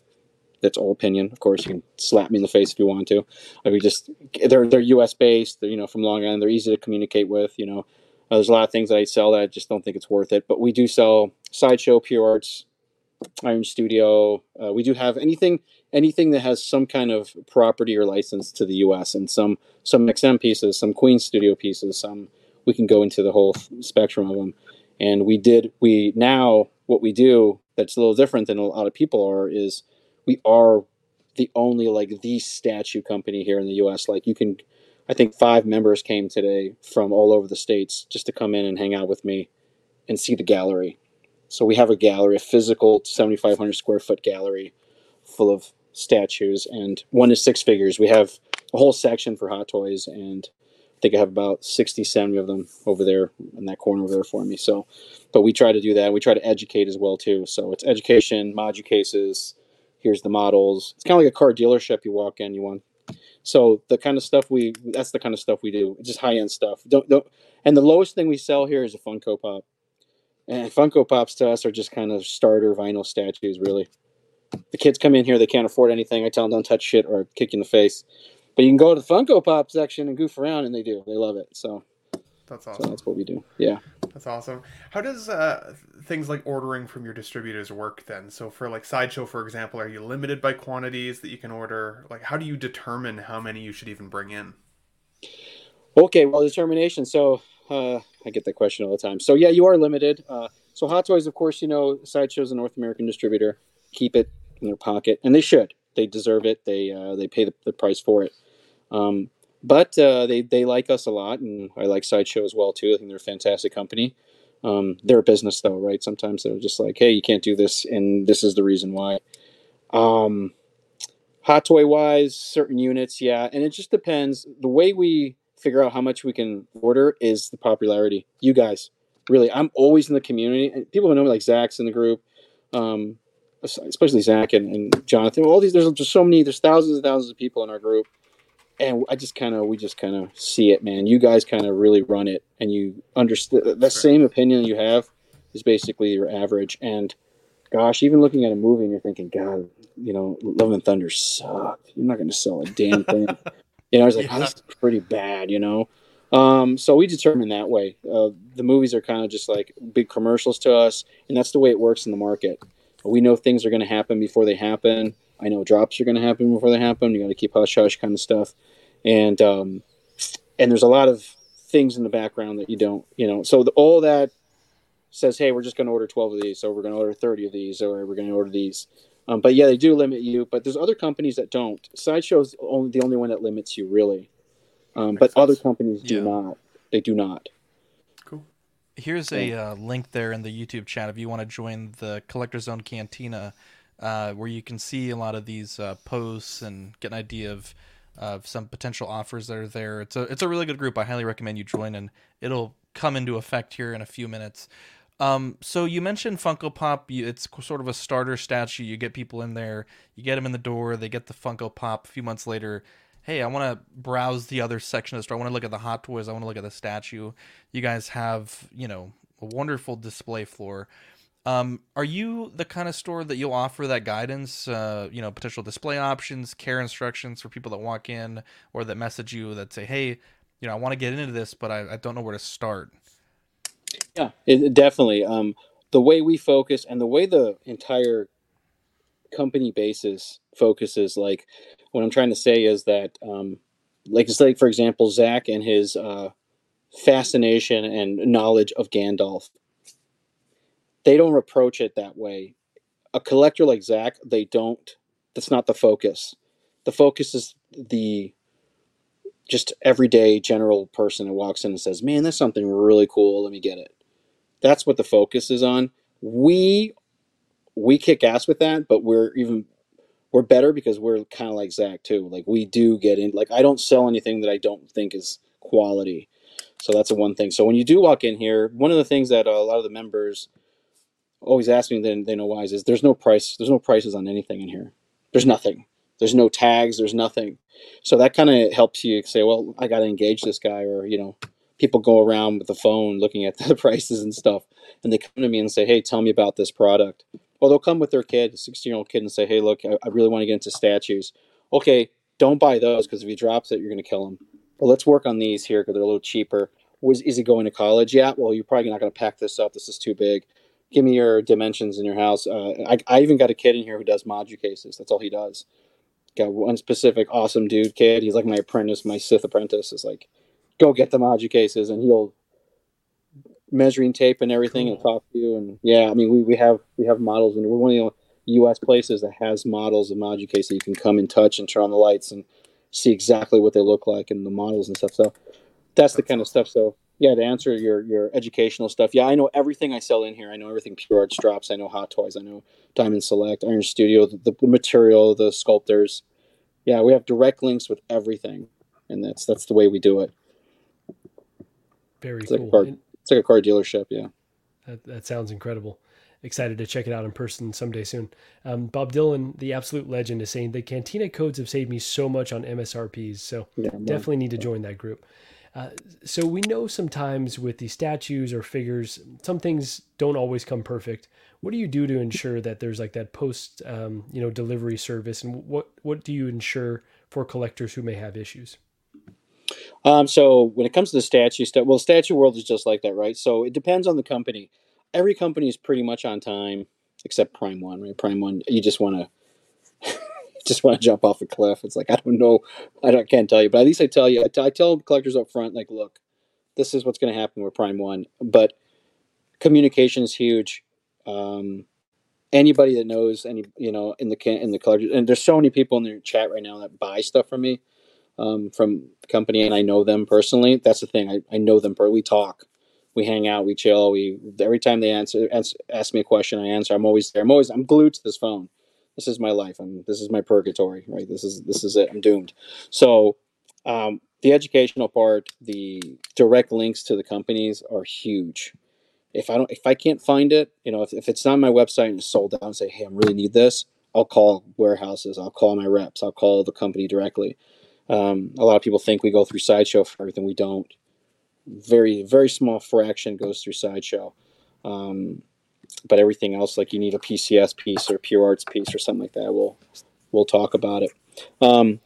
[SPEAKER 8] That's all opinion. Of course, you can slap me in the face if you want to. Like we just they're they're U.S. based. They're you know from Long Island. They're easy to communicate with. You know, uh, there's a lot of things that I sell that I just don't think it's worth it. But we do sell sideshow, pure arts, Iron Studio. Uh, we do have anything anything that has some kind of property or license to the U.S. and some some XM pieces, some Queen Studio pieces. Some we can go into the whole spectrum of them. And we did we now what we do that's a little different than a lot of people are is we are the only like the statue company here in the US. Like you can I think five members came today from all over the states just to come in and hang out with me and see the gallery. So we have a gallery, a physical 7,500 square foot gallery full of statues, and one is six figures. We have a whole section for Hot Toys, and I think I have about 60, 70 of them over there in that corner over there for me. So, but we try to do that. We try to educate as well too. So it's education, modu cases. Here's the models. It's kind of like a car dealership. You walk in, you want. So the kind of stuff we that's the kind of stuff we do. It's just high end stuff. Don't don't. And the lowest thing we sell here is a Funko Pop. And Funko Pops to us are just kind of starter vinyl statues, really. the kids come in here, they can't afford anything. I tell them don't touch shit or kick you in the face. But you can go to the Funko Pop section and goof around, and they do. They love it. So
[SPEAKER 3] That's
[SPEAKER 8] so
[SPEAKER 3] awesome.
[SPEAKER 8] that's what we do. Yeah.
[SPEAKER 3] That's awesome. How does uh, things like ordering from your distributors work then? So for like Sideshow, for example, are you limited by quantities that you can order? Like, how do you determine how many you should even bring in?
[SPEAKER 8] Okay, well, determination. So uh, I get that question all the time. So yeah, you are limited. Uh, so Hot Toys, of course, you know, Sideshow's a North American distributor. Keep it in their pocket, and they should. They deserve it. They uh, they pay the, the price for it. Um, but uh, they they like us a lot, and I like Sideshow as well too. I think they're a fantastic company. Um, they're a business though, right? Sometimes they're just like, hey, you can't do this, and this is the reason why. Um, hot toy wise, certain units, yeah, and it just depends. The way we figure out how much we can order is the popularity. You guys, really, I'm always in the community, and people who know me, like Zach's in the group, um, especially Zach and, and Jonathan. All these, there's just so many. There's thousands and thousands of people in our group, and I just kind of, we just kind of see it, man. You guys kind of really run it, and you understand that same opinion you have is basically your average. And gosh, even looking at a movie and you're thinking, God, you know, Love and Thunder sucked. You're not going to sell a damn *laughs* thing. you know, I was like, oh, this is pretty bad, you know. Um, so we determine that way. Uh, the movies are kind of just like big commercials to us, and that's the way it works in the market. We know things are going to happen before they happen. I know drops are going to happen before they happen. You got to keep hush hush kind of stuff, and um, and there's a lot of things in the background that you don't, you know. So the, all that says, hey, we're just going to order 12 of these, so we're going to order 30 of these, or we're going to order these. Um, but yeah, they do limit you. But there's other companies that don't. Sideshow's only the only one that limits you, really. Um, but other companies do not. They do not. Cool.
[SPEAKER 2] Here's a uh, link there in the YouTube chat if you want to join the Collectorzown Cantina, uh, where you can see a lot of these uh, posts and get an idea of of some potential offers that are there. It's a it's a really good group. I highly recommend you join, and it'll come into effect here in a few minutes. Um, so you mentioned Funko Pop. It's sort of a starter statue. You get people in there, you get them in the door, they get the Funko Pop. A few months later, hey, I want to browse the other section of the store. I want to look at the Hot Toys. I want to look at the statue. You guys have, you know, a wonderful display floor. Um, are you the kind of store that you'll offer that guidance, uh, you know, potential display options, care instructions for people that walk in or that message you that say, hey, you know, I want to get into this, but I, I don't know where to start?
[SPEAKER 8] Yeah, it, definitely. Um, the way we focus and the way the entire company basis focuses, like what I'm trying to say is that, um, like, it's like for example, Zach and his uh, fascination and knowledge of Gandalf. They don't approach it that way. A collector like Zach, they don't. That's not the focus. The focus is the just everyday general person who walks in and says, "Man, that's something really cool. Let me get it." That's what the focus is on. We we kick ass with that, but we're even we're better because we're kind of like Zach too. Like we do get in. Like I don't sell anything that I don't think is quality. So that's a one thing. So when you do walk in here, one of the things that a lot of the members always ask me, then they know why is there's no price. There's no prices on anything in here. There's nothing. There's no tags. There's nothing. So that kind of helps you say, well, I got to engage this guy, or you know, people go around with the phone looking at *laughs* the prices and stuff, and they come to me and say, hey, tell me about this product. Well, they'll come with their kid, a 16 year old kid, and say, hey, look, I, I really want to get into statues. Okay, don't buy those because if he drops it, you're going to kill him. But let's work on these here because they're a little cheaper. Was is he going to college? Yeah. Well, you're probably not going to pack this up. This is too big. Give me your dimensions in your house. Uh, I, I even got a kid in here who does Maju cases. That's all he does. Got one specific awesome dude kid. He's like my apprentice, my Sith apprentice. Is like, go get the Maju cases, and he'll measuring tape and everything cool. and talk to you. And yeah, I mean, we, we have we have models, and we're one of the U.S. places that has models of Maju cases that you can come and touch and turn on the lights and see exactly what they look like and the models and stuff. So that's the kind of stuff. So yeah, to answer your your educational stuff, yeah, I know everything I sell in here. I know everything Pure Arts drops. I know Hot Toys. I know Diamond Select, Iron Studio, the, the material, the sculptors. Yeah, we have direct links with everything, and that's that's the way we do it.
[SPEAKER 1] Very
[SPEAKER 8] it's
[SPEAKER 1] cool.
[SPEAKER 8] Like car, it's like a car dealership. Yeah.
[SPEAKER 1] That, that sounds incredible. Excited to check it out in person someday soon. Um, Bob Dylan, the absolute legend, is saying the Cantina codes have saved me so much on MSRPs. So
[SPEAKER 8] yeah,
[SPEAKER 1] definitely need to join that group. So we know sometimes with these statues or figures, some things don't always come perfect. What do you do to ensure that there's like that post, um, you know, delivery service, and what what do you ensure for collectors who may have issues?
[SPEAKER 8] Um, so when it comes to the statue stuff, well, statue world is just like that, right? So it depends on the company. Every company is pretty much on time, except Prime One, right? Prime One, you just want to just want to jump off a cliff. It's like I don't know, I don't, can't tell you, but at least I tell you, I, t- I tell collectors up front, like, look, this is what's going to happen with Prime One. But communication is huge. Um, anybody that knows any, you know, in the in the collectors, and there's so many people in the chat right now that buy stuff from me um, from the company, and I know them personally. That's the thing. I, I know them. Per- we talk, we hang out, we chill. We every time they answer, answer ask me a question, I answer. I'm always there. I'm always I'm glued to this phone. This is my life. I'm this is my purgatory. Right. This is this is it. I'm doomed. So um, the educational part, the direct links to the companies are huge. If I don't, if I can't find it, you know, if, if it's not on my website and it's sold out, and say, hey, I really need this, I'll call warehouses, I'll call my reps, I'll call the company directly. Um, a lot of people think we go through Sideshow for everything. We don't. Very, very small fraction goes through Sideshow. Um, but everything else, like you need a PCS piece or a Pure Arts piece or something like that, we'll we'll talk about it. Um,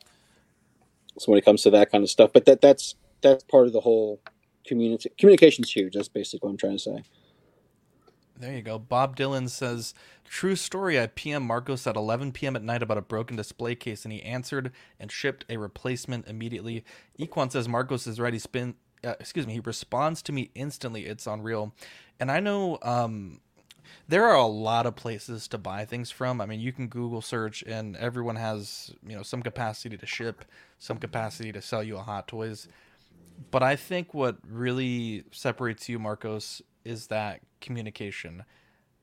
[SPEAKER 8] so when it comes to that kind of stuff, but that that's that's part of the whole community. Communication's huge. That's basically what I'm trying to say.
[SPEAKER 2] There you go. Bob Dylan says, True story. I PM Marcos at 11 p.m. at night about a broken display case, and he answered and shipped a replacement immediately. Equan says Marcos is ready. Spin. Uh, excuse me. He responds to me instantly. It's unreal. And I know um, there are a lot of places to buy things from. I mean, you can Google search, and everyone has you know some capacity to ship, some capacity to sell you a Hot Toys. But I think what really separates you, Marcos, is that communication.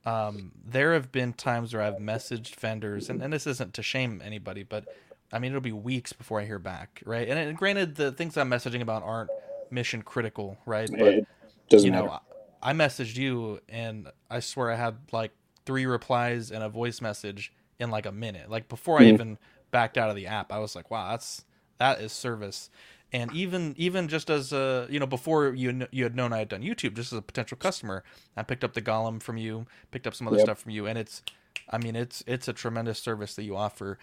[SPEAKER 2] Um, there have been times where I've messaged vendors, and, and this isn't to shame anybody, but I mean, it'll be weeks before I hear back, right? And, and granted, the things I'm messaging about aren't mission critical, right? But,
[SPEAKER 8] It doesn't
[SPEAKER 2] you know,
[SPEAKER 8] matter.
[SPEAKER 2] I messaged you, and I swear I had like three replies and a voice message in like a minute. Like before I
[SPEAKER 8] Mhm.
[SPEAKER 2] even backed out of the app, I was like, wow, that's that is service. And even even just as a you know before you kn- you had known I had done YouTube, just as a potential customer, I picked up the Golem from you, picked up some other
[SPEAKER 8] Yep.
[SPEAKER 2] stuff from you, and it's, I mean, it's it's a tremendous service that you offer,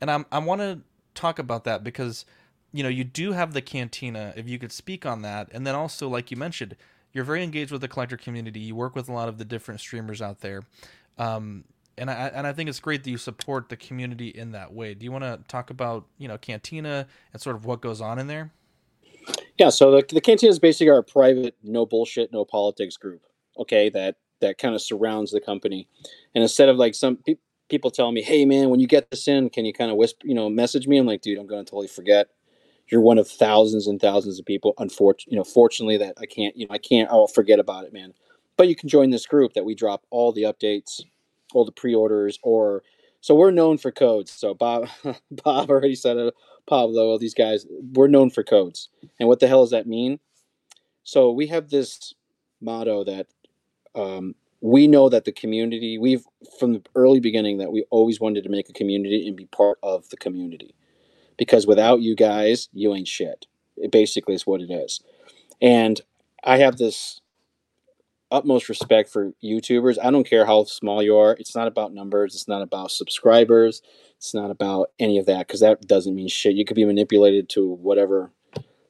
[SPEAKER 2] and I'm I want to talk about that because you know you do have the cantina. If you could speak on that, and then also like you mentioned, you're very engaged with the collector community. You work with a lot of the different streamers out there. Um, and I and I think it's great that you support the community in that way. Do you want to talk about you know Cantina and sort of what goes on in there?
[SPEAKER 8] Yeah, so the, the cantina is basically our private, no bullshit, no politics group. Okay, that that kind of surrounds the company, and instead of like some pe- people telling me, "Hey, man, when you get this in, can you kind of whisper, you know, message me?" I'm like, "Dude, I'm going to totally forget." You're one of thousands and thousands of people. Unfortunately, you know, fortunately, that I can't, you know, I can't. I'll forget about it, man. But you can join this group that we drop all the updates, all the pre-orders, or so we're known for codes. So Bob, *laughs* Bob already said it. Pablo, all these guys, we're known for codes. And what the hell does that mean? So we have this motto that um, we know that the community, we've from the early beginning that we always wanted to make a community and be part of the community. Because without you guys, you ain't shit. It basically is what it is. And I have this utmost respect for YouTubers. I don't care how small you are. It's not about numbers. It's not about subscribers. It's not about any of that because that doesn't mean shit. You could be manipulated to whatever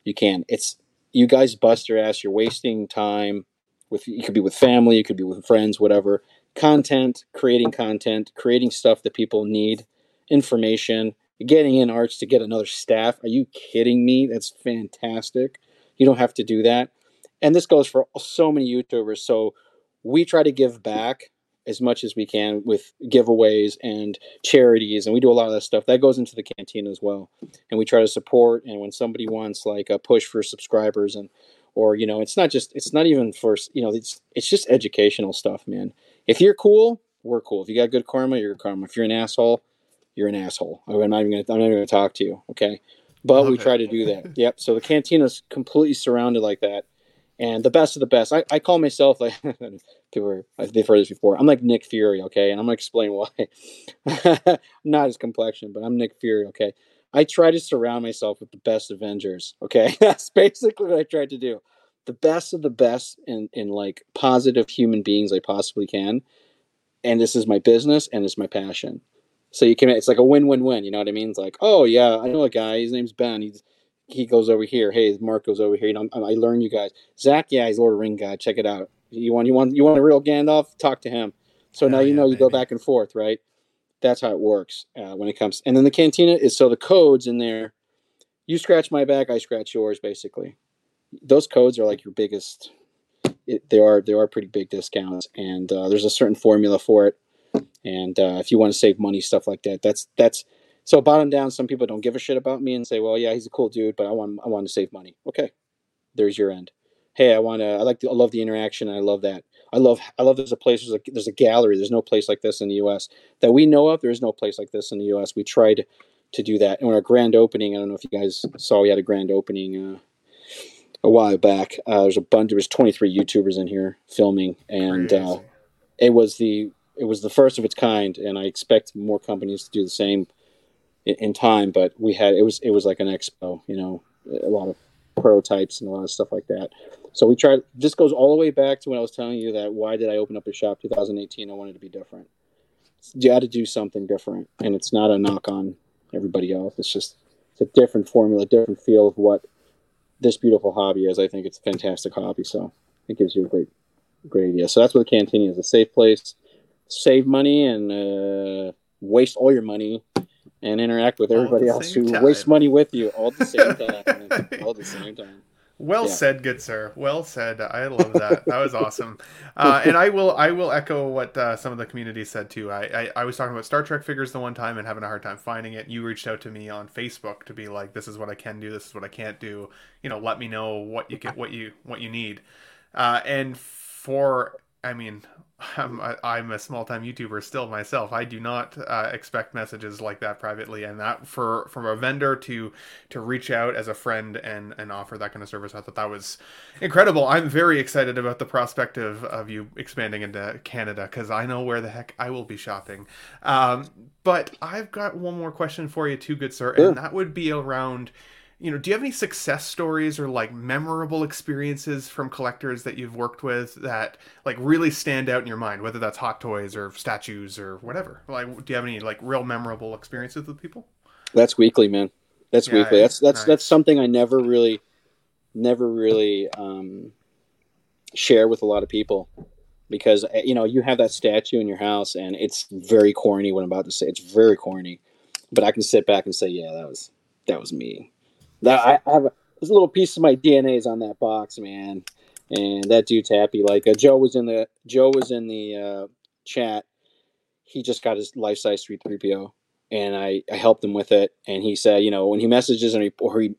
[SPEAKER 8] you can. It's you guys bust your ass. You're wasting time with. You could be with family. You could be with friends. Whatever. Content, creating content, creating stuff that people need, information, getting in arts to get another staff. Are you kidding me? That's fantastic. You don't have to do that. And this goes for so many YouTubers. So we try to give back as much as we can with giveaways and charities and we do a lot of that stuff that goes into the canteen as well and we try to support and when somebody wants like a push for subscribers and or you know it's not just it's not even for you know it's it's just educational stuff man if you're cool we're cool if you got good karma you're karma if you're an asshole you're an asshole oh, i'm not even gonna i'm not even gonna talk to you okay but we try to do that yep so the canteen is completely surrounded like that and the best of the best. I, I call myself like *laughs* people are they've heard this before. I'm like Nick Fury, okay, and I'm gonna explain why. *laughs* Not his complexion, but I'm Nick Fury, okay. I try to surround myself with the best Avengers. Okay, *laughs* that's basically what I tried to do. The best of the best in in like positive human beings I possibly can. And this is my business and it's my passion. So you can it's like a win-win-win. You know what I mean? It's like, oh yeah, I know a guy. His name's Ben. He's he goes over here. Hey, Mark goes over here. You know, I learn you guys. Zach, yeah, he's Lord of Ring guy. Check it out. You want you want you want a real Gandalf? Talk to him. So now you know you go back and forth, right? That's how it works uh, when it comes. And then the cantina is so the codes in there. You scratch my back, I scratch yours. Basically, those codes are like your biggest. It, they are they are pretty big discounts, and uh, there's a certain formula for it. And uh, if you want to save money, stuff like that, that's that's so bottom down. Some people don't give a shit about me and say, "Well, yeah, he's a cool dude, but I want I want to save money." Okay, there's your end. Hey, I want to. I like. The, I love the interaction. I love that. I love. I love. There's a place. There's a, there's a gallery. There's no place like this in the U.S. that we know of. There is no place like this in the U.S. We tried to do that. And when our grand opening, I don't know if you guys saw, we had a grand opening uh, a while back. Uh, there's a bunch. There was 23 YouTubers in here filming, and uh, it was the it was the first of its kind. And I expect more companies to do the same in, in time. But we had it was it was like an expo. You know, a lot of prototypes and a lot of stuff like that. So we tried. This goes all the way back to when I was telling you that why did I open up a shop 2018? I wanted to be different. You had to do something different, and it's not a knock on everybody else. It's just it's a different formula, different feel of what this beautiful hobby is. I think it's a fantastic hobby. So it gives you a great, great idea. So that's what the canteen is: a safe place, save money and uh, waste all your money and interact with everybody else who time. wastes money with you all the same *laughs* time. all the
[SPEAKER 3] same time. Well yeah. said, good sir. Well said. I love that. That was awesome. Uh, and I will, I will echo what uh, some of the community said too. I, I, I, was talking about Star Trek figures the one time and having a hard time finding it. You reached out to me on Facebook to be like, "This is what I can do. This is what I can't do. You know, let me know what you get, what you, what you need." Uh, and for, I mean, I'm a, I'm a small time YouTuber still myself. I do not uh, expect messages like that privately, and that for from a vendor to to reach out as a friend and and offer that kind of service, I thought that was incredible. I'm very excited about the prospect of, of you expanding into Canada because I know where the heck I will be shopping. Um, but I've got one more question for you, too, good sir, and that would be around you know, do you have any success stories or like memorable experiences from collectors that you've worked with that like really stand out in your mind, whether that's hot toys or statues or whatever? Like, do you have any like real memorable experiences with people?
[SPEAKER 8] That's weekly, man. That's yeah, weekly. That's that's nice. that's something I never really, never really um, share with a lot of people because eh, you know you have that statue in your house and it's very corny. What I'm about to say, it's very corny, but I can sit back and say, yeah, that was that was me that I, have a little piece of my DNA's on that box, man. And that dude's happy. Like uh, Joe was in the Joe was in the uh, chat. He just got his life size three three PO, and I, I helped him with it. And he said, you know, when he messages and he or he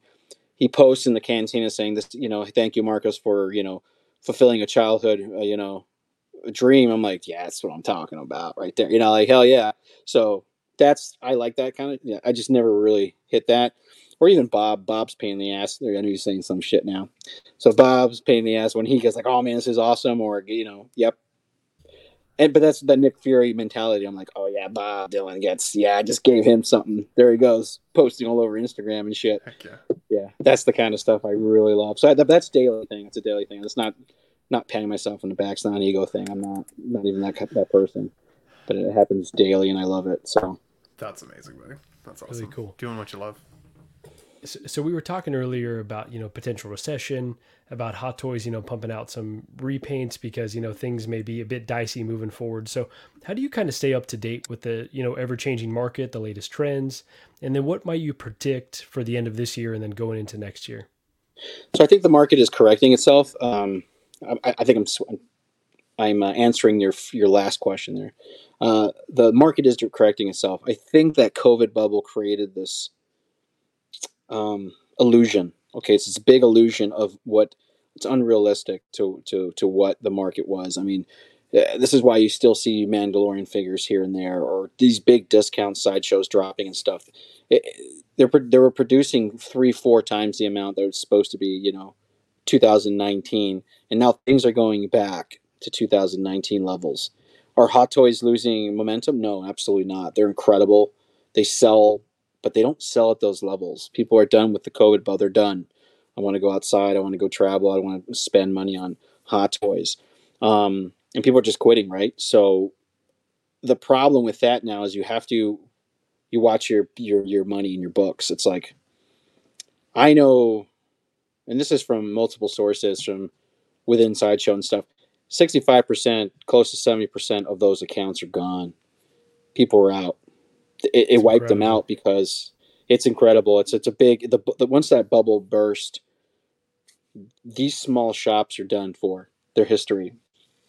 [SPEAKER 8] he posts in the cantina saying this, you know, thank you, Marcos, for you know fulfilling a childhood, uh, you know, dream. I'm like, yeah, that's what I'm talking about right there. You know, like hell yeah. So that's I like that kind of. Yeah, I just never really hit that or even Bob. Bob's pain in the ass. I know he's saying some shit now. So Bob's pain in the ass when he gets like, "Oh man, this is awesome," or you know, "Yep." And but that's the Nick Fury mentality. I'm like, "Oh yeah, Bob Dylan gets yeah." I just gave him something. There he goes, posting all over Instagram and shit.
[SPEAKER 3] yeah.
[SPEAKER 8] Yeah, that's the kind of stuff I really love. So that, that's daily thing. It's a daily thing. It's not not patting myself on the back. It's not an ego thing. I'm not not even that that person. But it happens daily, and I love it. So
[SPEAKER 3] that's amazing, buddy. That's awesome.
[SPEAKER 1] Really cool.
[SPEAKER 3] Doing what you love
[SPEAKER 1] so we were talking earlier about you know potential recession about hot toys you know pumping out some repaints because you know things may be a bit dicey moving forward. So how do you kind of stay up to date with the you know ever changing market the latest trends? And then what might you predict for the end of this year and then going into next year?
[SPEAKER 8] So i think the market is correcting itself. Um, I, I, think i'm i'm uh, answering your your last question there. Uh, the market is correcting itself. I think that covid bubble created this um, illusion. Okay, it's this big illusion of what it's unrealistic to to to what the market was. I mean, uh, this is why you still see Mandalorian figures here and there, or these big discount sideshows dropping and stuff. It, they're they were producing three four times the amount that was supposed to be, you know, 2019, and now things are going back to 2019 levels. Are Hot Toys losing momentum? No, absolutely not. They're incredible. They sell but they don't sell at those levels. People are done with the COVID bubble. They're done. I want to go outside. I want to go travel. I want to spend money on hot toys. Um, and people are just quitting, right? So the problem with that now is you have to you watch your your your money in your books. It's like I know, and this is from multiple sources from within Sideshow and stuff. Sixty-five percent, close to seventy percent of those accounts are gone. People are out. It, it wiped them out because it's incredible. It's it's a big the, the once that bubble burst, these small shops are done for. Their history,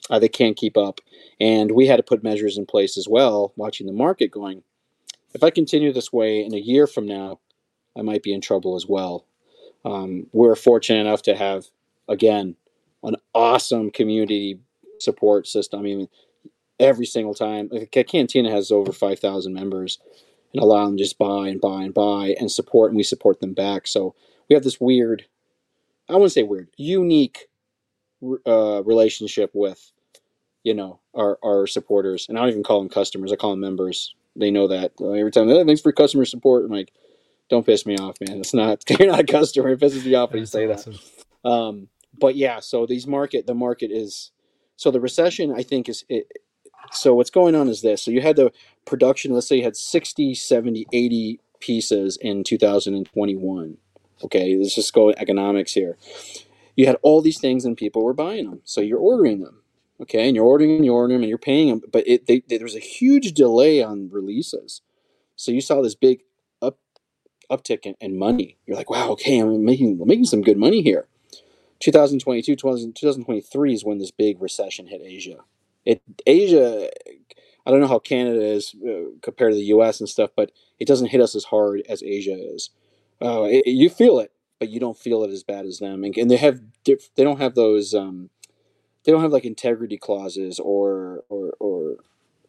[SPEAKER 8] uh, they can't keep up, and we had to put measures in place as well. Watching the market going, if I continue this way in a year from now, I might be in trouble as well. Um, we're fortunate enough to have again an awesome community support system. I mean, every single time, Like Cantina has over five thousand members and allow them to just buy and buy and buy and support, and we support them back. So we have this weird, I wouldn't say weird, unique uh, relationship with, you know, our, our supporters. And I don't even call them customers, I call them members. They know that every time, oh, thanks for customer support. I'm like, don't piss me off, man. It's not, *laughs* you're not a customer. It pisses me off when you say awesome. that. Um, but yeah, so these market, the market is, so the recession, I think, is, it, so what's going on is this. So you had the production, let's say you had 60, 70, 80 pieces in 2021. Okay, let's just go economics here. You had all these things and people were buying them. So you're ordering them. Okay, and you're ordering and you're ordering and you're paying them. But it, they, they, there was a huge delay on releases. So you saw this big up uptick in, in money. You're like, wow, okay, I'm making, making some good money here. 2022, 2023 is when this big recession hit Asia it Asia. I don't know how Canada is uh, compared to the U.S. and stuff, but it doesn't hit us as hard as Asia is. Uh, it, you feel it, but you don't feel it as bad as them, and, and they have diff, they don't have those um, they don't have like integrity clauses or or or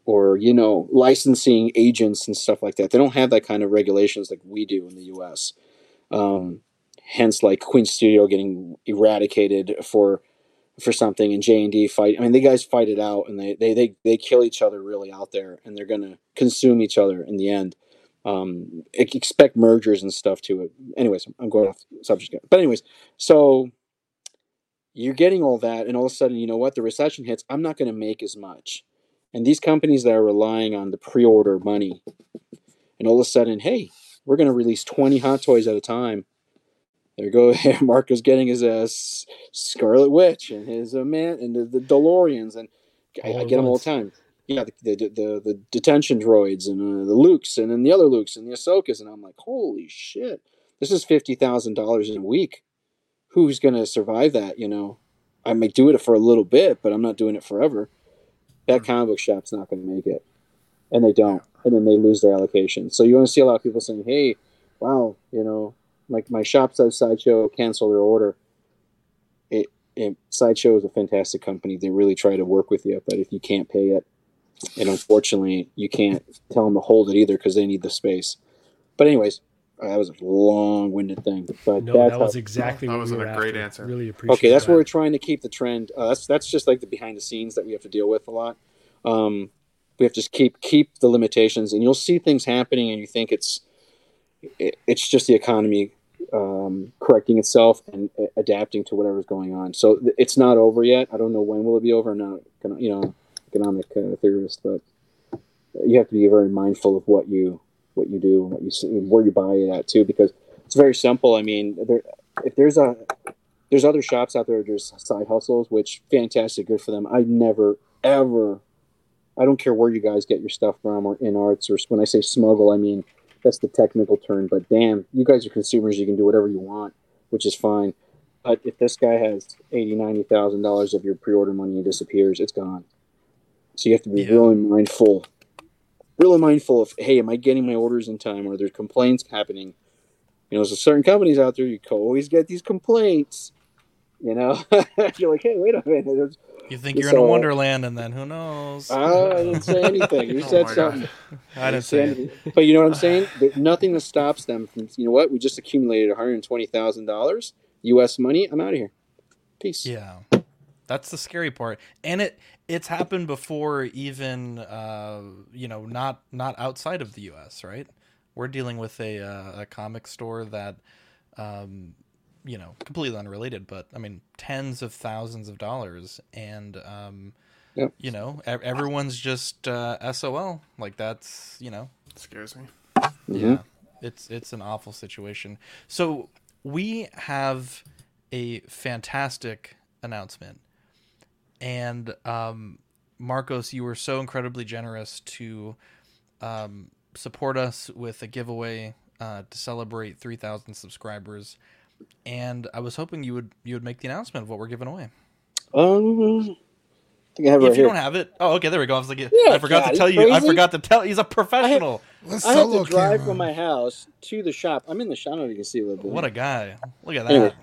[SPEAKER 8] or you know licensing agents and stuff like that. They don't have that kind of regulations like we do in the U.S. Um, hence, like Queen Studio getting eradicated for for something and J and D fight. I mean, the guys fight it out and they, they, they, they kill each other really out there and they're going to consume each other in the end. Um, expect mergers and stuff to it. Anyways, I'm going off subject, but anyways, so you're getting all that and all of a sudden, you know what? The recession hits. I'm not going to make as much. And these companies that are relying on the pre-order money and all of a sudden, Hey, we're going to release 20 hot toys at a time there go *laughs* Marco's getting his uh, Scarlet Witch and his uh, man and the, the DeLoreans and I, I, get them all the time. Yeah, the the, the, the detention droids and uh, the Lukes and then the other Lukes and the Ahsokas and I'm like, holy shit, this is fifty thousand dollars in a week. Who's gonna survive that? You know, I may do it for a little bit, but I'm not doing it forever. That comic book shop's not gonna make it, and they don't, and then they lose their allocation. So you want to see a lot of people saying, "Hey, wow, you know, like my shop says sideshow cancel their order. It, it, sideshow is a fantastic company. They really try to work with you but if you can't pay it and unfortunately you can't tell them to hold it either because they need the space. But anyways uh, that was a long-winded thing but
[SPEAKER 1] no that was how, exactly
[SPEAKER 3] that
[SPEAKER 1] was
[SPEAKER 3] we
[SPEAKER 1] a
[SPEAKER 3] great
[SPEAKER 1] after.
[SPEAKER 3] answer.
[SPEAKER 1] Really appreciate
[SPEAKER 8] okay that's
[SPEAKER 1] that.
[SPEAKER 8] where we're trying to keep the trend. Uh, that's that's just like the behind the scenes that we have to deal with a lot. Um, we have to just keep keep the limitations and you'll see things happening and you think it's it, it's just the economy um, correcting itself and adapting to whatever's going on. So it's not over yet. I don't know when will it be over. I'm not, gonna, you know, economic uh, theorist, but you have to be very mindful of what you what you do, what you where you buy it at too, because it's very simple. I mean, there, if there's a there's other shops out there, there's side hustles, which fantastic, good for them. I never ever, I don't care where you guys get your stuff from or in arts or when I say smuggle, I mean that's the technical term. But damn, you guys are consumers. You can do whatever you want, which is fine. But if this guy has eighty, ninety thousand dollars of your pre-order money and disappears, it's gone. So you have to be yeah. really mindful, really mindful of, hey, am I getting my orders in time? Are there complaints happening? You know, there's certain companies out there you always get these complaints. You know, *laughs* you're like, hey, wait a minute.
[SPEAKER 2] You think you're in a wonderland, and then who knows?
[SPEAKER 8] I didn't say anything. You *laughs*
[SPEAKER 2] Oh
[SPEAKER 8] said something.
[SPEAKER 2] God. I didn't say
[SPEAKER 8] anything. But you know what I'm *laughs* saying? There's nothing that stops them from. You know what? We just accumulated 120 thousand dollars U.S. money. I'm out of here. Peace.
[SPEAKER 2] Yeah, that's the scary part, and it it's happened before, even uh, you know, not not outside of the U.S. Right, we're dealing with a uh, a comic store that, um, you know, completely unrelated, but I mean, tens of thousands of dollars, and um,
[SPEAKER 8] Yep.
[SPEAKER 2] you know, e- everyone's just uh, SOL. Like that's you know,
[SPEAKER 3] scares me.
[SPEAKER 2] yeah, it's it's an awful situation. So we have a fantastic announcement, and um, Marcos, you were so incredibly generous to um, support us with a giveaway uh, to celebrate 3,000 subscribers, and I was hoping you would you would make the announcement of what we're giving away.
[SPEAKER 8] Um, I think I have it
[SPEAKER 2] if
[SPEAKER 8] right
[SPEAKER 2] you
[SPEAKER 8] here.
[SPEAKER 2] don't have it, oh okay, there we go. I was like,
[SPEAKER 8] Yeah,
[SPEAKER 2] I forgot
[SPEAKER 8] God,
[SPEAKER 2] to tell
[SPEAKER 8] you
[SPEAKER 2] you. I forgot to tell. He's a professional.
[SPEAKER 8] I have to drive from my house to the shop. I'm in the shop. I don't know if you can see a little bit.
[SPEAKER 2] What a guy! Look at that.
[SPEAKER 8] Anyway,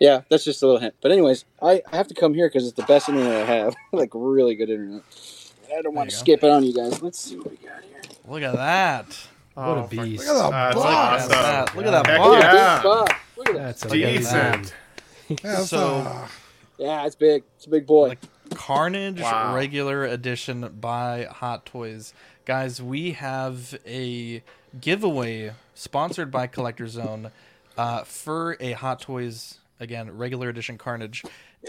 [SPEAKER 8] yeah, that's just a little hint. But anyways, I, I have to come here because it's the best internet I have. *laughs* like really good internet. I don't want to
[SPEAKER 2] you go.
[SPEAKER 8] skip it on you guys. Let's see what we got here.
[SPEAKER 2] Look at that.
[SPEAKER 1] What a
[SPEAKER 3] Oh,
[SPEAKER 1] beast.
[SPEAKER 4] Look at the
[SPEAKER 3] That's
[SPEAKER 2] Look at that. Look at that
[SPEAKER 3] Heck yeah.
[SPEAKER 8] Big box. Look at that.
[SPEAKER 1] That's
[SPEAKER 3] Decent.
[SPEAKER 4] Yeah, that's,
[SPEAKER 2] So-
[SPEAKER 8] Yeah, it's big. It's a big boy.
[SPEAKER 2] Like Carnage
[SPEAKER 3] Wow.
[SPEAKER 2] regular edition by Hot Toys. Guys, we have a giveaway sponsored by Collectorzown uh, for a Hot Toys again regular edition Carnage.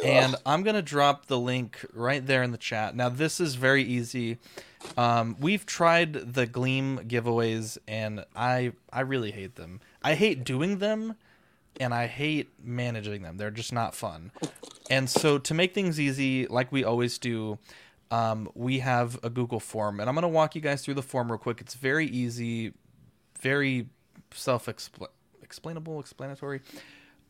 [SPEAKER 2] And I'm gonna drop the link right there in the chat. Now this is very easy. Um, we've tried the Gleam giveaways, and I I really hate them. I hate doing them, and I hate managing them. They're just not fun. And so to make things easy, like we always do, um, we have a Google form, and I'm gonna walk you guys through the form real quick. It's very easy, very self-explainable, explanatory.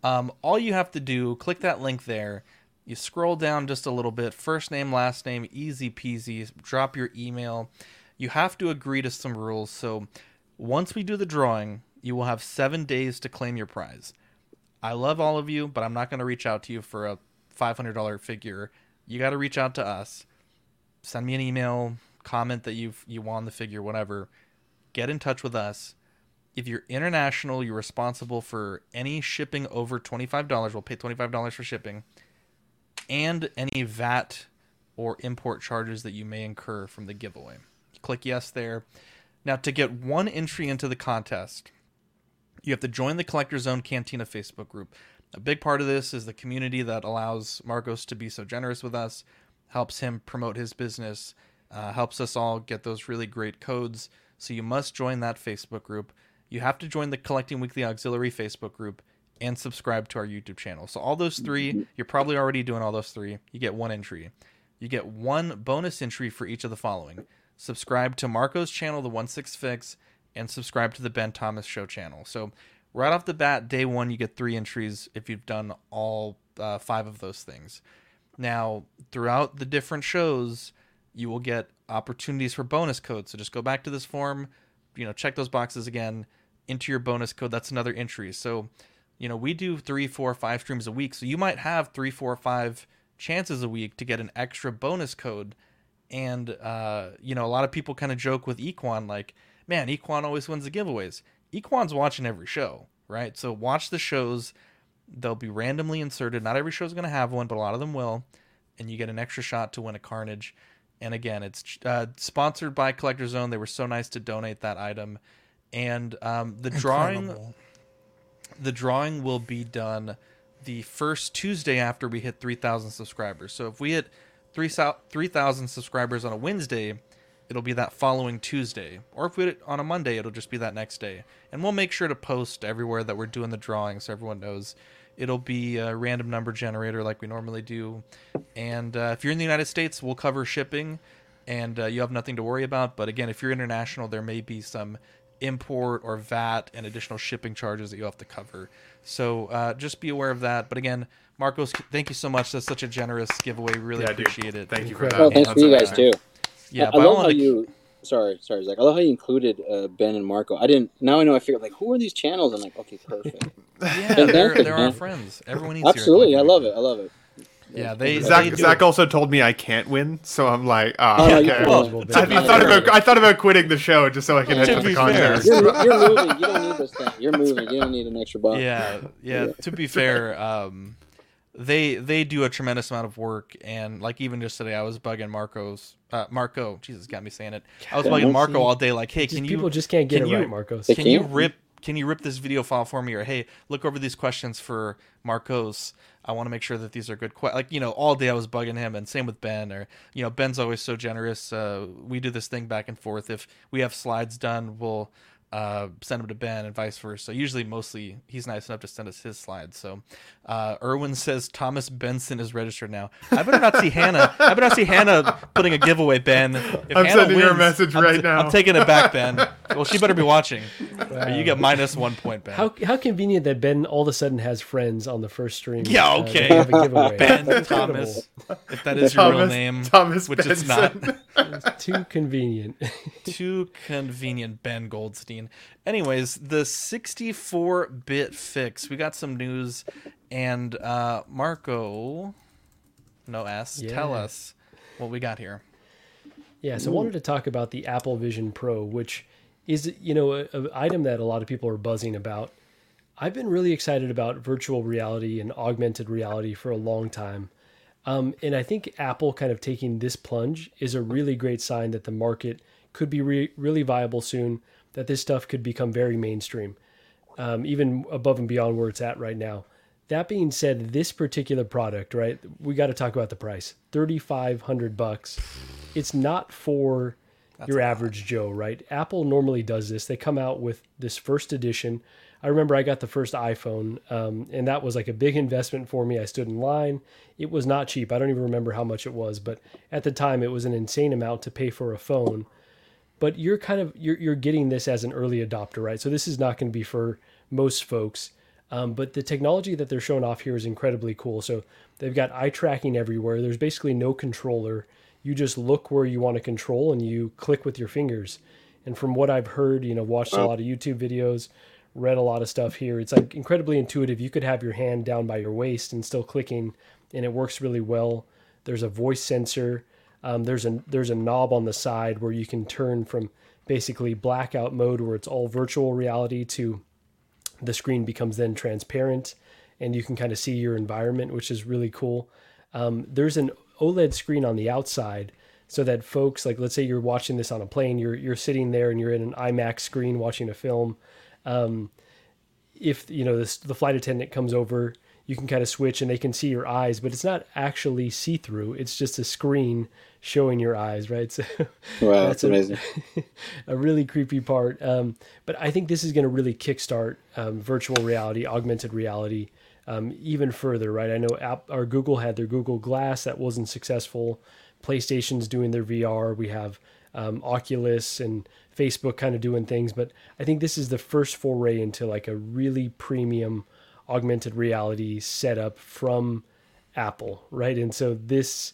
[SPEAKER 2] Um, all you have to do, click that link there. You scroll down just a little bit. First name, last name, easy peasy. Drop your email. You have to agree to some rules. So once we do the drawing, you will have seven days to claim your prize. I love all of you, but I'm not going to reach out to you for a $500 figure. You got to reach out to us. Send me an email, comment that you you won the figure, whatever. Get in touch with us. If you're international, you're responsible for any shipping over $25. We'll pay $25 for shipping and any VAT or import charges that you may incur from the giveaway. Click yes there. Now, to get one entry into the contest, you have to join the Collectorzown Cantina Facebook group. A big part of this is the community that allows Marcos to be so generous with us, helps him promote his business, uh, helps us all get those really great codes. So you must join that Facebook group. You have to join the Collecting Weekly Auxiliary Facebook group and subscribe to our YouTube channel. So all those three, you're probably already doing all those three. You get one entry. You get one bonus entry for each of the following. Subscribe to Marco's channel, the One Six Fix, and subscribe to the Ben Thomas Show channel. So right off the bat, day one, you get three entries if you've done all uh, five of those things. Now, throughout the different shows, you will get opportunities for bonus codes. So just go back to this form, you know, check those boxes again, enter your bonus code. That's another entry. So, you know, we do three, four, five streams a week. So you might have three, four, five chances a week to get an extra bonus code. And, uh, you know, a lot of people kind of joke with Equan, like, man, Equan always wins the giveaways. Equan's watching every show, right? So watch the shows. They'll be randomly inserted. Not every show's going to have one, but a lot of them will. And you get an extra shot to win a Carnage. And again, it's uh, sponsored by Collectorzown. They were so nice to donate that item. And um, the drawing,
[SPEAKER 4] Incredible.
[SPEAKER 2] the drawing will be done the first Tuesday after we hit 3,000 subscribers. So if we hit 3,000 subscribers on a Wednesday, it'll be that following Tuesday. Or if we hit it on a Monday, it'll just be that next day. And we'll make sure to post everywhere that we're doing the drawing so everyone knows. It'll be a random number generator like we normally do. And uh, if you're in the United States, we'll cover shipping and uh, you have nothing to worry about. But again, if you're international, there may be some import or VAT and additional shipping charges that you have to cover. So uh, just be aware of that. But again, Marcos, thank you so much. That's such a generous giveaway. Really
[SPEAKER 3] Yeah, dude.
[SPEAKER 2] appreciate it.
[SPEAKER 3] Thank you for
[SPEAKER 8] Well,
[SPEAKER 3] that.
[SPEAKER 8] thanks for you guys
[SPEAKER 3] That's
[SPEAKER 8] too.
[SPEAKER 2] Yeah,
[SPEAKER 8] I,
[SPEAKER 2] but
[SPEAKER 8] I
[SPEAKER 2] I
[SPEAKER 8] love how
[SPEAKER 2] wanna-
[SPEAKER 8] you. Sorry, sorry, Zach. I love how you included uh, Ben and Marco. I didn't. Now I know. I figured like, who are these channels? I'm like, okay, perfect. *laughs*
[SPEAKER 2] Yeah,
[SPEAKER 8] Thank
[SPEAKER 2] they're,
[SPEAKER 8] you,
[SPEAKER 2] they're our friends. Everyone needs to hear
[SPEAKER 8] Absolutely, I love it. I love it.
[SPEAKER 2] Yeah, they, they
[SPEAKER 3] Zach,
[SPEAKER 2] do
[SPEAKER 3] Zach also told me I can't win, so I'm like, oh,
[SPEAKER 8] Oh,
[SPEAKER 3] okay. Well. I, I thought about I thought about quitting the show just so I can
[SPEAKER 2] To
[SPEAKER 3] enter
[SPEAKER 2] be
[SPEAKER 3] the
[SPEAKER 2] fair.
[SPEAKER 3] contest.
[SPEAKER 8] You're, you're moving. You don't need this thing. You're moving. You don't need an extra box.
[SPEAKER 2] yeah, yeah. To be fair, um, they they do a tremendous amount of work and like even just today I was bugging Marco's uh, Marco Jesus got me saying it. I was bugging Marco all day like hey
[SPEAKER 1] just
[SPEAKER 2] can you
[SPEAKER 1] people just can't get
[SPEAKER 2] can
[SPEAKER 1] it
[SPEAKER 2] you,
[SPEAKER 1] right, Marcos.
[SPEAKER 2] can you rip can you rip this video file for me? Or hey look over these questions for Marcos. I want to make sure that these are good like you know all day I was bugging him and same with Ben or you know Ben's always so generous uh, we do this thing back and forth. If we have slides done we'll uh, send them to Ben and vice versa. So, usually, mostly he's nice enough to send us his slides. So, uh, Erwin says Thomas Benson is registered now. I better not see Hannah. I better not see Hannah putting a giveaway, Ben. If
[SPEAKER 3] I'm
[SPEAKER 2] Hannah
[SPEAKER 3] sending her a
[SPEAKER 2] wins,
[SPEAKER 3] message
[SPEAKER 2] I'm
[SPEAKER 3] right
[SPEAKER 2] t-
[SPEAKER 3] now.
[SPEAKER 2] I'm taking it back, Ben. *laughs* Well, she better be watching.
[SPEAKER 1] Wow. *laughs*
[SPEAKER 2] You get minus one point, Ben.
[SPEAKER 1] How how convenient that Ben all of a sudden has friends on the first stream.
[SPEAKER 2] Yeah,
[SPEAKER 1] uh,
[SPEAKER 2] okay.
[SPEAKER 1] they have a giveaway. *laughs*
[SPEAKER 2] Ben Thomas, if that is your real name,
[SPEAKER 3] Thomas
[SPEAKER 2] which it's not.
[SPEAKER 1] It's too convenient. *laughs*
[SPEAKER 2] Too convenient, Ben Goldstein. Anyways, the 64 bit fix. We got some news, and uh, Marco, no S, tell us what we got here.
[SPEAKER 1] Yeah, so I wanted to talk about the Apple Vision Pro, which is you know a, a item that a lot of people are buzzing about. I've been really excited about virtual reality and augmented reality for a long time. Um, and I think Apple kind of taking this plunge is a really great sign that the market could be re- really viable soon, that this stuff could become very mainstream, um, even above and beyond where it's at right now. That being said, this particular product, right, we got to talk about the price 3500 bucks. It's not for your average Joe, right? Apple normally does this. They come out with this first edition. I remember I got the first iPhone, um, and that was like a big investment for me. I stood in line. It was not cheap. I don't even remember how much it was, but at the time, it was an insane amount to pay for a phone. But you're kind of you're you're getting this as an early adopter, right? So this is not going to be for most folks. Um, but the technology that they're showing off here is incredibly cool. So they've got eye tracking everywhere. There's basically no controller. You just look where you want to control and you click with your fingers. And from what I've heard, you know, watched a lot of YouTube videos, read a lot of stuff here. It's like incredibly intuitive. You could have your hand down by your waist and still clicking, and it works really well. There's a voice sensor. Um, there's a there's a knob on the side where you can turn from basically blackout mode where it's all virtual reality to the screen becomes then transparent and you can kind of see your environment, which is really cool. Um, there's an OLED screen on the outside so that folks like let's say you're watching this on a plane, you're you're sitting there and you're in an IMAX screen watching a film. Um, if you know this, the flight attendant comes over, you can kind of switch and they can see your eyes, but it's not actually see through. It's just a screen showing your eyes, right? So
[SPEAKER 8] Wow, that's
[SPEAKER 1] a-
[SPEAKER 8] amazing. *laughs*
[SPEAKER 1] a really creepy part. Um, but I think this is going to really kickstart um, virtual reality, augmented reality, um, even further, right? I know App, or Google had their Google Glass that wasn't successful. PlayStation's doing their VR. We have um, Oculus and Facebook kind of doing things, but I think this is the first foray into like a really premium augmented reality setup from Apple, right? And so this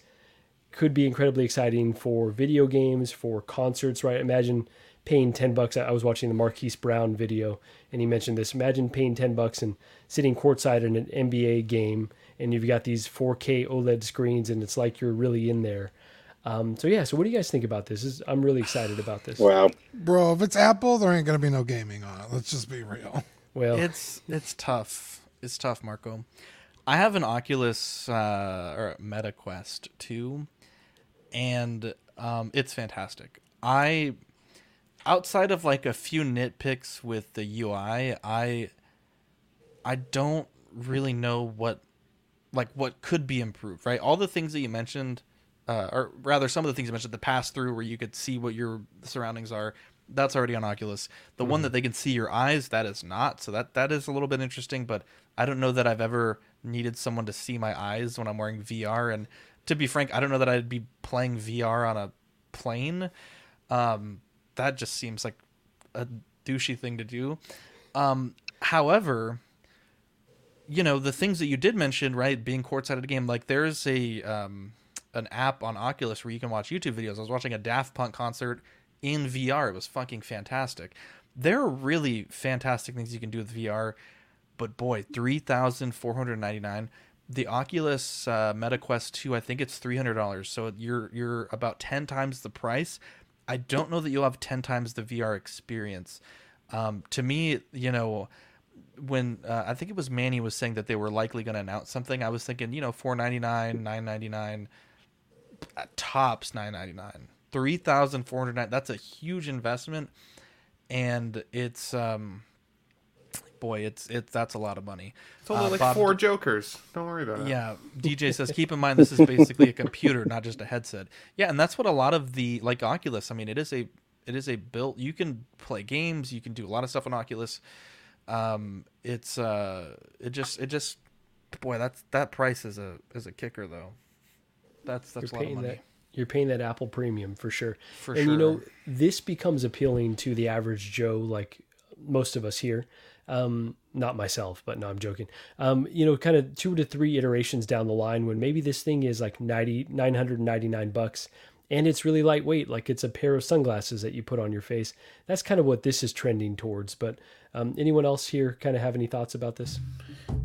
[SPEAKER 1] could be incredibly exciting for video games, for concerts, right? Imagine paying 10 bucks. I was watching the Marques Brownlee video and he mentioned this. Imagine paying 10 bucks and sitting courtside in an NBA game and you've got these 4K OLED screens and it's like you're really in there. Um, so yeah, so what do you guys think about this? this is, I'm really excited about this.
[SPEAKER 8] Wow.
[SPEAKER 4] Bro, if it's Apple, there ain't gonna be no gaming on it. Let's just be real.
[SPEAKER 1] Well,
[SPEAKER 2] it's it's tough. It's tough, Marco. I have an Oculus uh, or Meta Quest 2, and um, it's fantastic. I outside of like a few nitpicks with the UI, I I don't really know what like what could be improved. Right, all the things that you mentioned, uh, or rather, some of the things you mentioned, the pass through where you could see what your surroundings are. That's already on Oculus. The one
[SPEAKER 1] Mhm.
[SPEAKER 2] that they can see your eyes, that is not. So that that is a little bit interesting. But I don't know that I've ever needed someone to see my eyes when I'm wearing VR. And to be frank, I don't know that I'd be playing VR on a plane. Um, that just seems like a douchey thing to do. Um, however, you know the things that you did mention, right? Being courtside at a game, like there's a um, an app on Oculus where you can watch YouTube videos. I was watching a Daft Punk concert in VR. It was fucking fantastic. There are really fantastic things you can do with VR, but boy, three thousand four hundred ninety nine. The Oculus uh, MetaQuest two, I think it's three hundred dollars. So you're you're about ten times the price. I don't know that you'll have ten times the VR experience. Um, to me, you know, when uh, I think it was Manny was saying that they were likely going to announce something, I was thinking, you know, four ninety nine, nine ninety nine, tops nine ninety nine, three thousand four hundred nine. That's a huge investment, and it's um, boy, it's it's that's a lot of money.
[SPEAKER 3] It's only
[SPEAKER 2] Uh,
[SPEAKER 3] like
[SPEAKER 2] Bob-
[SPEAKER 3] four jokers. Don't worry about it.
[SPEAKER 2] yeah, DJ says keep in mind this is basically a computer, not just a headset. Yeah, and that's what a lot of the like Oculus. I mean, it is a it is a built. You can play games. You can do a lot of stuff on Oculus. Um, it's uh, it just it just boy, that's that price is a is a kicker though. That's that's a
[SPEAKER 1] you're
[SPEAKER 2] lot of
[SPEAKER 1] paying
[SPEAKER 2] money.
[SPEAKER 1] that you're paying that Apple premium for sure.
[SPEAKER 2] For
[SPEAKER 1] and you know, this becomes appealing to the average Joe, like most of us here. Um, not myself, but no, I'm joking. Um, you know, kind of two to three iterations down the line when maybe this thing is like 90, 999 bucks and it's really lightweight, like it's a pair of sunglasses that you put on your face. That's kind of what this is trending towards. But um, anyone else here kind of have any thoughts about this?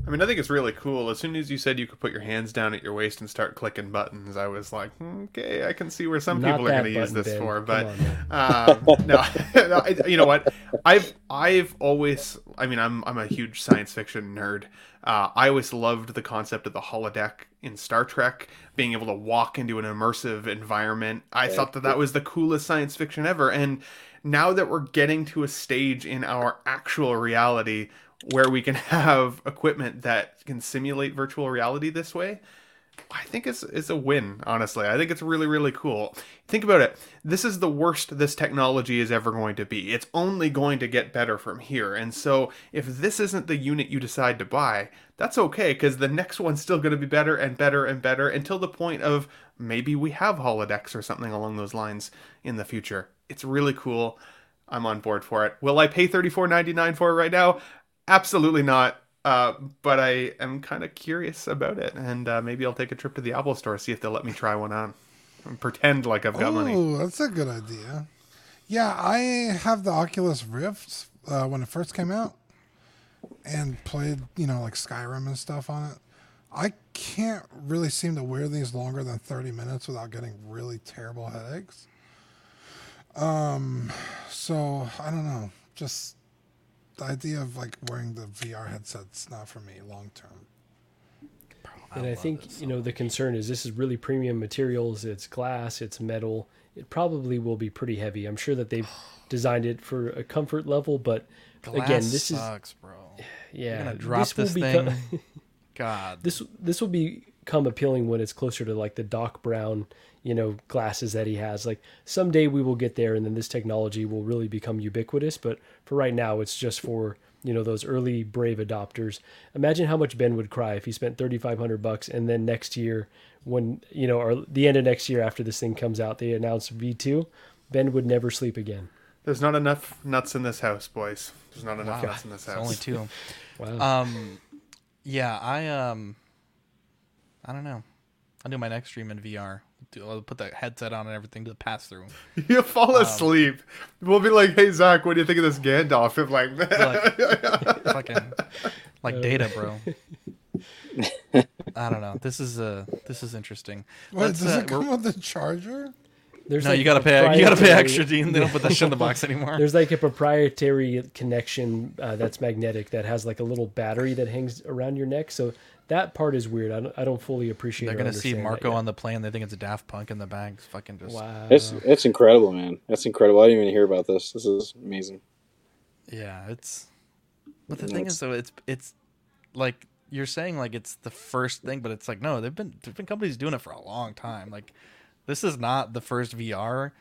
[SPEAKER 3] I mean, I think it's really cool. As soon as you said you could put your hands down at your waist and start clicking buttons, I was like, "Hmm, okay, I can see where some
[SPEAKER 1] Not
[SPEAKER 3] people are going to use this
[SPEAKER 1] Ben.
[SPEAKER 3] for. But um, no, *laughs* no, you know what? I've I've always, I mean, I'm I'm a huge science fiction nerd. Uh, I always loved the concept of the holodeck in Star Trek, being able to walk into an immersive environment. I
[SPEAKER 8] Yeah.
[SPEAKER 3] thought that that was the coolest science fiction ever, and now that we're getting to a stage in our actual reality where we can *laughs* have equipment that can simulate virtual reality this way, I think it's it's a win, honestly. I think it's really, really cool. Think about it. This is the worst this technology is ever going to be. It's only going to get better from here. And so if this isn't the unit you decide to buy, that's okay, because the next one's still going to be better and better and better until the point of maybe we have holodecks or something along those lines in the future. It's really cool. I'm on board for it. Will I pay $34.99 for it right now? Absolutely not. Uh, but I am kind of curious about it, and uh, maybe I'll take a trip to the Apple Store see if they'll let me try one on, and pretend like I've got money.
[SPEAKER 4] Oh, that's a good idea. Yeah, I have the Oculus Rift uh, when it first came out, and played you know like Skyrim and stuff on it. I can't really seem to wear these longer than thirty minutes without getting really terrible headaches. Um, so I don't know. Just the idea of like wearing the VR headset's not for me long term.
[SPEAKER 1] And I, think you know the concern is this is really premium materials. It's glass, it's metal. It probably will be pretty heavy. I'm sure that they've *sighs* designed it for a comfort level, but again, this
[SPEAKER 2] sucks,
[SPEAKER 1] is
[SPEAKER 2] bro. *sighs*
[SPEAKER 1] Yeah,
[SPEAKER 2] You're gonna drop
[SPEAKER 1] will
[SPEAKER 2] this
[SPEAKER 1] become- *laughs*
[SPEAKER 2] God.
[SPEAKER 1] this this will become appealing when it's closer to like the Doc Brown, you know, glasses that he has. Like someday we will get there, and then this technology will really become ubiquitous. But for right now, it's just for you know those early brave adopters. Imagine how much Ben would cry if he spent thirty five hundred bucks, and then next year, when you know, or the end of next year after this thing comes out, they announce V two. Ben would never sleep again.
[SPEAKER 3] There's not enough nuts in this house, boys. There's not enough
[SPEAKER 2] Wow.
[SPEAKER 3] nuts in this
[SPEAKER 2] It's
[SPEAKER 3] house.
[SPEAKER 2] only two. *laughs*
[SPEAKER 1] Wow.
[SPEAKER 2] Um, yeah, I um, I don't know. I'll do my next stream in VR. Do- I'll put the headset on and everything to the pass through. *laughs*
[SPEAKER 3] You'll fall
[SPEAKER 2] Um,
[SPEAKER 3] asleep. we'll be like, "Hey Zach, what do you think of this Gandalf?" I'm like,
[SPEAKER 2] like *laughs* fucking like data, bro. I don't know. This is uh this is interesting.
[SPEAKER 4] Wait,
[SPEAKER 2] Let's,
[SPEAKER 4] does
[SPEAKER 2] uh,
[SPEAKER 4] it come with the charger?
[SPEAKER 1] There's
[SPEAKER 2] no,
[SPEAKER 1] like
[SPEAKER 2] you gotta pay. You gotta pay extra, Dean. They don't put that shit in the box *laughs* anymore.
[SPEAKER 1] There's like a proprietary connection uh, that's magnetic that has like a little battery that hangs around your neck. So that part is weird. I don't, I don't fully appreciate.
[SPEAKER 2] They're
[SPEAKER 1] or
[SPEAKER 2] gonna see Marco on the plane. They think it's a Daft Punk in the back. It's fucking just
[SPEAKER 1] Wow.
[SPEAKER 8] It's it's incredible, man. That's incredible. I didn't even hear about this. This is amazing.
[SPEAKER 2] Yeah, it's. But the
[SPEAKER 8] Yeah,
[SPEAKER 2] thing
[SPEAKER 8] it's-
[SPEAKER 2] is, though, it's it's like you're saying, like it's the first thing, but it's like no, they've been there've been companies doing it for a long time. Like this is not the first VR,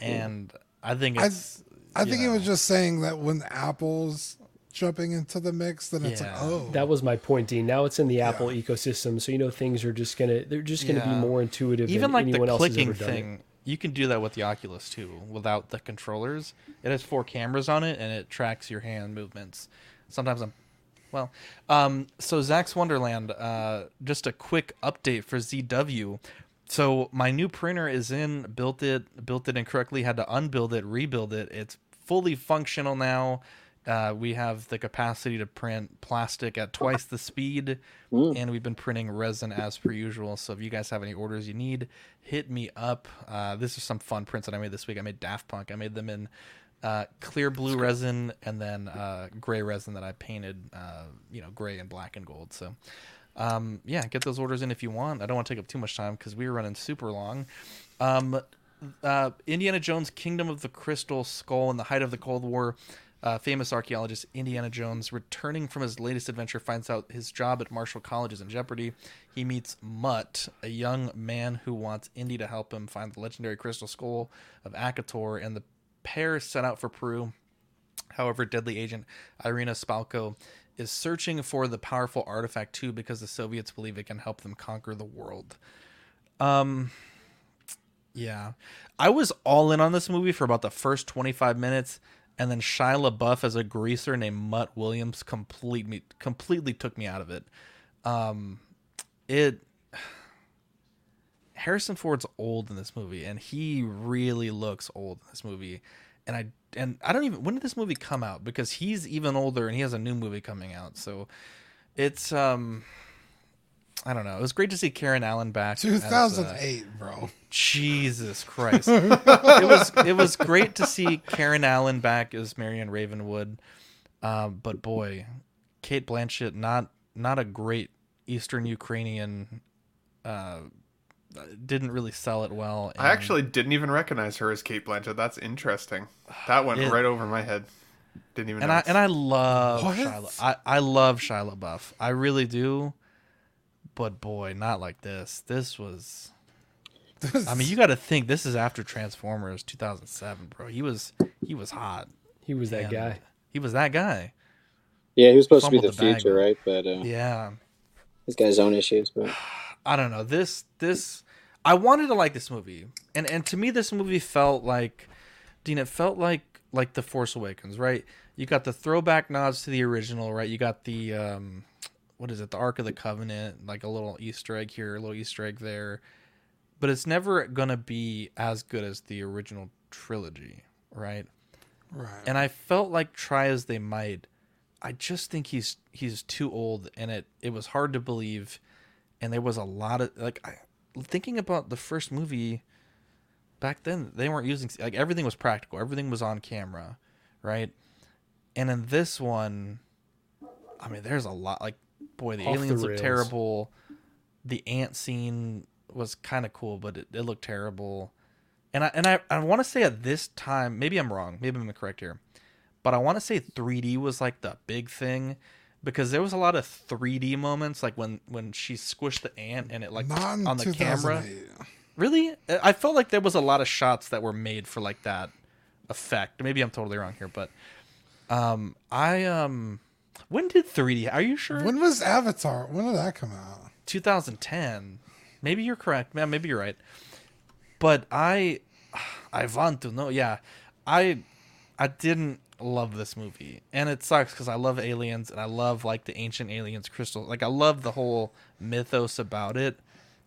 [SPEAKER 2] and I think
[SPEAKER 4] I,
[SPEAKER 2] it's.
[SPEAKER 4] I
[SPEAKER 2] you
[SPEAKER 4] think it
[SPEAKER 2] know,
[SPEAKER 4] was just saying that when Apple's jumping into the mix, then it's
[SPEAKER 2] Yeah.
[SPEAKER 4] like, oh,
[SPEAKER 1] That was my point, Dean. Now it's in the Apple ecosystem, so you know things are just gonna they're just gonna
[SPEAKER 2] Yeah.
[SPEAKER 1] be more intuitive.
[SPEAKER 2] Even
[SPEAKER 1] than
[SPEAKER 2] like
[SPEAKER 1] anyone
[SPEAKER 2] the
[SPEAKER 1] else
[SPEAKER 2] clicking
[SPEAKER 1] ever it.
[SPEAKER 2] thing, you can do that with the Oculus too, without the controllers. It has four cameras on it, and it tracks your hand movements. Sometimes I'm, well, um, so Zach's Wonderland. Uh, just a quick update for ZW. So my new printer is in, built it, built it incorrectly, had to unbuild it, rebuild it. It's fully functional now. Uh, we have the capacity to print plastic at twice the speed, and we've been printing resin as per usual. So if you guys have any orders you need, hit me up. Uh, this is some fun prints that I made this week. I made Daft Punk. I made them in uh, clear blue resin, and then uh, gray resin that I painted, uh, you know, gray and black and gold. So, um, yeah, get those orders in if you want. I don't want to take up too much time because we were running super long. Um, uh, Indiana Jones: Kingdom of the Crystal Skull in the height of the Cold War. Uh, famous archaeologist Indiana Jones, returning from his latest adventure, finds out his job at Marshall College is in jeopardy. He meets Mutt, a young man who wants Indy to help him find the legendary crystal skull of Akator, and the pair set out for Peru. However, deadly agent Irina Spalko is searching for the powerful artifact too because the Soviets believe it can help them conquer the world. Um, yeah, I was all in on this movie for about the first 25 minutes, and then Shia LaBeouf as a greaser named Mutt Williams complete me, completely took me out of it. Um, it *sighs* Harrison Ford's old in this movie, and he really looks old in this movie. And I and I don't even when did this movie come out? Because he's even older, and he has a new movie coming out. So it's um, I don't know. It was great to see Karen Allen back. as, uh,
[SPEAKER 4] 2008, bro.
[SPEAKER 2] Jesus Christ! it was it was great to see Karen Allen back as Marion Ravenwood, um, but boy, Cate Blanchett not not a great Eastern Ukrainian. Uh, didn't really sell it well.
[SPEAKER 3] I actually didn't even recognize her as Cate Blanchett. That's interesting. That went
[SPEAKER 2] It-
[SPEAKER 3] right over my head. Didn't even.
[SPEAKER 2] and I and I love
[SPEAKER 3] What?
[SPEAKER 2] Shia. I I love Shia LaBeouf. I really do. But boy, not like this. This was. *laughs* I mean, you got to think this is after Transformers 2007, bro. He was he was hot.
[SPEAKER 1] He was that
[SPEAKER 2] And
[SPEAKER 1] guy.
[SPEAKER 2] He was that guy.
[SPEAKER 8] Yeah, he was supposed to be the,
[SPEAKER 2] Fumbled the bag,
[SPEAKER 8] future, right? But uh,
[SPEAKER 2] Yeah.
[SPEAKER 8] he's got his own issues. But *sighs*
[SPEAKER 2] I don't know. This this I wanted to like this movie. And and to me this movie felt like Dean, it felt like like The Force Awakens, right? You got the throwback nods to the original, right? You got the um what is it, the Ark of the Covenant, like a little Easter egg here, a little Easter egg there. But it's never gonna be as good as the original trilogy, right?
[SPEAKER 4] Right.
[SPEAKER 2] And I felt like try as they might, I just think he's he's too old, and it it was hard to believe, and there was a lot of like I, thinking about the first movie. Back then, they weren't using like everything was practical, everything was on camera, right? And in this one, I mean, there's a lot. Like, boy, the
[SPEAKER 1] Off the
[SPEAKER 2] aliens look terrible. The ant scene was kind of cool, but it, it looked terrible. And I and I, I want to say at this time, maybe I'm wrong, maybe I'm incorrect here, but I want to say 3D was like the big thing because there was a lot of 3D moments, like when when she squished the ant and it like
[SPEAKER 4] Not
[SPEAKER 2] on the camera. Really, I felt like there was a lot of shots that were made for like that effect. Maybe I'm totally wrong here, but um, I um, when did 3D? Are you sure?
[SPEAKER 4] When was Avatar? When did that come out?
[SPEAKER 2] 2010. Maybe you're correct. Man, maybe you're right. But I *sighs* I want to know. Yeah. I I didn't love this movie. And it sucks cuz I love aliens and I love like the ancient aliens crystal. Like I love the whole mythos about it.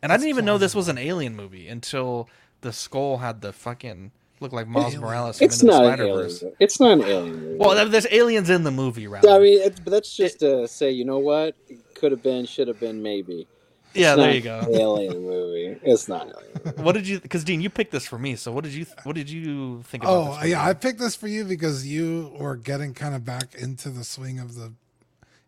[SPEAKER 2] And I didn't even know this was an alien movie until the skull had the fucking look like Miles Morales from
[SPEAKER 8] it's
[SPEAKER 2] the
[SPEAKER 8] not an
[SPEAKER 2] Spider-Verse.
[SPEAKER 8] alien. It's not an alien movie.
[SPEAKER 2] Well, there's aliens in the movie, right?
[SPEAKER 8] I mean, it, but that's just to say, you know what? Could have been, should have been, maybe. It's
[SPEAKER 2] Yeah, there you go.
[SPEAKER 8] an alien movie. It's not an alien. *laughs*
[SPEAKER 2] What did you? Because Dean, you picked this for me. So what did you? What did you think about?
[SPEAKER 4] Oh
[SPEAKER 2] this
[SPEAKER 4] yeah, I picked this for you because you were getting kind of back into the swing of the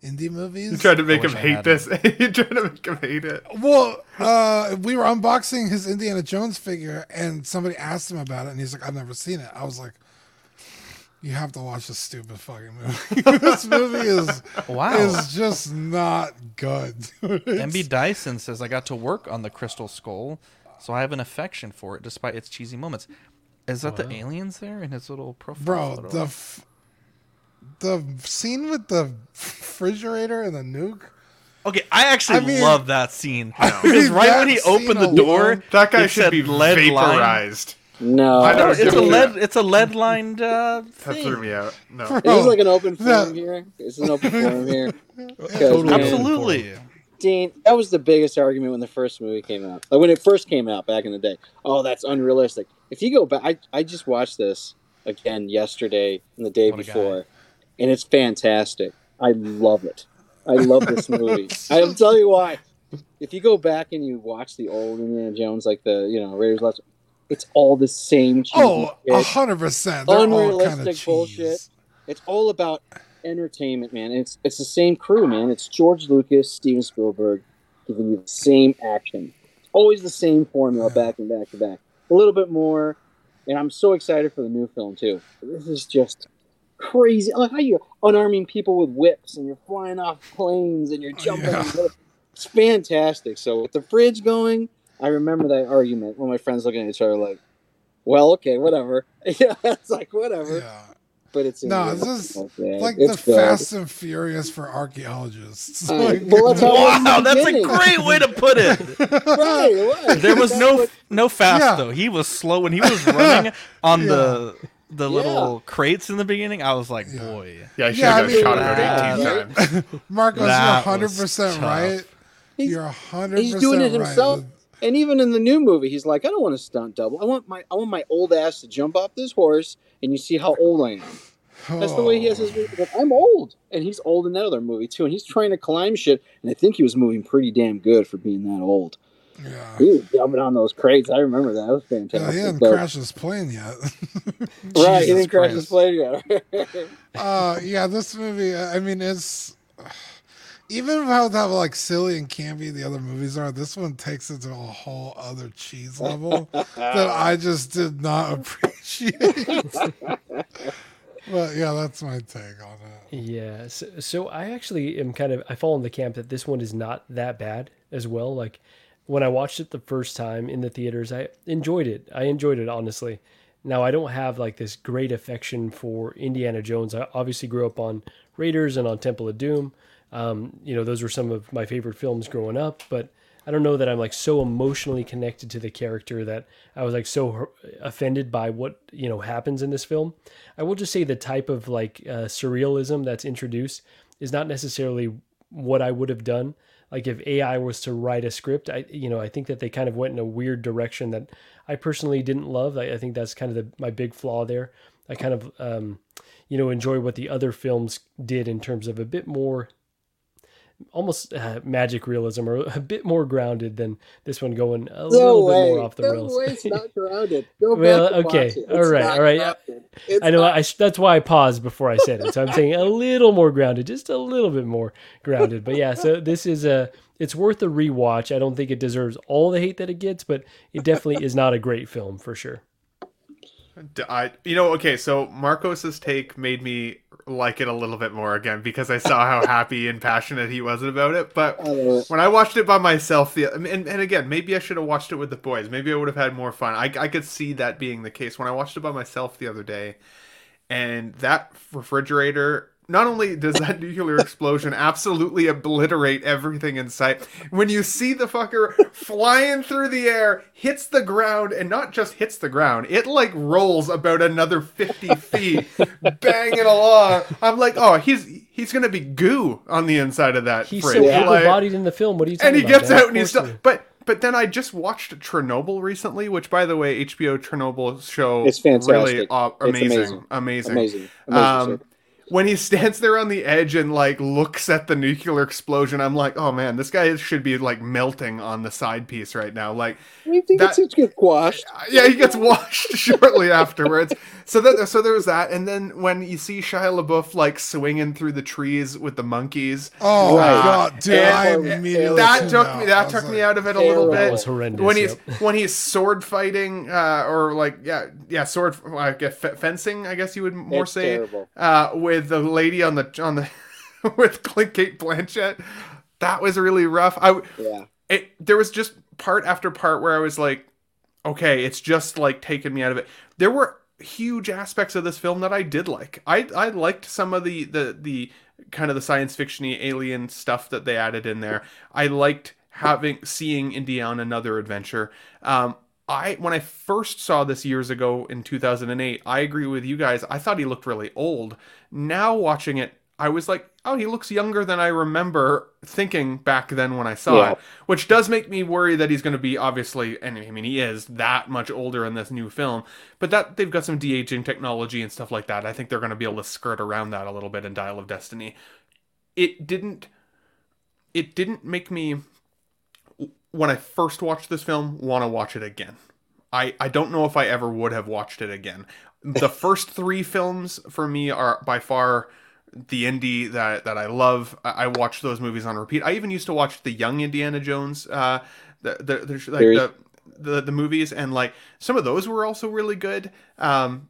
[SPEAKER 4] indie movies.
[SPEAKER 3] You tried to make him
[SPEAKER 2] I
[SPEAKER 3] hate
[SPEAKER 2] hadn't.
[SPEAKER 3] this. *laughs* you tried to make him hate it.
[SPEAKER 4] Well, uh, we were unboxing his Indiana Jones figure, and somebody asked him about it, and he's like, "I've never seen it." I was like, "You have to watch this stupid fucking movie. *laughs* this movie is *laughs*
[SPEAKER 2] Wow.
[SPEAKER 4] is just not good."
[SPEAKER 2] MB Dyson says I got to work on the Crystal Skull, so I have an affection for it despite its cheesy moments. Is that the aliens there in his little profile?
[SPEAKER 4] Bro,
[SPEAKER 2] photo?
[SPEAKER 4] the f- the scene with the refrigerator and the nuke.
[SPEAKER 2] Okay, I actually
[SPEAKER 4] I mean-
[SPEAKER 2] love that scene
[SPEAKER 4] I
[SPEAKER 2] because
[SPEAKER 4] mean,
[SPEAKER 2] right when he opened the door,
[SPEAKER 4] alone-
[SPEAKER 3] That guy should be
[SPEAKER 2] lead line.
[SPEAKER 3] vaporized.
[SPEAKER 8] No,
[SPEAKER 3] I know
[SPEAKER 2] No, it's a lead. It's a lead lined uh,
[SPEAKER 3] That
[SPEAKER 2] thing.
[SPEAKER 3] threw me out. No.
[SPEAKER 8] Is this like an open
[SPEAKER 4] that-
[SPEAKER 8] forum here? Is this an open forum here? *laughs* 'Cause,
[SPEAKER 1] Totally
[SPEAKER 8] man,
[SPEAKER 2] Absolutely.
[SPEAKER 8] Dean, that was the biggest argument when the first movie came out. Like when it first came out back in the day. Oh, that's unrealistic. If you go back, I, I just watched this again yesterday and the day
[SPEAKER 2] What a guy.
[SPEAKER 8] before, and it's fantastic. I love it. I love this movie. *laughs* I'll tell you why. If you go back and you watch the old Indiana Jones, like the you know Raiders of Lost, It's all the same.
[SPEAKER 4] Oh, a hundred percent.
[SPEAKER 8] Unrealistic bullshit. It's all about entertainment, man. It's it's the same crew, man. It's George Lucas, Steven Spielberg, giving you the same action. It's always the same formula, back and back to back. A little bit more, and I'm so excited for the new film too. This is just crazy. Like how you're unarming people with whips, and you're flying off planes, and you're jumping. It's fantastic. So with the fridge going, I remember that argument when my friends looking at each other like, "Well, okay, whatever." *laughs* Yeah, it's like whatever. But it's
[SPEAKER 4] No, this is
[SPEAKER 8] yeah,
[SPEAKER 4] like
[SPEAKER 8] it's
[SPEAKER 4] the
[SPEAKER 8] good.
[SPEAKER 4] Fast and Furious for archaeologists.
[SPEAKER 8] Uh,
[SPEAKER 4] Like-
[SPEAKER 8] well, that's *laughs* how it was in the
[SPEAKER 2] Wow, that's a great way to put it. *laughs*
[SPEAKER 8] right, it was.
[SPEAKER 2] There was no
[SPEAKER 8] what-
[SPEAKER 2] no fast
[SPEAKER 4] Yeah.
[SPEAKER 2] though. He was slow when he was running on the the
[SPEAKER 8] Yeah.
[SPEAKER 2] little crates in the beginning. I was like, boy,
[SPEAKER 3] Yeah, I should
[SPEAKER 4] Yeah,
[SPEAKER 3] have
[SPEAKER 4] I
[SPEAKER 3] got
[SPEAKER 4] mean-
[SPEAKER 3] shot about 18
[SPEAKER 2] That-
[SPEAKER 3] times. *laughs*
[SPEAKER 4] Marcos, you're
[SPEAKER 2] 100%
[SPEAKER 4] right.
[SPEAKER 8] He's-
[SPEAKER 4] You're hundred
[SPEAKER 8] He's
[SPEAKER 4] percent
[SPEAKER 8] doing it
[SPEAKER 4] right.
[SPEAKER 8] himself. And even in the new movie, he's like, I don't want to stunt double. I want my I want my old ass to jump off this horse, and you see how old I am. That's the way he has his. Oh. Like, I'm old, and he's old in that other movie too. And he's trying to climb shit, and I think he was moving pretty damn good for being that old.
[SPEAKER 4] Yeah.
[SPEAKER 8] He was jumping on those crates. I remember that. That was fantastic.
[SPEAKER 4] Yeah, he hadn't
[SPEAKER 8] But-
[SPEAKER 4] crashed his plane yet. *laughs*
[SPEAKER 8] right, he didn't crash
[SPEAKER 2] Christ.
[SPEAKER 8] his plane yet. *laughs*
[SPEAKER 4] uh, yeah, this movie. I mean, it's even how how like silly and campy the other movies are. This one takes it to a whole other cheese level that *laughs* I just did not appreciate. but yeah, that's my take on it.
[SPEAKER 1] Yeah. So, so I actually am kind of I fall in the camp that this one is not that bad as well. Like when I watched it the first time in the theaters, I enjoyed it. I enjoyed it honestly. Now I don't have like this great affection for Indiana Jones. I obviously grew up on Raiders and on Temple of Doom. Um, you know, those were some of my favorite films growing up, but I don't know that I'm like so emotionally connected to the character that I was like so offended by what you know happens in this film. I will just say the type of like uh, surrealism that's introduced is not necessarily what I would have done. Like if AI was to write a script, I you know I think that they kind of went in a weird direction that I personally didn't love. I, I think that's kind of the, my big flaw there. I kind of um, you know enjoy what the other films did in terms of a bit more almost uh, magic realism or a bit more grounded than this one going a
[SPEAKER 8] no
[SPEAKER 1] little bit
[SPEAKER 8] way.
[SPEAKER 1] more off the
[SPEAKER 8] no
[SPEAKER 1] rails.
[SPEAKER 8] way. It's not *laughs* grounded. Go
[SPEAKER 1] well, okay,
[SPEAKER 8] it.
[SPEAKER 1] all right, all right. I know.
[SPEAKER 8] not-
[SPEAKER 1] I, that's why I paused before I said it. So I'm saying a *laughs* little more grounded, just a little bit more grounded. But yeah, so this is a. It's worth a rewatch. I don't think it deserves all the hate that it gets, but it definitely is not a great film for sure.
[SPEAKER 3] I, you know, okay, so Marcos's take made me like it a little bit more again because I saw how happy and passionate he was about it. But
[SPEAKER 8] I
[SPEAKER 3] when I watched it by myself, the and, and again, maybe I should have watched it with the boys. Maybe I would have had more fun. I, I could see that being the case when I watched it by myself the other day, and that refrigerator. Not only does that *laughs* nuclear explosion absolutely obliterate everything in sight, when you see the fucker flying through the air, hits the ground, and not just hits the ground, it like rolls about another 50 *laughs* feet, banging along. I'm like, oh, he's he's gonna be goo on the inside of that
[SPEAKER 1] He's
[SPEAKER 3] fridge.
[SPEAKER 1] so
[SPEAKER 3] Like-
[SPEAKER 1] able-bodied in the film. What are you talking about?
[SPEAKER 3] and he
[SPEAKER 1] about?
[SPEAKER 3] gets
[SPEAKER 1] man?
[SPEAKER 3] out and he's
[SPEAKER 1] course
[SPEAKER 3] still but but then I just watched Chernobyl recently, which by the way, HBO Chernobyl show
[SPEAKER 8] It's fantastic.
[SPEAKER 3] really uh,
[SPEAKER 8] It's
[SPEAKER 3] amazing,
[SPEAKER 8] amazing.
[SPEAKER 3] amazing,
[SPEAKER 8] Amazing. Amazing,
[SPEAKER 3] Um,
[SPEAKER 8] sir.
[SPEAKER 3] When he stands there on the edge and like looks at the nuclear explosion, I'm like, oh man, this guy should be like melting on the side piece right now. Like,
[SPEAKER 8] You think
[SPEAKER 3] that-
[SPEAKER 8] it's get washed? *laughs*
[SPEAKER 3] yeah, he gets washed *laughs* shortly afterwards. So that so there was that, and then when you see Shia LaBeouf like swinging through the trees with the monkeys,
[SPEAKER 4] Oh my
[SPEAKER 3] uh,
[SPEAKER 4] god, dude!
[SPEAKER 3] and-
[SPEAKER 4] I immediately
[SPEAKER 3] that took
[SPEAKER 4] out.
[SPEAKER 3] me that
[SPEAKER 4] was
[SPEAKER 3] took me out of it a little
[SPEAKER 8] That
[SPEAKER 3] bit.
[SPEAKER 1] was horrendous,
[SPEAKER 3] When he's
[SPEAKER 1] yep. *laughs*
[SPEAKER 3] when he's sword fighting, uh, or like yeah yeah sword like f- fencing, I guess you would more
[SPEAKER 8] It's
[SPEAKER 3] say,
[SPEAKER 8] terrible.
[SPEAKER 3] With the lady on the on the *laughs* with Cate Blanchett. That was really rough. I
[SPEAKER 8] Yeah.
[SPEAKER 3] it there was just part after part where I was like, okay, it's just like taking me out of it. There were huge aspects of this film that I did like. I I liked some of the the the kind of the science fictiony alien stuff that they added in there. I liked having seeing India on another adventure. Um I when I first saw this years ago in 2008, I agree with you guys. I thought he looked really old. Now watching it, I was like, "Oh, he looks younger than I remember thinking back then when I saw
[SPEAKER 8] Yeah.
[SPEAKER 3] it." Which does make me worry that he's going to be obviously, and I mean, he is that much older in this new film. But that they've got some de aging technology and stuff like that. I think they're going to be able to skirt around that a little bit in Dial of Destiny. It didn't. It didn't make me when I first watched this film want to watch it again. I I don't know if I ever would have watched it again. The *laughs* first three films for me are by far the indie that that I love. I, I watch those movies on repeat. I even used to watch the Young Indiana Jones, uh, the the, the like the, the the movies, and like some of those were also really good. Um,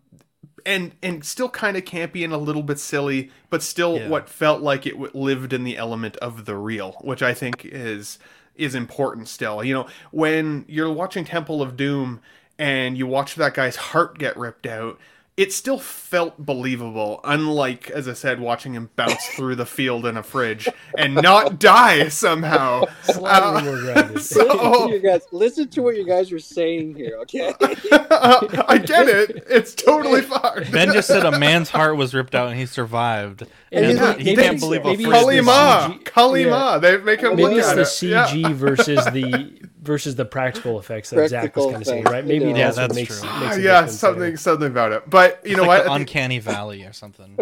[SPEAKER 3] and and still kind of campy and a little bit silly, but still
[SPEAKER 2] Yeah.
[SPEAKER 3] what felt like it lived in the element of the real, which I think is is important still. You know, when you're watching Temple of Doom and you watch that guy's heart get ripped out, it still felt believable, unlike, as I said, watching him bounce *laughs* through the field in a fridge and not *laughs* die somehow.
[SPEAKER 1] Slightly uh, more *laughs*
[SPEAKER 3] so,
[SPEAKER 8] you guys, listen to what you guys are saying here, okay?
[SPEAKER 3] I get it. It's totally fine.
[SPEAKER 2] Ben just said a man's heart was ripped out and he survived.
[SPEAKER 1] And
[SPEAKER 2] And
[SPEAKER 1] maybe-
[SPEAKER 2] he
[SPEAKER 1] maybe
[SPEAKER 2] can't believe a
[SPEAKER 1] maybe
[SPEAKER 2] fridge
[SPEAKER 1] it's the
[SPEAKER 2] Kali
[SPEAKER 3] Ma,
[SPEAKER 1] CG
[SPEAKER 3] Kali Ma. They make him
[SPEAKER 1] Maybe
[SPEAKER 3] look
[SPEAKER 1] it's
[SPEAKER 3] at
[SPEAKER 1] the
[SPEAKER 3] it. Yeah.
[SPEAKER 1] CG versus the versus the practical effects that Zach was kind of saying, right? Maybe
[SPEAKER 8] you know.
[SPEAKER 1] that's
[SPEAKER 2] Yeah,
[SPEAKER 1] what
[SPEAKER 2] that's
[SPEAKER 1] makes,
[SPEAKER 2] true.
[SPEAKER 1] makes ah,
[SPEAKER 3] yeah, something
[SPEAKER 1] there.
[SPEAKER 3] something about it. But you
[SPEAKER 2] It's
[SPEAKER 3] know
[SPEAKER 2] like
[SPEAKER 3] what?
[SPEAKER 2] the uncanny valley or something.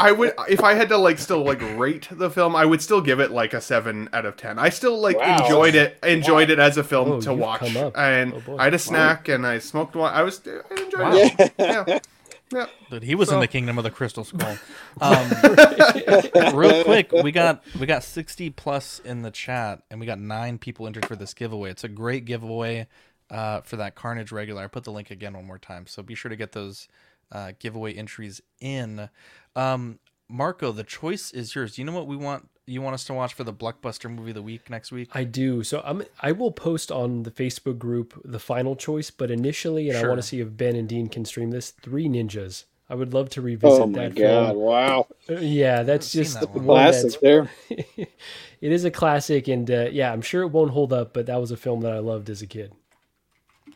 [SPEAKER 3] I would if I had to like still like rate the film, I would still give it like a seven out of ten. I still like
[SPEAKER 8] Wow.
[SPEAKER 3] enjoyed it, enjoyed it as a film
[SPEAKER 1] Oh,
[SPEAKER 3] to watch, and
[SPEAKER 1] Oh.
[SPEAKER 3] I had a snack and I smoked one. I was I enjoyed
[SPEAKER 2] Wow.
[SPEAKER 3] it. Yeah, yeah. *laughs*
[SPEAKER 2] Dude, he was in the kingdom of the crystal skull. *laughs* Um, real quick, we got we got sixty plus in the chat, and we got nine people entered for this giveaway. It's a great giveaway uh, for that Carnage regular. I put the link again one more time, so be sure to get those uh, giveaway entries in. Um, Marco, the choice is yours. Do you know what we want? You want us to watch for the blockbuster movie of the week next week?
[SPEAKER 1] I do. So I'm I will post on the Facebook group the final choice, but initially, and I want to see if Ben and Dean can stream this. Three Ninjas. I would love to revisit
[SPEAKER 8] oh my
[SPEAKER 1] that
[SPEAKER 8] god!
[SPEAKER 1] film.
[SPEAKER 8] Wow,
[SPEAKER 1] Uh, Yeah, that's just
[SPEAKER 2] that one.
[SPEAKER 1] one
[SPEAKER 8] classic
[SPEAKER 1] that's
[SPEAKER 8] there. *laughs*
[SPEAKER 1] it is a classic, and uh, yeah, I'm sure it won't hold up, but that was a film that I loved as a kid.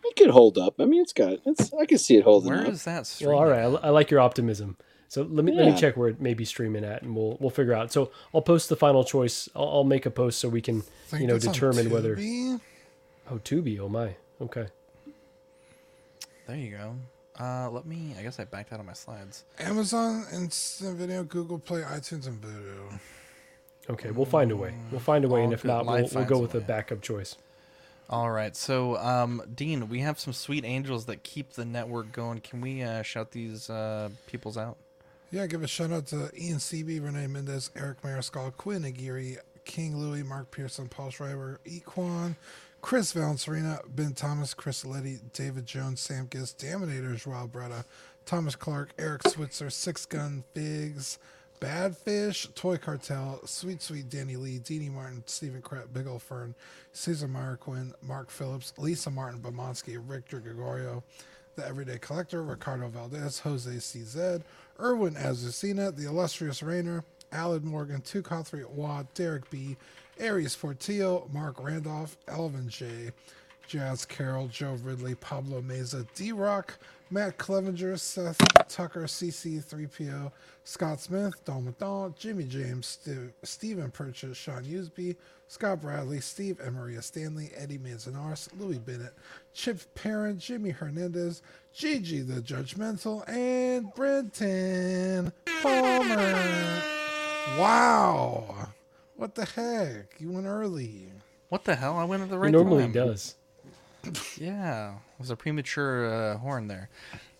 [SPEAKER 8] It could hold up. I mean, it's got. It's. I can see it holding
[SPEAKER 2] Where
[SPEAKER 8] up.
[SPEAKER 2] is that?
[SPEAKER 1] Well, all right, I. I like your optimism. So let me let me check where it may be streaming at, and we'll we'll figure out. So I'll post the final choice. I'll, I'll make a post so we can
[SPEAKER 4] Think
[SPEAKER 1] you know determine whether.
[SPEAKER 4] Tubi?
[SPEAKER 1] Oh, Tubi. Oh my. Okay.
[SPEAKER 2] There you go. Uh, let me. I guess I backed out of my slides.
[SPEAKER 4] Amazon Instant Video, Google Play, iTunes, and Vudu.
[SPEAKER 1] Okay, we'll find a way. We'll find a way, and if not, we'll, we'll go with a
[SPEAKER 2] way.
[SPEAKER 1] backup choice.
[SPEAKER 2] All right. So, um, Dean, we have some sweet angels that keep the network going. Can we uh, shout these uh, peoples out?
[SPEAKER 4] Yeah, give a shout out to Ian CB, Renee Mendez, Eric Mariscal, Quinn Aguirre, King Louis, Mark Pearson, Paul Schreiber, Equan, Chris Valencerina, Ben Thomas, Chris Letty, David Jones, Sam Gist, Daminators, Rob Bretta, Thomas Clark, Eric Switzer, Six Gun Figs, Bad Fish, Toy Cartel, Sweet Sweet Danny Lee, Deanie Martin, Stephen Kratt, Big Ol' Fern, Cesar Marquin, Mark Phillips, Lisa Martin, Bomonsky, Victor Gregorio, The Everyday Collector, Ricardo Valdez, Jose CZ, Erwin Azucena, The Illustrious Rainer, Alan Morgan, Two Cothry Watt, Derek B., Aries Fortillo, Mark Randolph, Elvin J., Jazz Carroll, Joe Ridley, Pablo Meza, D Rock, Matt Clevenger, Seth Tucker, CC3PO, Scott Smith, Don McDonald, Jimmy James, Stu, Stephen Purchase, Sean Usby, Scott Bradley, Steve and Maria Stanley, Eddie Manzanares, Louis Bennett, Chip Parent, Jimmy Hernandez, Gigi the Judgmental, and Brenton Palmer. Wow. What the heck? You went early.
[SPEAKER 2] What the hell? I went at the right
[SPEAKER 1] He normally
[SPEAKER 2] time.
[SPEAKER 1] does.
[SPEAKER 2] Yeah, it was a premature uh, horn there.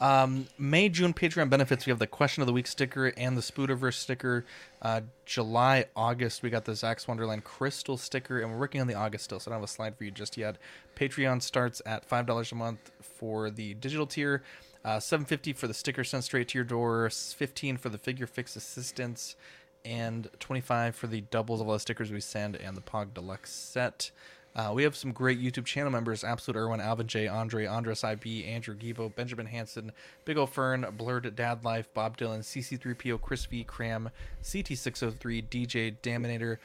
[SPEAKER 2] Um, May, June Patreon benefits. We have the question of the week sticker and the Spooderverse sticker. Uh, July, August, we got the Zack's Wonderland Crystal sticker, and we're working on the August still, so I don't have a slide for you just yet. Patreon starts at five dollars a month for the digital tier, uh, seven fifty for the sticker sent straight to your door, fifteen for the figure fix assistance, and twenty five for the doubles of all the stickers we send and the Pog Deluxe set. Uh, we have some great YouTube channel members: Absolute Irwin, Alvin J, Andre, Andres IB, Andrew Gibo, Benjamin Hansen, Big O Fern, Blurred Dad Life, Bob Dylan, CC3PO, Chris V, Cram, CT603, DJ Daminator,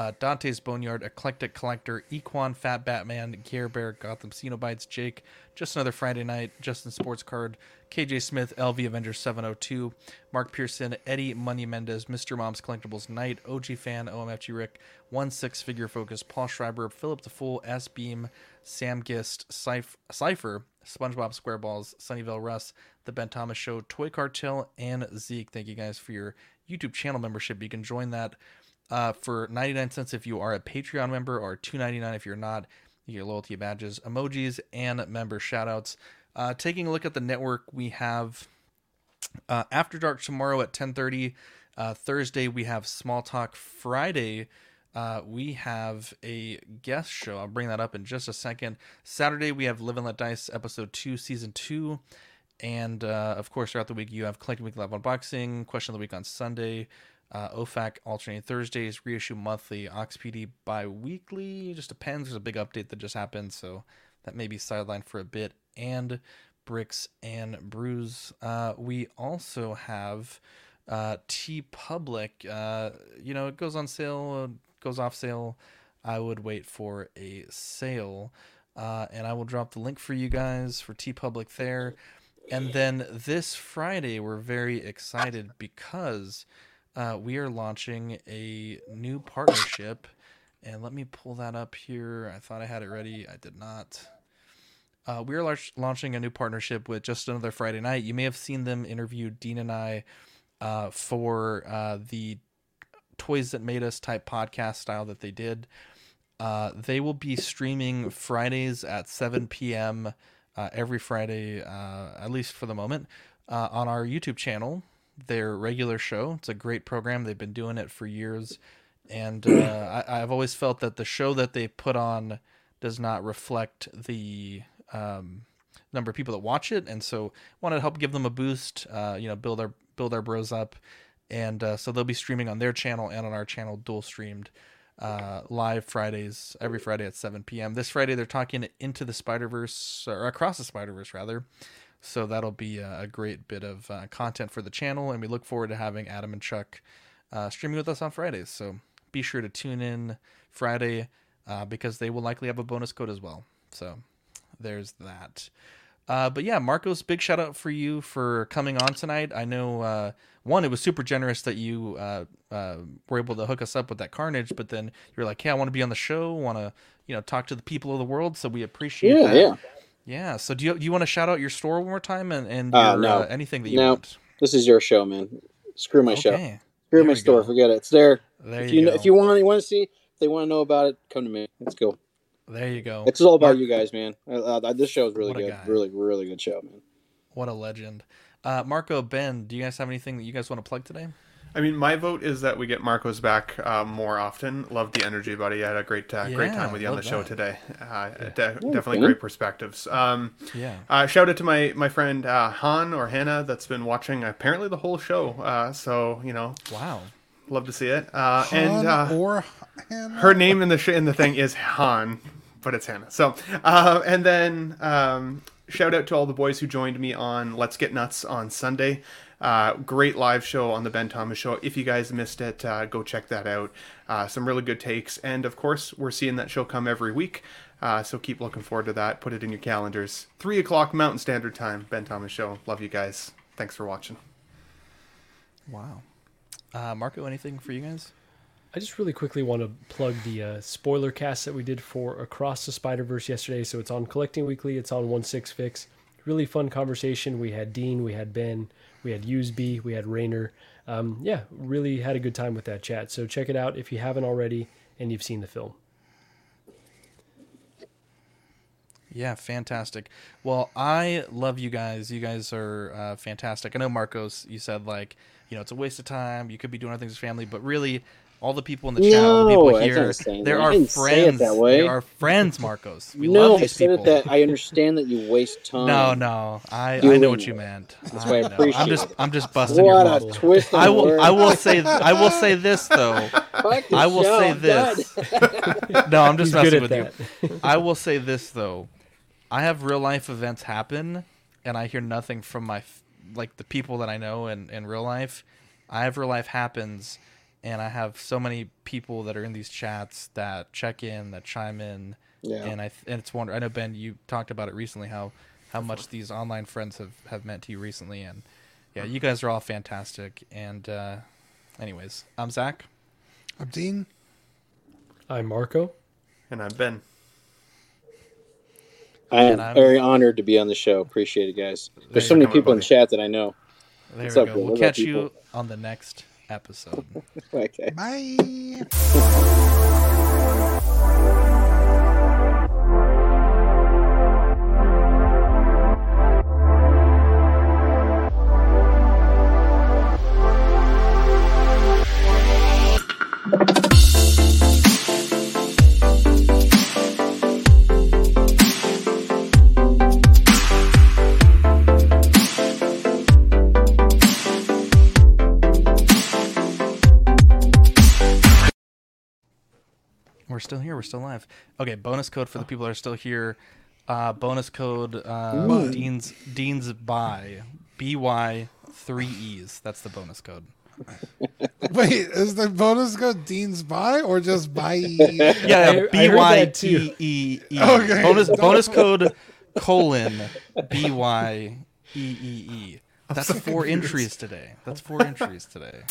[SPEAKER 2] uh, Dante's Boneyard, Eclectic Collector, Equan, Fat Batman, Gear Bear, Gotham Cenobites, Jake, Just Another Friday Night, Justin Sports Card, KJ Smith, LV Avenger 702, Mark Pearson, Eddie Money Mendez, Mr. Mom's Collectibles Knight, OG Fan, OMFG Rick, 1 6 Figure Focus, Paul Schreiber, Philip the Fool, S Beam, Sam Gist, Cyph- Cypher, SpongeBob SquareBalls, Sunnyvale Russ, The Ben Thomas Show, Toy Cartel, and Zeke. Thank you guys for your YouTube channel membership. You can join that uh, for 99 cents if you are a Patreon member or 2.99 if you're not. You get loyalty badges, emojis, and member shoutouts. Uh, taking a look at the network, we have uh, After Dark tomorrow at 10:30. Uh, Thursday we have Small Talk. Friday uh, we have a guest show. I'll bring that up in just a second. Saturday we have Live and Let Dice episode two, season two, and uh, of course throughout the week you have Collecting Week Live Unboxing, Question of the Week on Sunday. Uh, OFAC alternating Thursdays, reissue monthly, OXPD bi-weekly. Just depends. There's a big update that just happened, so that may be sidelined for a bit. And bricks and brews. Uh, we also have uh, TeePublic. Uh, you know, it goes on sale, goes off sale. I would wait for a sale, uh, and I will drop the link for you guys for TeePublic there. And then this Friday, we're very excited because uh, we are launching a new partnership. And let me pull that up here. I thought I had it ready. I did not. Uh, we are la- launching a new partnership with Just Another Friday Night. You may have seen them interview Dean and I uh, for uh, the Toys That Made Us type podcast style that they did. Uh, they will be streaming Fridays at 7 p.m. Uh, every Friday, uh, at least for the moment, on our YouTube channel. Their regular show. It's a great program. They've been doing it for years. And *clears throat* I, I've always felt that the show that they put on does not reflect the um, number of people that watch it, and so wanted to help give them a boost. Uh, you know, build our build our bros up, and uh, so they'll be streaming on their channel and on our channel, dual streamed, uh, live Fridays every Friday at 7 p.m. This Friday they're talking into the Spider Verse or across the Spider Verse rather. So that'll be a, a great bit of uh, content for the channel, and we look forward to having Adam and Chuck uh, streaming with us on Fridays. So be sure to tune in Friday uh, because they will likely have a bonus code as well. So there's that. Uh, but yeah, Marcos, big shout out for you for coming on tonight. I know uh, one, it was super generous that you uh, uh were able to hook us up with that Carnage, but then you're like, "Hey, I want to be on the show. Want to you know talk to the people of the world." So we appreciate
[SPEAKER 8] Yeah,
[SPEAKER 2] that.
[SPEAKER 8] yeah.
[SPEAKER 2] Yeah. So do you do you want to shout out your store one more time and and
[SPEAKER 8] Uh, no.
[SPEAKER 2] uh, anything that you
[SPEAKER 8] no.
[SPEAKER 2] want?
[SPEAKER 8] This is your show, man. Screw my show. Screw
[SPEAKER 2] There
[SPEAKER 8] my store.
[SPEAKER 2] go.
[SPEAKER 8] Forget it. It's there.
[SPEAKER 2] There
[SPEAKER 8] if
[SPEAKER 2] you
[SPEAKER 8] you, know, if you want, you want to see, if they want to know about it, come to me. Let's go.
[SPEAKER 2] There you go.
[SPEAKER 8] It's all about you guys, man. Uh, uh, this show is really good.
[SPEAKER 2] guy.
[SPEAKER 8] Really, really good show, man.
[SPEAKER 2] What a legend. Uh, Marco, Ben, do you guys have anything that you guys want to plug today?
[SPEAKER 3] I mean, my vote is that we get Marcos back uh, more often. Love the energy, buddy. I had a great, uh, great time with you on the show
[SPEAKER 2] that.
[SPEAKER 3] today. Uh, de-
[SPEAKER 8] Yeah,
[SPEAKER 3] definitely
[SPEAKER 8] man.
[SPEAKER 3] great perspectives. Um,
[SPEAKER 2] Yeah.
[SPEAKER 3] Uh, shout out to my my friend uh, Han or Hannah that's been watching apparently the whole show. Uh, so you know,
[SPEAKER 2] wow,
[SPEAKER 3] love to see it. Uh, and uh,
[SPEAKER 4] or Hannah?
[SPEAKER 3] her name in the sh- in the thing is Han, but it's Hannah. So, uh, and then um, shout out to all the boys who joined me on Let's Get Nuts on Sunday. Uh, great live show on the Ben Thomas Show. If you guys missed it, uh, go check that out. Uh, some really good takes, and of course, we're seeing that show come every week. Uh, so keep looking forward to that. Put it in your calendars. Three o'clock Mountain Standard Time. Ben Thomas Show. Love you guys. Thanks for watching.
[SPEAKER 2] Wow. Uh, Marco, anything for you guys?
[SPEAKER 1] I just really quickly want to plug the uh, spoiler cast that we did for Across the Spider Verse yesterday. So it's on Collecting Weekly. It's on One Six Fix. Really fun conversation. We had Dean, we had Ben, we had Useby, we had Rayner. Um, yeah, really had a good time with that chat. So check it out if you haven't already and you've seen the film.
[SPEAKER 2] Yeah, fantastic. Well, I love you guys. You guys are uh, fantastic. I know Marcos, you said like, you know, it's a waste of time. You could be doing other things with family, but really, all the people in the chat, all the people here. There
[SPEAKER 8] I
[SPEAKER 2] are
[SPEAKER 8] didn't say it
[SPEAKER 2] friends.
[SPEAKER 8] that way.
[SPEAKER 2] There are friends, Marcos. We
[SPEAKER 8] no,
[SPEAKER 2] love
[SPEAKER 8] I
[SPEAKER 2] these
[SPEAKER 8] said
[SPEAKER 2] people.
[SPEAKER 8] it that I understand that you waste *laughs* time.
[SPEAKER 2] No, no, I, I know what you meant.
[SPEAKER 8] That's
[SPEAKER 2] I
[SPEAKER 8] why I
[SPEAKER 2] know.
[SPEAKER 8] appreciate
[SPEAKER 2] I'm just
[SPEAKER 8] it.
[SPEAKER 2] I'm just busting
[SPEAKER 8] What
[SPEAKER 2] your
[SPEAKER 8] a
[SPEAKER 2] bubble.
[SPEAKER 8] twist on
[SPEAKER 2] I will
[SPEAKER 8] words.
[SPEAKER 2] I will say I will say this though. *laughs*
[SPEAKER 8] Fuck the
[SPEAKER 2] I will
[SPEAKER 8] show,
[SPEAKER 2] say
[SPEAKER 8] I'm
[SPEAKER 2] this. *laughs* no, I'm just
[SPEAKER 1] He's
[SPEAKER 2] messing
[SPEAKER 1] at
[SPEAKER 2] with you. I will say this though. I have real life events happen, and I hear nothing from my like the people that I know in in real life. I have real life happens, and I have so many people that are in these chats that check in, that chime in,
[SPEAKER 8] Yeah.
[SPEAKER 2] and I th- and it's wonder. I know Ben, you talked about it recently how how much these online friends have have meant to you recently, and yeah, you guys are all fantastic. And uh, anyways, I'm Zach.
[SPEAKER 4] I'm Dean.
[SPEAKER 1] I'm Marco.
[SPEAKER 3] And I'm Ben.
[SPEAKER 8] I am very honored to be on the show. Appreciate it, guys.
[SPEAKER 2] There
[SPEAKER 8] There's so many
[SPEAKER 2] go,
[SPEAKER 8] people in chat that I know.
[SPEAKER 2] There
[SPEAKER 8] What's
[SPEAKER 2] we
[SPEAKER 8] up,
[SPEAKER 2] go.
[SPEAKER 8] bro?
[SPEAKER 2] We'll
[SPEAKER 8] What's
[SPEAKER 2] catch you on the next episode. *laughs*
[SPEAKER 8] Okay.
[SPEAKER 4] Bye. *laughs*
[SPEAKER 2] We're still live. Okay, bonus code for the people that are still here. Uh, bonus code uh, Dean's Dean's by B Y three E's. That's the bonus code. *laughs*
[SPEAKER 4] Wait, is the bonus code Dean's buy or just buy?
[SPEAKER 2] Yeah, B Y T E E. *laughs*
[SPEAKER 4] Okay.
[SPEAKER 2] Bonus bonus *laughs* code colon B Y E E E. That's
[SPEAKER 4] so
[SPEAKER 2] four
[SPEAKER 4] confused.
[SPEAKER 2] entries today. That's four entries today.